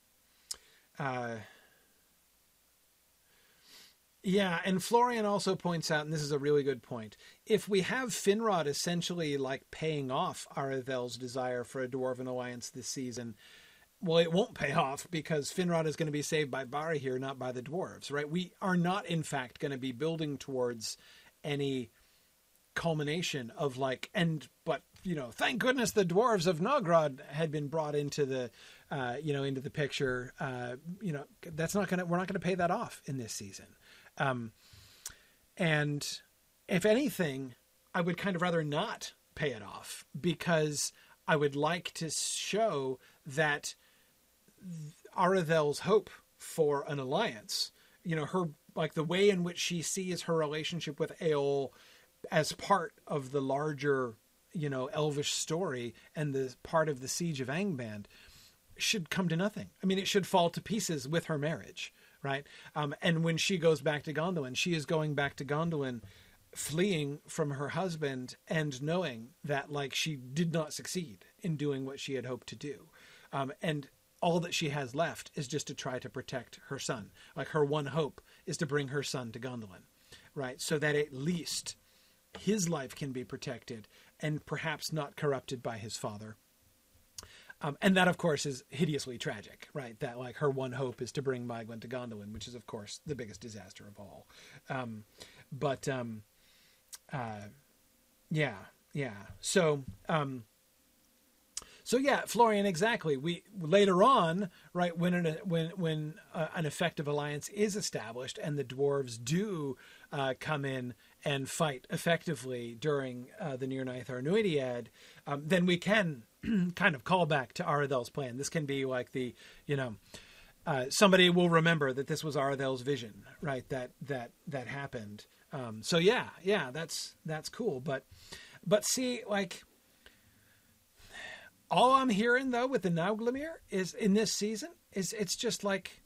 uh, yeah, and Florian also points out, and this is a really good point. If we have Finrod essentially like paying off Aredhel's desire for a dwarven alliance this season, well, it won't pay off because Finrod is going to be saved by Barahir, here, not by the dwarves, right? We are not, in fact, going to be building towards any culmination of like and but you know thank goodness the dwarves of Nogrod had been brought into the uh, you know, into the picture, uh, you know, that's not gonna we're not gonna pay that off in this season. Um, and if anything, I would kind of rather not pay it off because I would like to show that Aredhel's hope for an alliance, you know, her like the way in which she sees her relationship with Eol as part of the larger, you know, elvish story and the part of the siege of Angband should come to nothing. I mean, it should fall to pieces with her marriage, right? Um, and when she goes back to Gondolin, she is going back to Gondolin fleeing from her husband and knowing that like she did not succeed in doing what she had hoped to do. Um, and all that she has left is just to try to protect her son. Like her one hope is to bring her son to gondolin right? So that at least his life can be protected and perhaps not corrupted by his father um, and that, of course, is hideously tragic, right? That like her one hope is to bring Maeglin to Gondolin, which is, of course, the biggest disaster of all. Um, but um, uh, yeah, yeah. So, um, so yeah, Florian, exactly. We later on, right when an, when when uh, an effective alliance is established and the dwarves do uh, come in and fight effectively during uh, the Nirnaeth Arnoediad, um, then we can kind of callback to Aredhel's plan. This can be like the you know. Uh, somebody will remember that this was Aredhel's vision, right? That that that happened, um, so yeah, yeah, that's that's cool. But but see, like all I'm hearing though with the Nauglamir is in this season is it's just like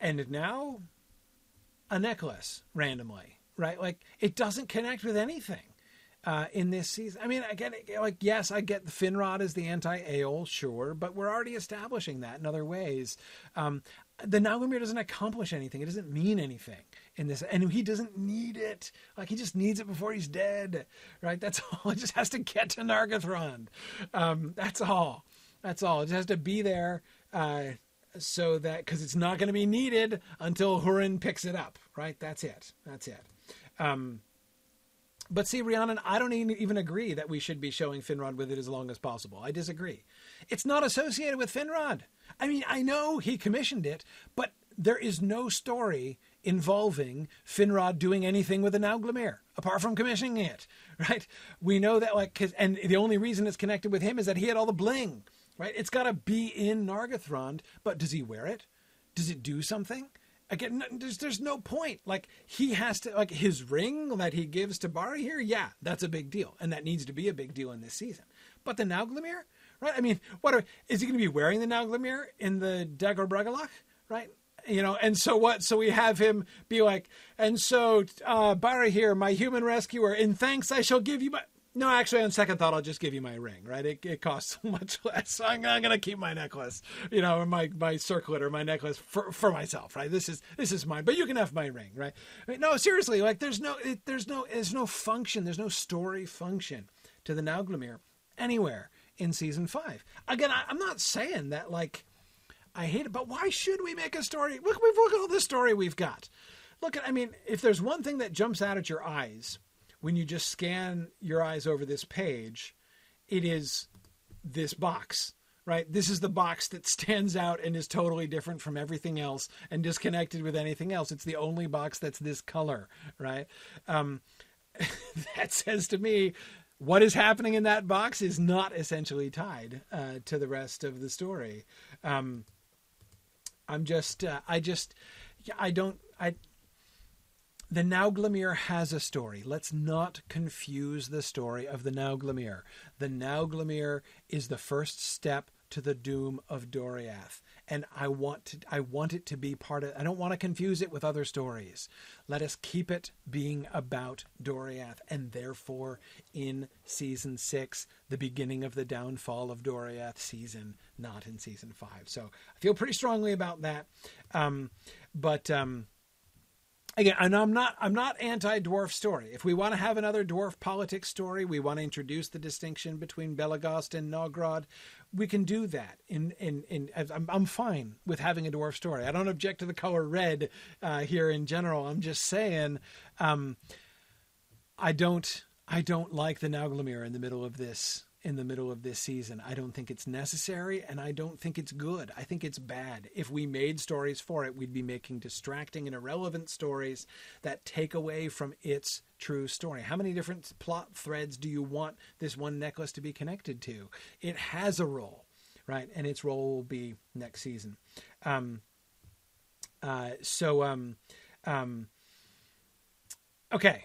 and now a necklace randomly, right? Like it doesn't connect with anything uh, in this season. I mean, again, like yes, I get the Finrod is the anti-Eol, sure, but we're already establishing that in other ways. Um, the Nauglamir doesn't accomplish anything; it doesn't mean anything in this, and he doesn't need it. Like he just needs it before he's dead, right? That's all. It just has to get to Nargothrond. Um, that's all. That's all. It just has to be there. Uh, so that because it's not going to be needed until Hurin picks it up, right? That's it. That's it. Um, but see, Rhiannon, I don't even agree that we should be showing Finrod with it as long as possible. I disagree. It's not associated with Finrod. I mean, I know he commissioned it, but there is no story involving Finrod doing anything with the Nauglamir apart from commissioning it, right? We know that, like, and the only reason it's connected with him is that he had all the bling, right? It's got to be in Nargothrond, but does he wear it? Does it do something? Again, there's there's no point. Like he has to like his ring that he gives to Barahir. Yeah, that's a big deal, and that needs to be a big deal in this season. But the Nauglamir, right? I mean, what are, is he going to be wearing the Nauglamir in the Dagor Bragollach, right? you know and so what so we have him be like and so uh here, my human rescuer in thanks i shall give you my no actually on second thought i'll just give you my ring right? It, it costs so much less. So I'm, I'm, gonna keep my necklace you know my my circlet or my necklace for for myself right? This is this is mine but you can have my ring right? I mean, no seriously like there's no it, there's no there's no function there's no story function to the Nauglamir anywhere in season five. Again I, i'm not saying that like I hate it, but why should we make a story? Look, we've look at all this story we've got. Look at, I mean, if there's one thing that jumps out at your eyes when you just scan your eyes over this page, it is this box, right? This is the box that stands out and is totally different from everything else and disconnected with anything else. It's the only box that's this color, right? Um, that says to me what is happening in that box is not essentially tied uh, to the rest of the story. Um, I'm just, uh, I just, I don't, I. The Nauglamir has a story. Let's not confuse the story of the Nauglamir. The Nauglamir is the first step to the doom of Doriath and I want to I want it to be part of I don't want to confuse it with other stories. Let us keep it being about Doriath and therefore in season 6 the beginning of the downfall of Doriath season not in season 5. So I feel pretty strongly about that. Um, but um, again, and I'm not I'm not anti-dwarf story. If we want to have another dwarf politics story, we want to introduce the distinction between Belegost and Nogrod we can do that. In in in, I'm, I'm fine with having a dwarf story. I don't object to the color red uh, here in general. I'm just saying, um, I don't I don't like the Nauglamir in the middle of this in the middle of this season. I don't think it's necessary and I don't think it's good. I think it's bad. If we made stories for it, we'd be making distracting and irrelevant stories that take away from its true story. How many different plot threads do you want this one necklace to be connected to? It has a role, right? And its role will be next season. Um, uh, so, um, um, okay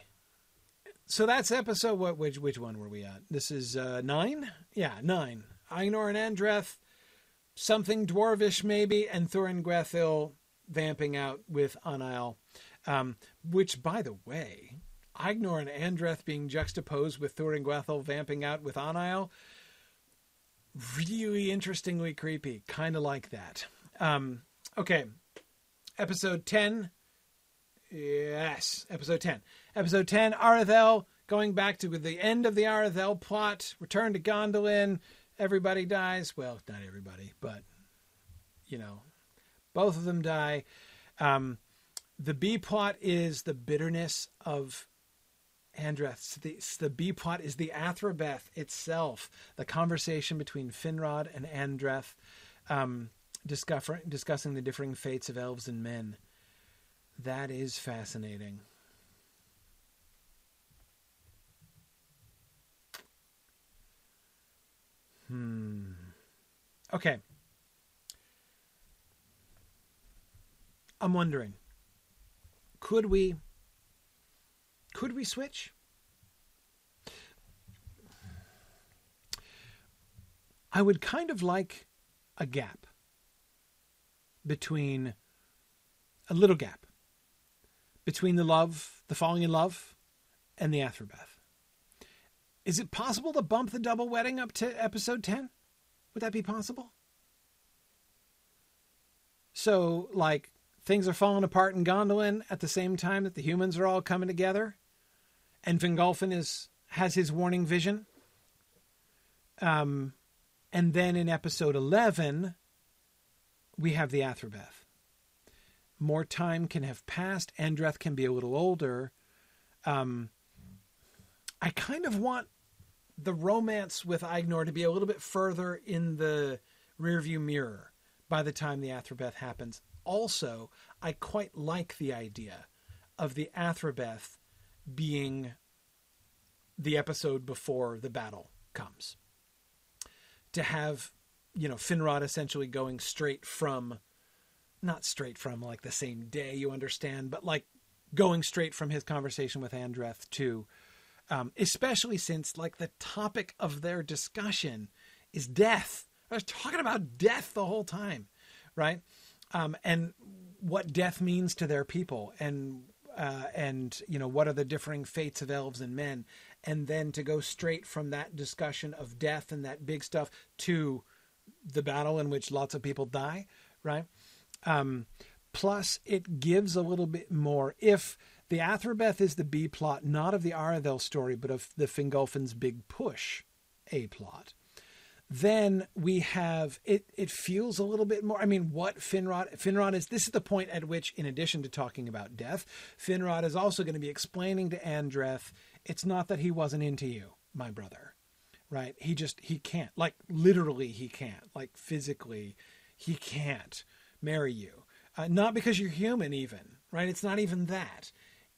so that's episode what which which one were we at? This is uh, nine. Yeah, nine. Einar and Andreth, something dwarvish maybe, and Thurin vamping out with Anail. Um, which, by the way, Einar and Andreth being juxtaposed with Thorin Thurin vamping out with Anail, really interestingly creepy. Kind of like that. Um, okay, episode ten. Yes, episode ten. Episode 10, Aredhel, going back to the end of the Aredhel plot, return to Gondolin, everybody dies. Well, not everybody, but, you know, both of them die. Um, the B plot is the bitterness of Andreth. The, the B plot is the Athrabeth itself, the conversation between Finrod and Andreth, um, discuss, discussing the differing fates of elves and men. That is fascinating. Hmm. Okay. I'm wondering could we could we switch? I would kind of like a gap between a little gap between the love, the falling in love, and the Athrabeth. Is it possible to bump the double wedding up to episode 10? Would that be possible? So, like, things are falling apart in Gondolin at the same time that the humans are all coming together, and Fingolfin is has his warning vision. Um, and then in episode 11, we have the Athrabeth. More time can have passed. Andreth can be a little older. Um, I kind of want the romance with Einar to be a little bit further in the rearview mirror by the time the Athrabeth happens. Also, I quite like the idea of the Athrabeth being the episode before the battle comes. To have, you know, Finrod essentially going straight from, not straight from like the same day, you understand, but like going straight from his conversation with Andreth to um, especially since like the topic of their discussion is death. I was talking about death the whole time, right? Um, and what death means to their people, and uh, and you know what are the differing fates of elves and men, and then to go straight from that discussion of death and that big stuff to the battle in which lots of people die, right? Um, plus, it gives a little bit more if the Athrabeth is the B plot, not of the Aredhel story, but of the Fingolfin's big push A plot. Then we have it. It feels a little bit more. I mean, what Finrod? Finrod is. This is the point at which, in addition to talking about death, Finrod is also going to be explaining to Andreth, it's not that he wasn't into you, my brother, right? He just he can't. Like literally, he can't. Like physically, he can't marry you. Uh, not because you're human, even right. It's not even that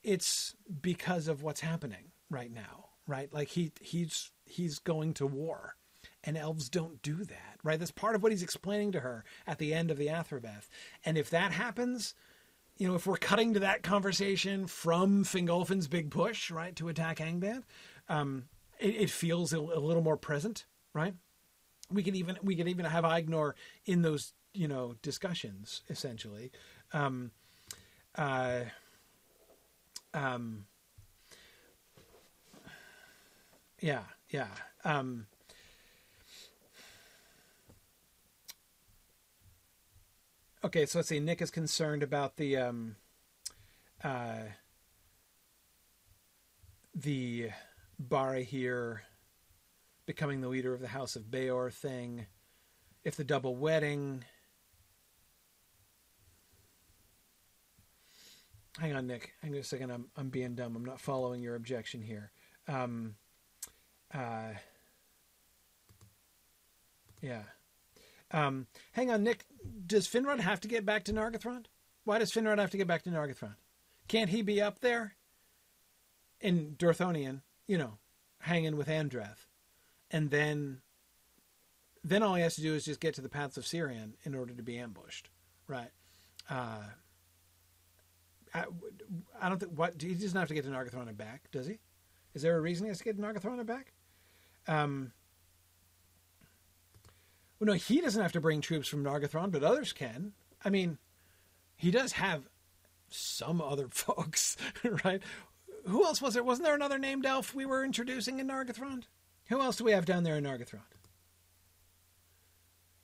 it's because of what's happening right now, right? Like he he's he's going to war. And elves don't do that, right? That's part of what he's explaining to her at the end of the Athrabeth. And if that happens, you know, if we're cutting to that conversation from Fingolfin's big push, right, to attack Angband, um, it, it, feels a, a, little more present, right? We can even we can even have Einar in those you know discussions essentially. Um, uh, um, yeah, yeah. Um, okay, so let's see. Nick is concerned about the um, uh, the Barahir becoming the leader of the House of Beor thing. If the double wedding hang on, Nick. Hang on a second. I'm I'm being dumb. I'm not following your objection here. Um, uh, Yeah. Um, hang on, Nick. Does Finrod have to get back to Nargothrond? Why does Finrod have to get back to Nargothrond? Can't he be up there in Dorthonion, you know, hanging with Andreth, and then then all he has to do is just get to the paths of Sirion in order to be ambushed, right? Uh, I, I don't think what he doesn't have to get to Nargothrond and back, does he? Is there a reason he has to get to Nargothrond and back? Um, well, no, he doesn't have to bring troops from Nargothrond, but others can. I mean, he does have some other folks, right? Who else was there? Wasn't there another named elf we were introducing in Nargothrond? Who else do we have down there in Nargothrond?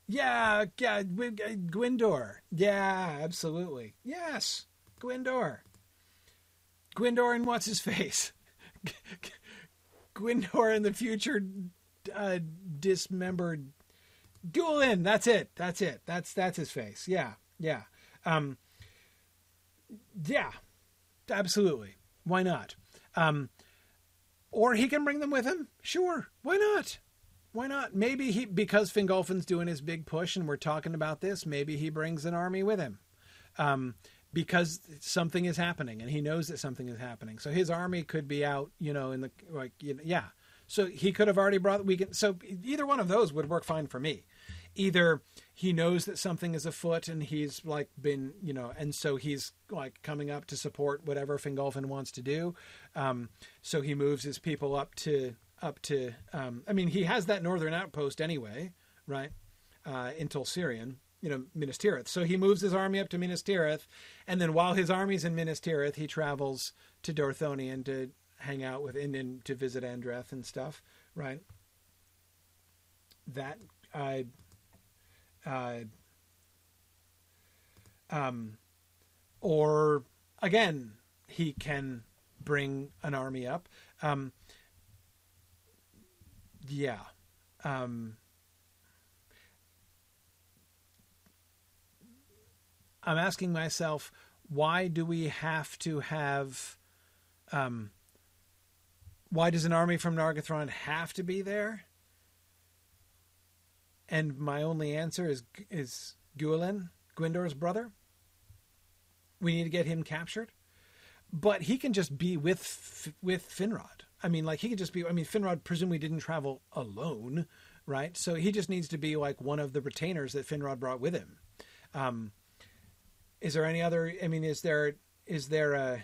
Yeah, yeah, Gwindor. Yeah, absolutely. Yes, Gwindor. Gwindor and what's his face? Gwindor in the future uh, dismembered Guilin. That's it. That's it. That's that's his face. Yeah, yeah, um, yeah. Absolutely. Why not? Um, or he can bring them with him. Sure. Why not? Why not? Maybe he because Fingolfin's doing his big push and we're talking about this. Maybe he brings an army with him. Um, because something is happening and he knows that something is happening. So his army could be out, you know, in the like, you know, yeah. So he could have already brought. We can. So either one of those would work fine for me. Either he knows that something is afoot and he's like been, you know, and so he's like coming up to support whatever Fingolfin wants to do. Um, so he moves his people up to up to. Um, I mean, he has that northern outpost anyway, right? Uh, until Sirion, you know, Minas Tirith. So he moves his army up to Minas Tirith, and then while his army's in Minas Tirith, he travels to Dorthonion to hang out with and, and to visit Andreth and stuff, right? That I, uh, um, or again, he can bring an army up. Um, yeah. Um, I'm asking myself, why do we have to have, um, why does an army from Nargothrond have to be there? And my only answer is is Guilin, Gwindor's brother. We need to get him captured, but he can just be with with Finrod. I mean, like he could just be. I mean, Finrod presumably didn't travel alone, right? So he just needs to be like one of the retainers that Finrod brought with him. Um, is there any other? I mean, is there is there a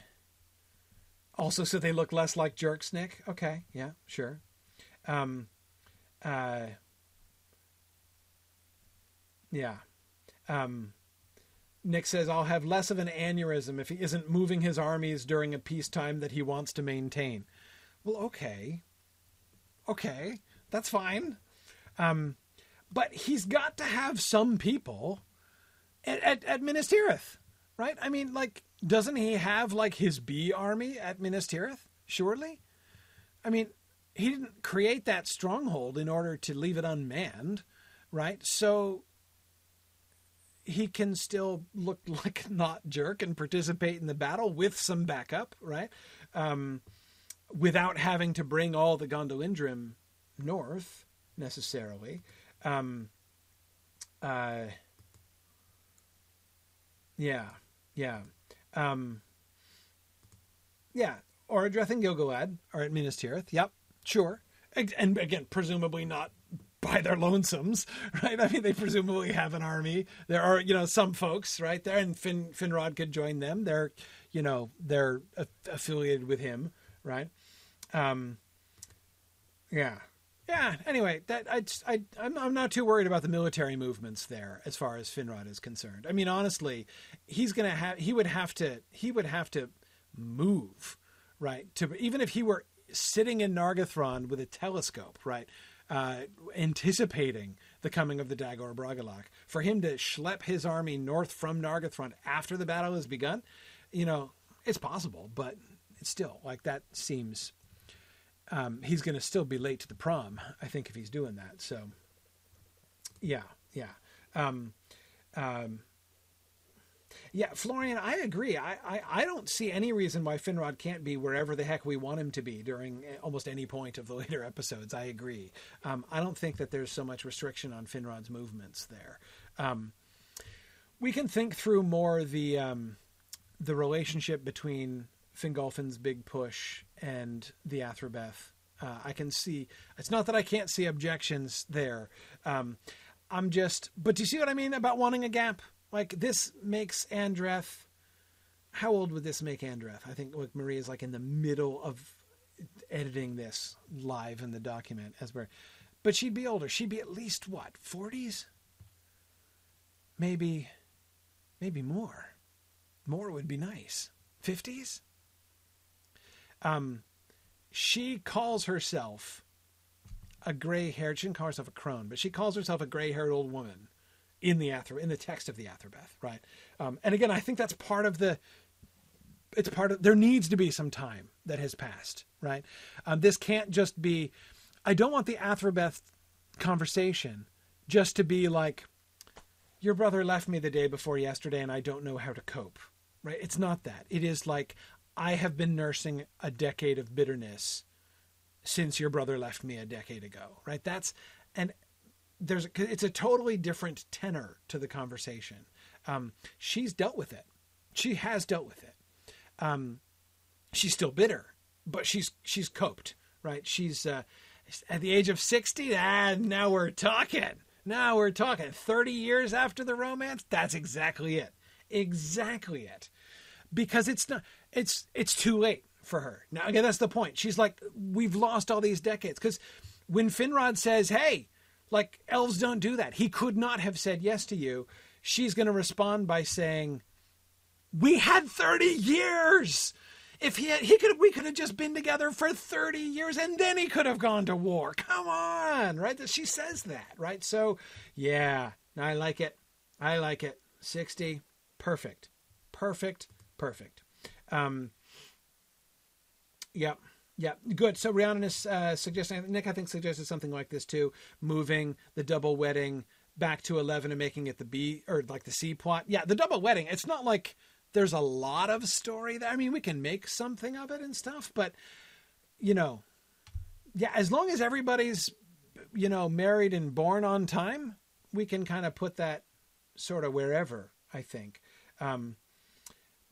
also so they look less like jerks, Nick? Okay, yeah, sure. Um, uh, yeah. Um, Nick says, I'll have less of an aneurysm if he isn't moving his armies during a peacetime that he wants to maintain. Well, okay. Okay, that's fine. Um, but he's got to have some people at, at, at Minas Tirith, right? I mean, like, doesn't he have, like, his B army at Minas Tirith? Surely? I mean, he didn't create that stronghold in order to leave it unmanned, right? So he can still look like not jerk and participate in the battle with some backup, right? Um, without having to bring all the Gondolindrim north necessarily. Um, uh, yeah, yeah, um, yeah. Orodreth and Gil-galad are at Minas Tirith. Yep, sure. And again, presumably not by their lonesomes, right? I mean, they presumably have an army. There are, you know, some folks right there, and Fin Finrod could join them. They're, you know, they're affiliated with him, right? Um, yeah, yeah. Anyway, that I, I I'm, I'm not too worried about the military movements there as far as Finrod is concerned. I mean, honestly, he's gonna have he would have to he would have to move right to even if he were sitting in Nargothrond with a telescope, right, uh, anticipating the coming of the Dagor Bragollach, for him to schlep his army north from Nargothrond after the battle has begun, you know, it's possible, but still like that seems um, he's going to still be late to the prom, I think, if he's doing that. So, yeah, yeah. Um, um, Yeah, Florian, I agree. I, I, I don't see any reason why Finrod can't be wherever the heck we want him to be during almost any point of the later episodes. I agree. Um, I don't think that there's so much restriction on Finrod's movements there. Um, we can think through more the um, the relationship between Fingolfin's big push and the Athrabeth. Uh, I can see. It's not that I can't see objections there. Um, I'm just. But do you see what I mean about wanting a gap? Like this makes Andreth. How old would this make Andreth? I think like Marie is like in the middle of editing this live in the document as we're, but she'd be older. She'd be at least what forties, maybe, maybe more. More would be nice. Fifties. Um, she calls herself a gray-haired. She didn't call herself a crone, but she calls herself a gray-haired old woman in the Ather in the text of the Athrabeth, right? Um, and again, I think that's part of the. It's part of there needs to be some time that has passed, right? Um, this can't just be. I don't want the Athrabeth conversation just to be like, your brother left me the day before yesterday, and I don't know how to cope, right? It's not that. It is like I have been nursing a decade of bitterness since your brother left me a decade ago, right? That's and there's it's a totally different tenor to the conversation. Um, she's dealt with it. She has dealt with it. Um, she's still bitter, but she's she's coped, right? She's uh, at the age of sixty. Ah, now we're talking. Now we're talking. Thirty years after the romance. That's exactly it. Exactly it. Because it's not. It's it's too late for her. Now again, that's the point. She's like, we've lost all these decades. Because when Finrod says, "Hey," Like elves don't do that. He could not have said yes to you. She's going to respond by saying, "We had 30 years. If he had, he could we could have just been together for 30 years and then he could have gone to war. Come on, right? She says that, right? So, yeah, I like it. I like it. 60 perfect. Perfect. Perfect. Um yeah. Yeah, good. So Rhiannon is uh, suggesting, Nick, I think, suggested something like this too, moving the double wedding back to 11 and making it the B, or like the C plot. Yeah, the double wedding, it's not like there's a lot of story there. I mean, we can make something of it and stuff, but, you know, yeah, as long as everybody's, you know, married and born on time, we can kind of put that sort of wherever, I think. Um,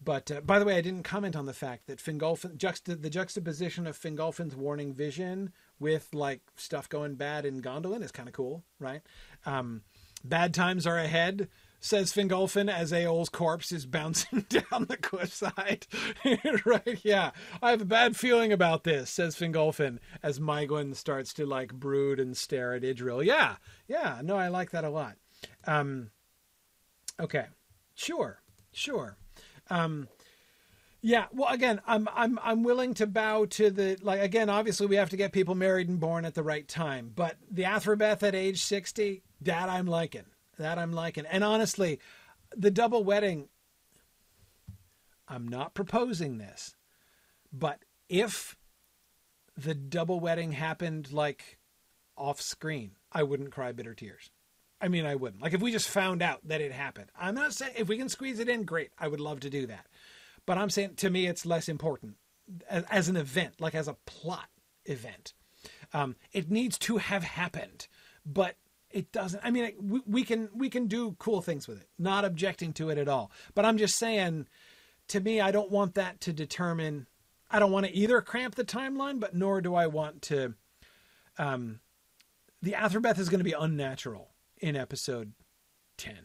but uh, by the way, I didn't comment on the fact that Fingolfin juxta- the juxtaposition of Fingolfin's warning vision with like stuff going bad in Gondolin is kind of cool, right? Um, bad times are ahead, says Fingolfin as Eol's corpse is bouncing down the cliffside. right? Yeah, I have a bad feeling about this, says Fingolfin as Maeglin starts to like brood and stare at Idril. Yeah, yeah, no, I like that a lot. Um, okay, sure, sure. Um, yeah, well, again, I'm I'm I'm willing to bow to the like. Again, obviously, we have to get people married and born at the right time. But the Athrabeth at age sixty, that I'm liking. That I'm liking. And honestly, the double wedding. I'm not proposing this, but if the double wedding happened like off screen, I wouldn't cry bitter tears. I mean, I wouldn't. Like if we just found out that it happened. I'm not saying if we can squeeze it in, great. I would love to do that. But I'm saying to me, it's less important as, as an event, like as a plot event. Um, it needs to have happened, but it doesn't. I mean, we, we can we can do cool things with it. Not objecting to it at all. But I'm just saying, to me, I don't want that to determine. I don't want to either cramp the timeline, but nor do I want to. Um, the Athrabeth is going to be unnatural in episode 10.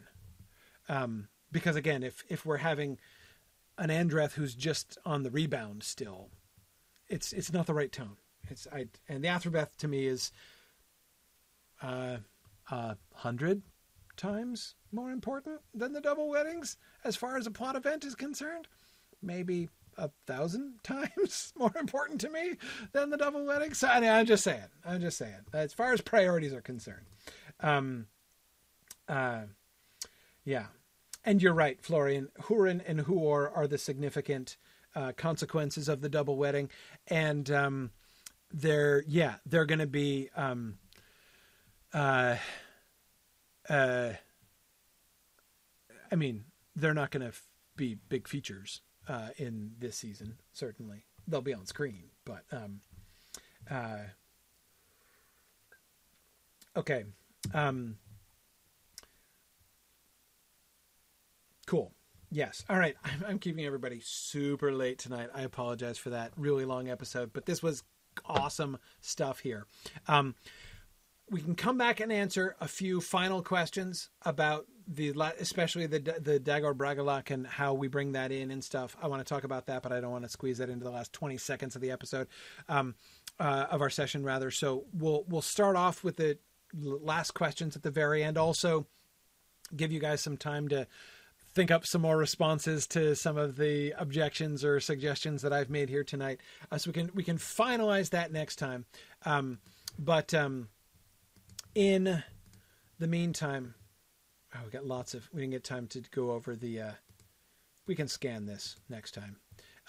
Um, because again, if, if we're having an Andreth who's just on the rebound still, it's, it's not the right tone. It's, I, and the Athrabeth to me is, uh, a hundred times more important than the double weddings as far as a plot event is concerned. Maybe a thousand times more important to me than the double wedding. So I I'm just saying. I'm just saying. As far as priorities are concerned, um, uh, yeah. And you're right, Florian. Hurin and Huor are the significant uh, consequences of the double wedding. And um, they're, yeah, they're going to be. Um, uh, uh, I mean, they're not going to f- be big features uh, in this season. Certainly, they'll be on screen, but um, uh, okay. Um, cool. Yes. All right. I'm, I'm keeping everybody super late tonight. I apologize for that really long episode, but this was awesome stuff here. Um, we can come back and answer a few final questions about the especially the the Dagor Bragollach and how we bring that in and stuff. I want to talk about that, but I don't want to squeeze that into the last 20 seconds of the episode um, uh, of our session rather. So we'll we'll start off with the last questions at the very end. Also, give you guys some time to think up some more responses to some of the objections or suggestions that I've made here tonight, uh, so we can we can finalize that next time. Um, but um, in the meantime, oh, we got lots of. We didn't get time to go over the. Uh, we can scan this next time.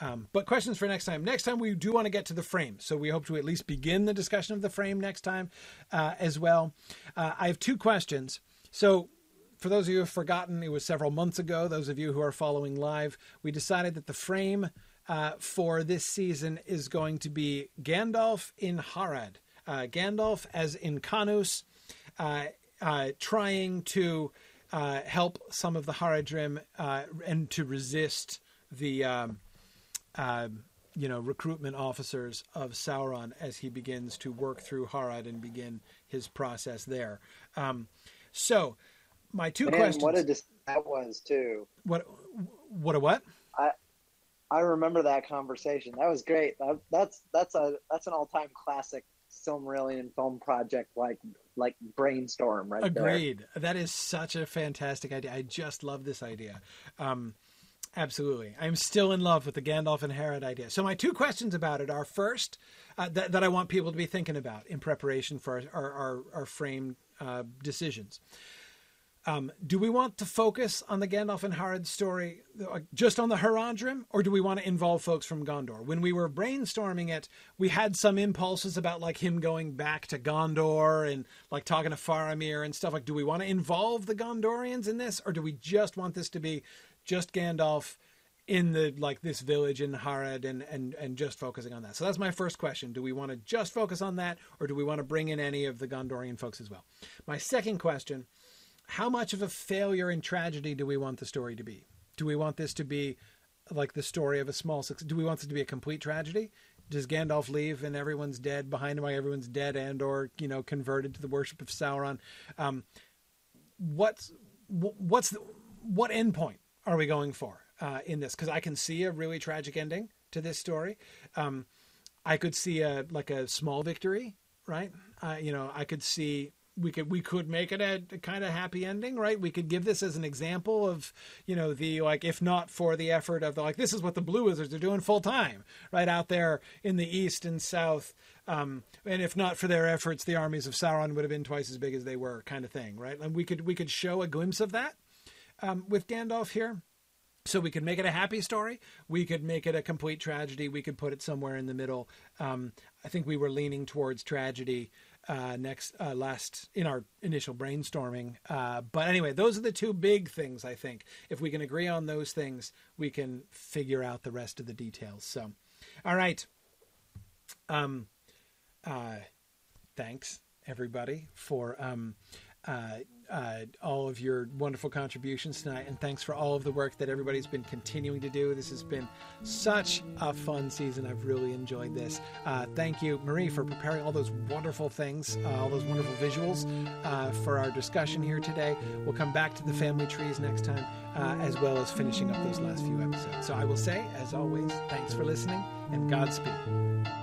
Um, but questions for next time. Next time we do want to get to the frame, so we hope to at least begin the discussion of the frame next time uh, as well. Uh, I have two questions. So for those of you who have forgotten, it was several months ago. Those of you who are following live, we decided that the frame uh, for this season is going to be Gandalf in Harad. Uh, Gandalf as Incanus, uh, uh, trying to uh, help some of the Haradrim uh, and to resist the um, uh, you know recruitment officers of Sauron as he begins to work through Harad and begin his process there. Um, so, my two Man, questions. What a dis- that was too. What? What a what? I I remember that conversation. That was great. That, that's that's a that's an all time classic Silmarillion film project like like brainstorm right Agreed. There. That is such a fantastic idea. I just love this idea. Um, absolutely. I'm still in love with the Gandalf and Harad idea. So my two questions about it are first uh, that, that I want people to be thinking about in preparation for our our, our, our frame uh, decisions. Um, do we want to focus on the Gandalf and Harad story uh, just on the Haradrim, or do we want to involve folks from Gondor? When we were brainstorming it, we had some impulses about like him going back to Gondor and like talking to Faramir and stuff. Like, do we want to involve the Gondorians in this, or do we just want this to be just Gandalf in the like this village in Harad and and and just focusing on that? So that's my first question. Do we want to just focus on that, or do we want to bring in any of the Gondorian folks as well? My second question how much of a failure and tragedy do we want the story to be? Do we want this to be like the story of a small success? Do we want this to be a complete tragedy? Does Gandalf leave and everyone's dead behind him? While everyone's dead and or you know converted to the worship of Sauron? Um, what's what's the, what endpoint are we going for uh, in this? Because I can see a really tragic ending to this story. Um, I could see a like a small victory, right? Uh, you know, I could see we could we could make it a, a kind of happy ending, right? We could give this as an example of you know the like if not for the effort of the like this is what the Blue Wizards are doing full time, right out there in the east and south. Um, and if not for their efforts, the armies of Sauron would have been twice as big as they were, kind of thing, right? And we could we could show a glimpse of that um, with Gandalf here. So we could make it a happy story. We could make it a complete tragedy. We could put it somewhere in the middle. Um, I think we were leaning towards tragedy uh, next uh, last in our initial brainstorming. Uh, but anyway, those are the two big things. I think if we can agree on those things, we can figure out the rest of the details. So, all right. Um, uh, thanks everybody for um, uh, uh, all of your wonderful contributions tonight, and thanks for all of the work that everybody's been continuing to do. This has been such a fun season. I've really enjoyed this. Uh, thank you, Marie, for preparing all those wonderful things, uh, all those wonderful visuals uh, for our discussion here today. We'll come back to the family trees next time, uh, as well as finishing up those last few episodes. So I will say, as always, thanks for listening and Godspeed.